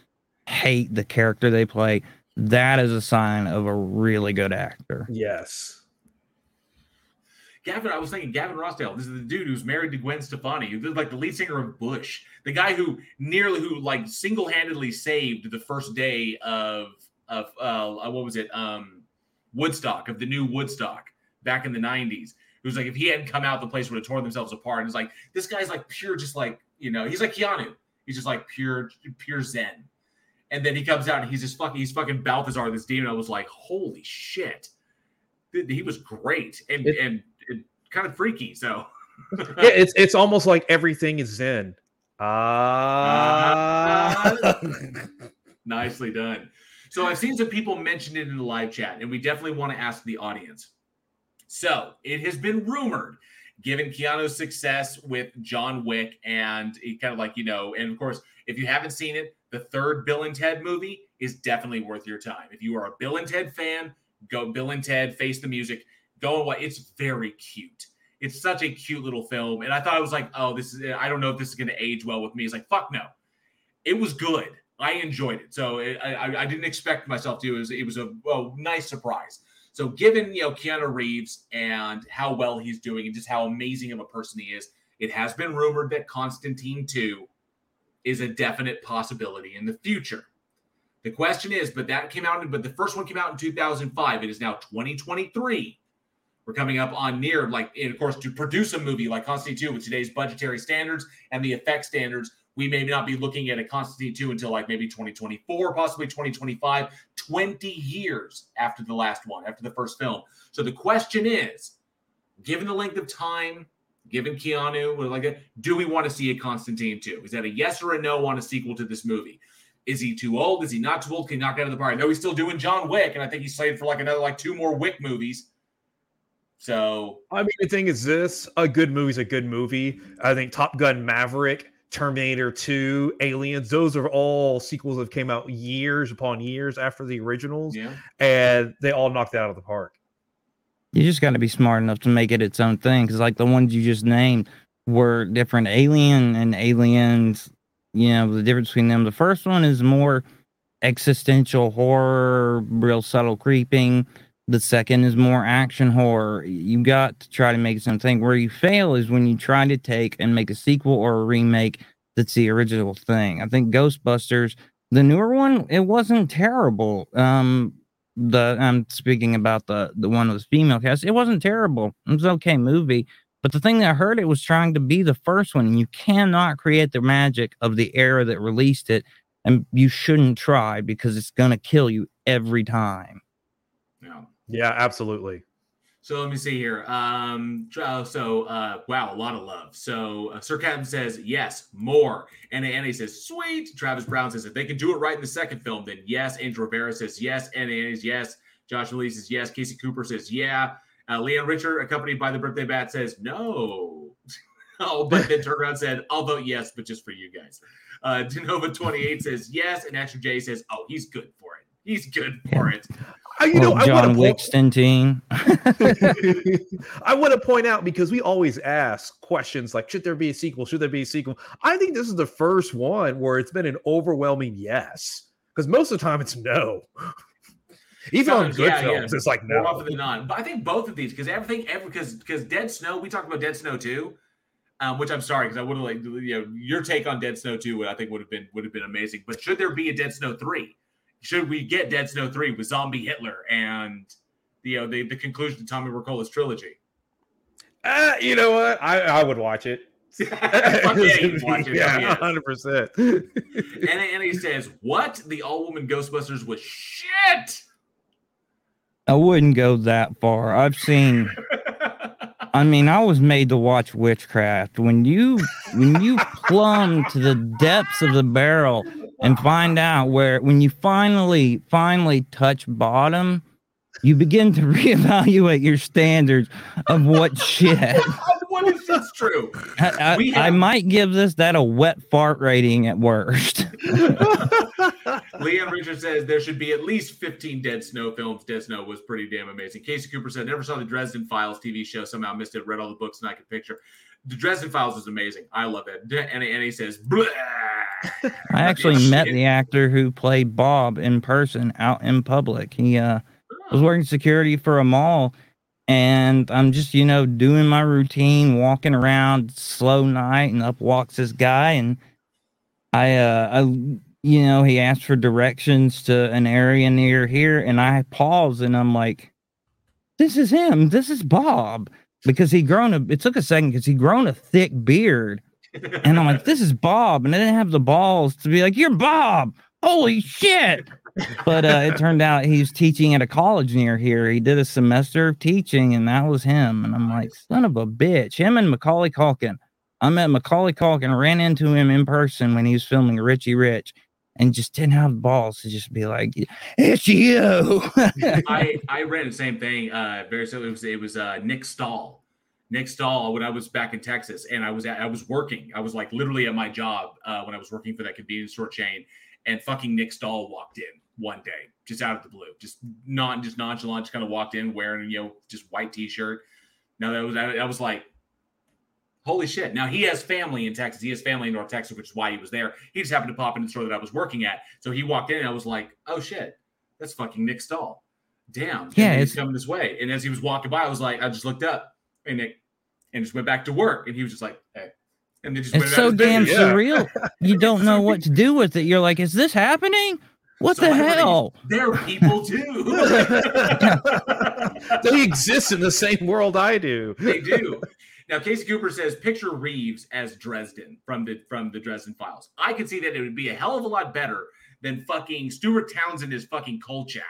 S9: hate the character they play. That is a sign of a really good actor.
S31: Yes.
S5: Gavin, I was thinking Gavin Rossdale. This is the dude who's married to Gwen Stefani, who's like the lead singer of Bush, the guy who nearly, who like single-handedly saved the first day of of uh, what was it, um, Woodstock of the new Woodstock back in the '90s. It was like if he hadn't come out, the place would have torn themselves apart. And it's like this guy's like pure, just like you know, he's like Keanu. He's just like pure, pure Zen. And then he comes out and he's just fucking, he's fucking Balthazar, this demon. I was like, holy shit, he was great and and, and kind of freaky. So
S31: yeah, it's it's almost like everything is Zen. Ah.
S5: Nicely done. So I've seen some people mention it in the live chat, and we definitely want to ask the audience. So it has been rumored, given Keanu's success with John Wick, and it kind of like you know, and of course, if you haven't seen it, the third Bill and Ted movie is definitely worth your time. If you are a Bill and Ted fan, go Bill and Ted Face the Music. Go watch. It's very cute. It's such a cute little film, and I thought I was like, oh, this is. I don't know if this is going to age well with me. It's like, fuck no. It was good. I enjoyed it. So it, I, I didn't expect myself to. It was, it was a well, nice surprise. So given you know Keanu Reeves and how well he's doing and just how amazing of a person he is, it has been rumored that Constantine 2 is a definite possibility in the future. The question is, but that came out, but the first one came out in 2005. It is now 2023. We're coming up on near, like, and of course, to produce a movie like Constantine 2 with today's budgetary standards and the effect standards, we may not be looking at a Constantine 2 until like maybe 2024, possibly 2025, 20 years after the last one, after the first film. So the question is, given the length of time, given Keanu, like, do we want to see a Constantine 2? Is that a yes or a no on a sequel to this movie? Is he too old? Is he not too old? Can he knock out of the park? Know he's still doing John Wick, and I think he's slated for like another like two more Wick movies. So
S31: I mean, the thing is, this a good movie is a good movie. I think Top Gun Maverick, Terminator 2, Aliens, those are all sequels that came out years upon years after the originals,
S5: yeah.
S31: and they all knocked it out of the park.
S9: You just got to be smart enough to make it its own thing, because like the ones you just named were different. Alien and Aliens you know the difference between them the first one is more existential horror real subtle creeping the second is more action horror you got to try to make something where you fail is when you try to take and make a sequel or a remake that's the original thing i think ghostbusters the newer one it wasn't terrible um the i'm speaking about the the one with female cast it wasn't terrible it was okay movie but the thing that hurt it was trying to be the first one. You cannot create the magic of the era that released it. And you shouldn't try because it's to kill you every time.
S5: Yeah.
S31: Absolutely.
S5: So let me see here. Um, so uh, wow, a lot of love. So uh, Sir Captain says yes, more. And Annie says sweet. Travis Brown says if they can do it right in the second film, then yes. Angel Rivera says yes. And Annie's yes. Josh Lee says yes. Casey Cooper says yeah. Uh, Leon Richard, accompanied by the birthday bat, says no. oh, but then turned around said, I'll vote yes, but just for you guys. Uh, Denova 28 says yes, and Extra J says, oh, he's good for it. He's good for it.
S31: Uh, you know,
S9: oh, John Wickston team.
S31: I want to point out because we always ask questions like, should there be a sequel? Should there be a sequel? I think this is the first one where it's been an overwhelming yes. Because most of the time it's no. Even on good yeah, films, yeah. it's like no.
S5: More often than not. But I think both of these, because everything, every because because Dead Snow, we talked about Dead Snow too, um, which I'm sorry because I would have like you know your take on Dead Snow two, I think would have been would have been amazing. But should there be a Dead Snow three? Should we get Dead Snow three with Zombie Hitler and you know the the conclusion to Tommy Wirkola's trilogy?
S31: Uh, you know what? I I would watch it.
S5: yeah,
S31: hundred percent.
S5: And and he says, "What? The all woman Ghostbusters was shit."
S9: I wouldn't go that far. I've seen. I mean, I was made to watch witchcraft. When you when you plumb to the depths of the barrel and find out where, when you finally finally touch bottom, you begin to reevaluate your standards of what shit.
S5: what if that's true?
S9: I, I, have... I, might give this that a wet fart rating at worst.
S5: Liam Richard says there should be at least 15 Dead Snow films. Dead Snow was pretty damn amazing. Casey Cooper said, never saw the Dresden Files TV show. Somehow missed it. Read all the books and I could picture. The Dresden Files is amazing. I love it. And, and he says, Bleh.
S9: I actually met the actor who played Bob in person out in public. He uh, was working security for a mall and I'm just, you know, doing my routine, walking around, slow night, and up walks this guy, and I, uh, I, you know, he asked for directions to an area near here, and I pause, and I'm like, "This is him. This is Bob," because he grown a. It took a second because he grown a thick beard, and I'm like, "This is Bob," and I didn't have the balls to be like, "You're Bob." Holy shit! but uh, it turned out he was teaching at a college near here. He did a semester of teaching, and that was him. And I'm like, son of a bitch. Him and Macaulay Culkin. I met Macaulay Culkin, ran into him in person when he was filming Richie Rich, and just didn't have the balls to just be like, "It's you."
S5: I I read the same thing. Uh, very so it was it was uh, Nick Stahl. Nick Stahl when I was back in Texas, and I was at, I was working. I was like literally at my job uh, when I was working for that convenience store chain, and fucking Nick Stahl walked in one day, just out of the blue, just not just nonchalant, just kind of walked in wearing you know just white t-shirt. Now that was I was like, holy shit! Now he has family in Texas. He has family in North Texas, which is why he was there. He just happened to pop in the store that I was working at, so he walked in and I was like, oh shit, that's fucking Nick Stahl. Damn,
S9: Yeah,
S5: he's coming this way. And as he was walking by, I was like, I just looked up, and Nick, and just went back to work, and he was just like, hey, and then just went
S9: It's
S5: about
S9: so damn
S5: business.
S9: surreal. You don't know what to do with it. You're like, is this happening? What
S5: So
S9: the
S5: everybody-
S9: hell?
S5: They're people too.
S31: they exist in the same world I do.
S5: they do. Now, Casey Cooper says, picture Reeves as Dresden from the from the Dresden Files. I could see that it would be a hell of a lot better than fucking Stuart Townsend as fucking Kolchak,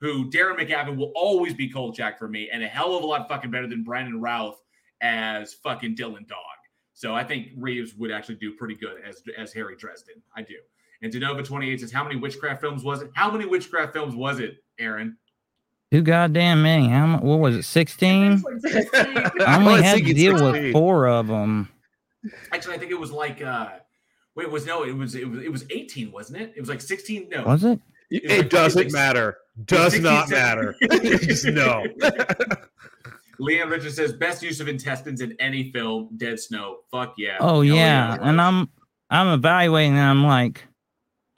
S5: who Darren McGavin will always be Kolchak for me, and a hell of a lot fucking better than Brandon Routh as fucking Dylan Dog. So I think Reeves would actually do pretty good as as Harry Dresden. I do. And Denova 28 says, How many witchcraft films was it? How many witchcraft films was it, Aaron?
S9: Too goddamn many. How much? What was it? Sixteen? I
S5: I
S9: only had to deal with four of them.
S5: Actually, I think it was like uh wait, was no, it was it was it was 18, wasn't it? It was like 16. No.
S9: Was it?
S31: It,
S5: was like-
S31: doesn't
S5: was-
S31: matter. Does
S5: 16,
S31: not
S5: 17.
S31: matter. No.
S5: Leanne Richard says best use of intestines in any film, Dead Snow. Fuck yeah.
S9: Oh
S5: Hell
S9: yeah, and. I'm I'm evaluating. And I'm like,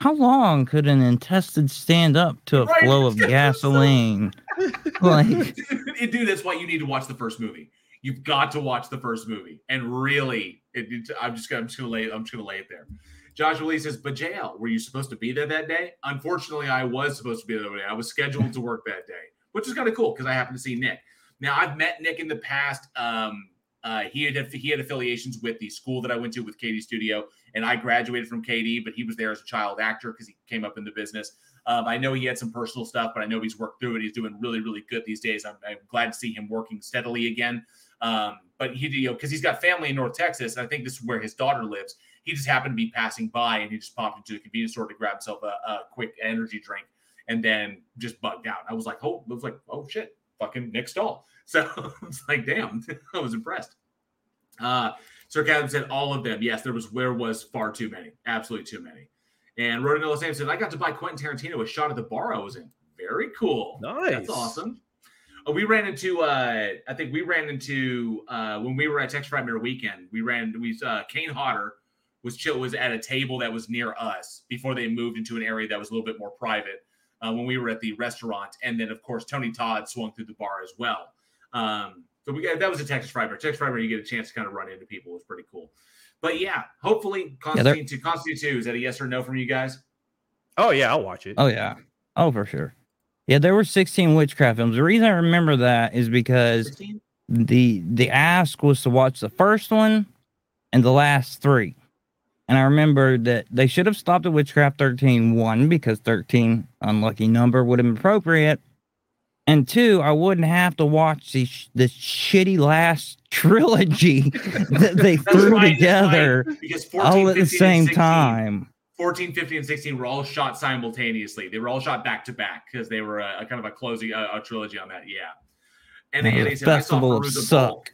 S9: how long could an intestine stand up to a
S5: Right,
S9: flow of gasoline? like,
S5: dude, dude, that's why you need to watch the first movie. You've got to watch the first movie, and really, it, it- I'm just gonna, I'm just gonna lay, I'm just gonna lay it there. Joshua Lee says, "But JL, were you supposed to be there that day?" Unfortunately, I was supposed to be there that day. I was scheduled to work that day, which is kind of cool because I happened to see Nick. Now, I've met Nick in the past. Um, uh, he had he had affiliations with the school that I went to with KD Studio, and I graduated from KD, but he was there as a child actor because he came up in the business. Um, I know he had some personal stuff, but I know he's worked through it. He's doing really, really good these days. I'm, I'm glad to see him working steadily again. Um, but he, you know, because he's got family in North Texas, and I think this is where his daughter lives. He just happened to be passing by, and he just popped into the convenience store to grab himself a, a quick energy drink, and then just bugged out. I was like, oh, I was like, oh shit, fucking Nick Stahl. So it's like, damn, I was impressed. Uh, Sir Captain said all of them. Yes, there was where was far too many, absolutely too many. And Rodinella Sam said, I got to buy Quentin Tarantino a shot at the bar I was in. Very cool.
S31: Nice.
S5: That's awesome. Uh, we ran into, uh, I think we ran into uh, when we were at Texas Frightmare Weekend. We ran, we uh, Kane Hodder was chill was at a table that was near us before they moved into an area that was a little bit more private. Uh, when we were at the restaurant, and then of course Tony Todd swung through the bar as well. Um, so we got that was a Texas Frightmare. Texas Frightmare, you get a chance to kind of run into people. It was pretty cool. But yeah, hopefully
S9: Yeah, they're-
S5: Constantine two, Constantine two. Is that a yes or no from you guys?
S31: Oh yeah, I'll watch it.
S9: oh yeah, oh for sure. Yeah, there were 16 witchcraft films. The reason I remember that is because the the ask was to watch the first one and the last three. And I remember that they should have stopped at Witchcraft 13, one, because 13, unlucky number, would have been appropriate. And two, I wouldn't have to watch the sh- this shitty last trilogy that they threw
S5: fine, that's
S9: together
S5: fine, because 14,
S9: all at the same
S5: 16
S9: time.
S5: 14, 15, and 16 were all shot simultaneously. They were all shot back to back because they were a, a kind of a closing a, a trilogy on that. Yeah. And
S9: Yeah,
S5: Andy
S9: the
S5: says, I saw
S9: Festival of Suck.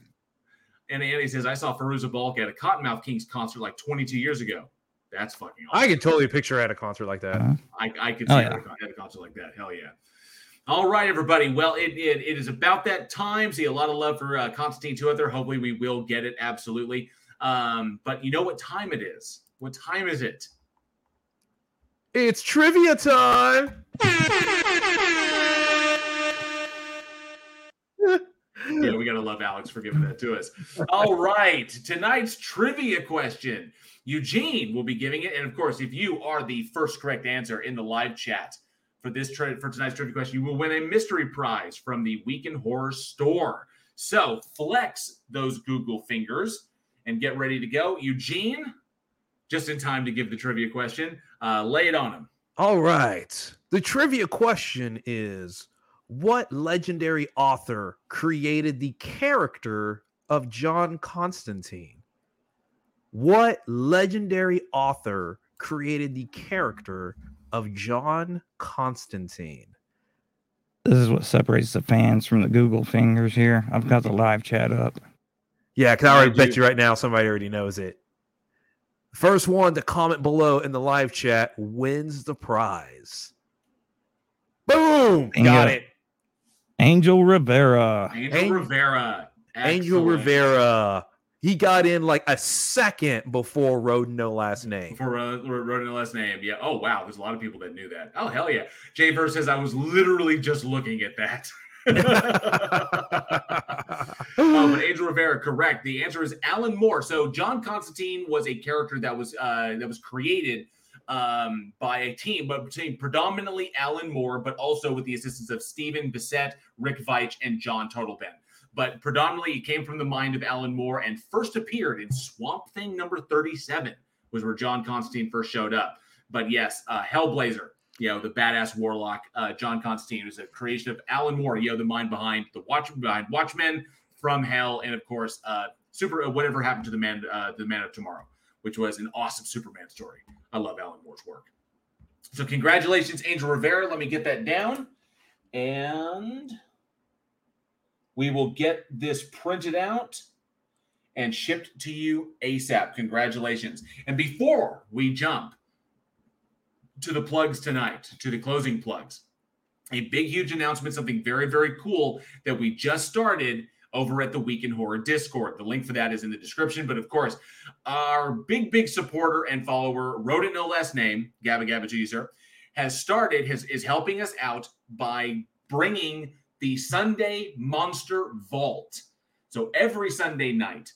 S5: And Andy says, I saw Fairuza Balk at a Cottonmouth Kings concert like 22 years ago. That's fucking awesome.
S31: I can totally picture at a concert like that. Uh-huh.
S5: I, I could oh, see
S31: Oh,
S5: it at,
S31: yeah.
S5: a, at a concert like that. Hell yeah. All right, everybody. Well, it, it, it is about that time. See a lot of love for uh, Constantine 2 out there. Hopefully, we will get it. Absolutely. Um, but you know what time it is? What time is it?
S31: It's trivia time.
S5: yeah, we gotta love Alex for giving that to us. All right, tonight's trivia question. Eugene will be giving it, and of course, if you are the first correct answer in the live chat for this tri- for tonight's trivia question, you will win a mystery prize from the Week in Horror Store. So flex those Google fingers and get ready to go, Eugene. Just in time to give the trivia question. Uh, lay it on him.
S31: All right. The trivia question is what legendary author created the character of John Constantine? What legendary author created the character of John Constantine?
S9: This is what separates the fans from the Google fingers here. I've got the live chat up.
S31: Yeah, because I already bet you right now somebody already knows it. First one to comment below in the live chat wins the prize. Boom!
S9: And
S31: Got it.
S9: Angel Rivera.
S5: Angel
S31: Ang-
S5: Rivera.
S31: Angel Rivera. He got in like a second before Roden no last name.
S5: For uh, in the last name. Yeah. Oh wow. There's a lot of people that knew that. Oh hell yeah. Jay Verse says I was literally just looking at that. oh, but Angel Rivera, correct. The answer is Alan Moore. So John Constantine was a character that was uh, that was created um, by a team, but predominantly Alan Moore, but also with the assistance of Stephen Bissette, Rick Veitch, and John Totleben. But predominantly, it came from the mind of Alan Moore and first appeared in Swamp Thing number 37, was where John Constantine first showed up. But yes, uh, Hellblazer, you know, the badass warlock, uh, John Constantine was a creation of Alan Moore, you know, the mind behind the watch behind Watchmen from Hell, and of course, uh, Super. Uh, whatever happened to the man, uh, the Man of Tomorrow, which was an awesome Superman story. I love Alan Moore's work. So congratulations, Angel Rivera. Let me get that down, and we will get this printed out and shipped to you ASAP. Congratulations. And before we jump to the plugs tonight, to the closing plugs, a big, huge announcement, something very, very cool that we just started over at the Week in Horror Discord. The link for that is in the description. But of course, our big, big supporter and follower, wrote it no less name, Gabba Gabba sir, has started, has, is helping us out by bringing the Sunday Monster Vault. So every Sunday night,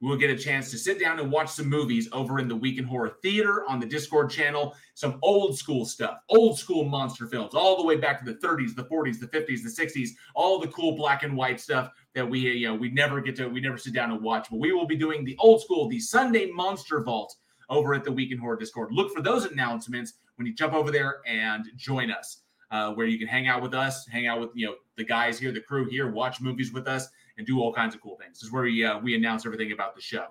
S5: we'll get a chance to sit down and watch some movies over in the Week in Horror Theater on the Discord channel. Some old school stuff, old school monster films, all the way back to the 30s, the 40s, the 50s, the 60s, all the cool black and white stuff that we, you know, we never get to, we never sit down and watch. But we will be doing the old school, the Sunday Monster Vault over at the Week in Horror Discord. Look for those announcements when you jump over there and join us. Uh, where you can hang out with us, hang out with you know the guys here, the crew here, watch movies with us, and do all kinds of cool things. This is where we uh, we announce everything about the show.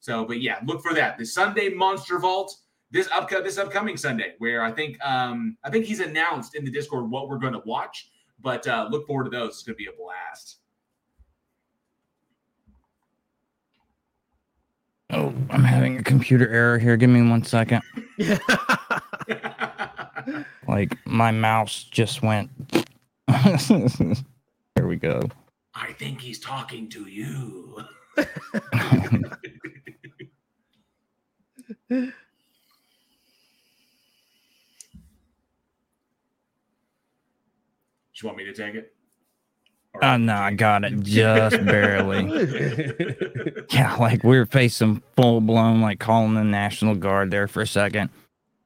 S5: So, but yeah, look for that. The Sunday Monster Vault this up this upcoming Sunday, where I think um, I think he's announced in the Discord what we're going to watch. But uh, look forward to those. It's going to be a blast.
S9: Oh, I'm having a computer error here. Give me one second. like my mouse just went. there we go.
S5: I think he's talking to you. you want me to take it?
S9: Oh no, I got it just barely. yeah, like we were facing full blown, like calling the National Guard there for a second.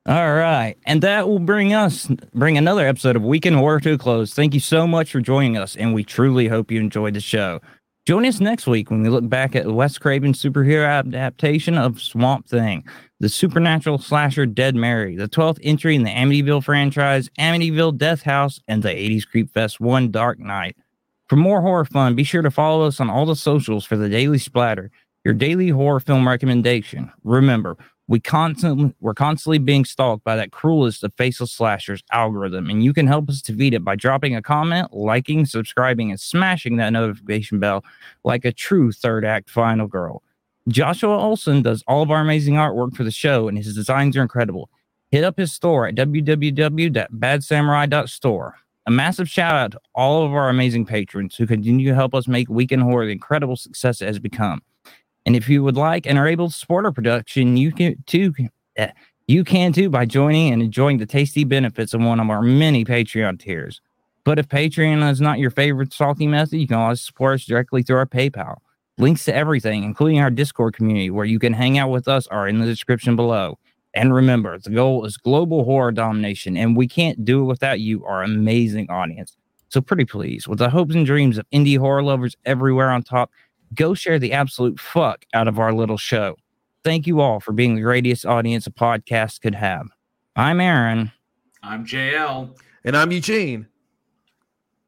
S9: All right, and that will bring us bring another episode of Week in Horror to a close. Thank you so much for joining us, and we truly hope you enjoyed the show. Join us next week when we look back at Wes Craven's superhero adaptation of Swamp Thing, the supernatural slasher Dead Mary, the 12th entry in the Amityville franchise, Amityville Death House, and the 80s Creep Fest 1 Dark Night. For more horror fun, be sure to follow us on all the socials for the Daily Splatter, your daily horror film recommendation. Remember, we constantly we're constantly being stalked by that cruelest of faceless slashers algorithm, and you can help us defeat it by dropping a comment, liking, subscribing, and smashing that notification bell like a true third act final girl. Joshua Olsen does all of our amazing artwork for the show, and his designs are incredible. Hit up his store at www.badsamurai.store. A massive shout out to all of our amazing patrons who continue to help us make Week in Horror the incredible success it has become. And if you would like and are able to support our production, you can too. eh, You can too by joining and enjoying the tasty benefits of one of our many Patreon tiers. But if Patreon is not your favorite salty method, you can always support us directly through our PayPal. Links to everything, including our Discord community where you can hang out with us, are in the description below. And remember, the goal is global horror domination, and we can't do it without you, our amazing audience. So, pretty please, with the hopes and dreams of indie horror lovers everywhere on top, go share the absolute fuck out of our little show. Thank you all for being the greatest audience a podcast could have. I'm Aaron.
S5: I'm JL.
S31: And I'm Eugene.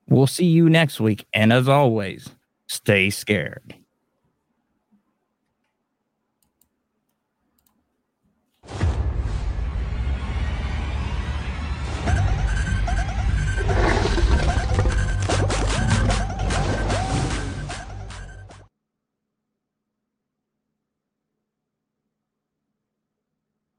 S9: We'll see you next week. And as always, stay scared.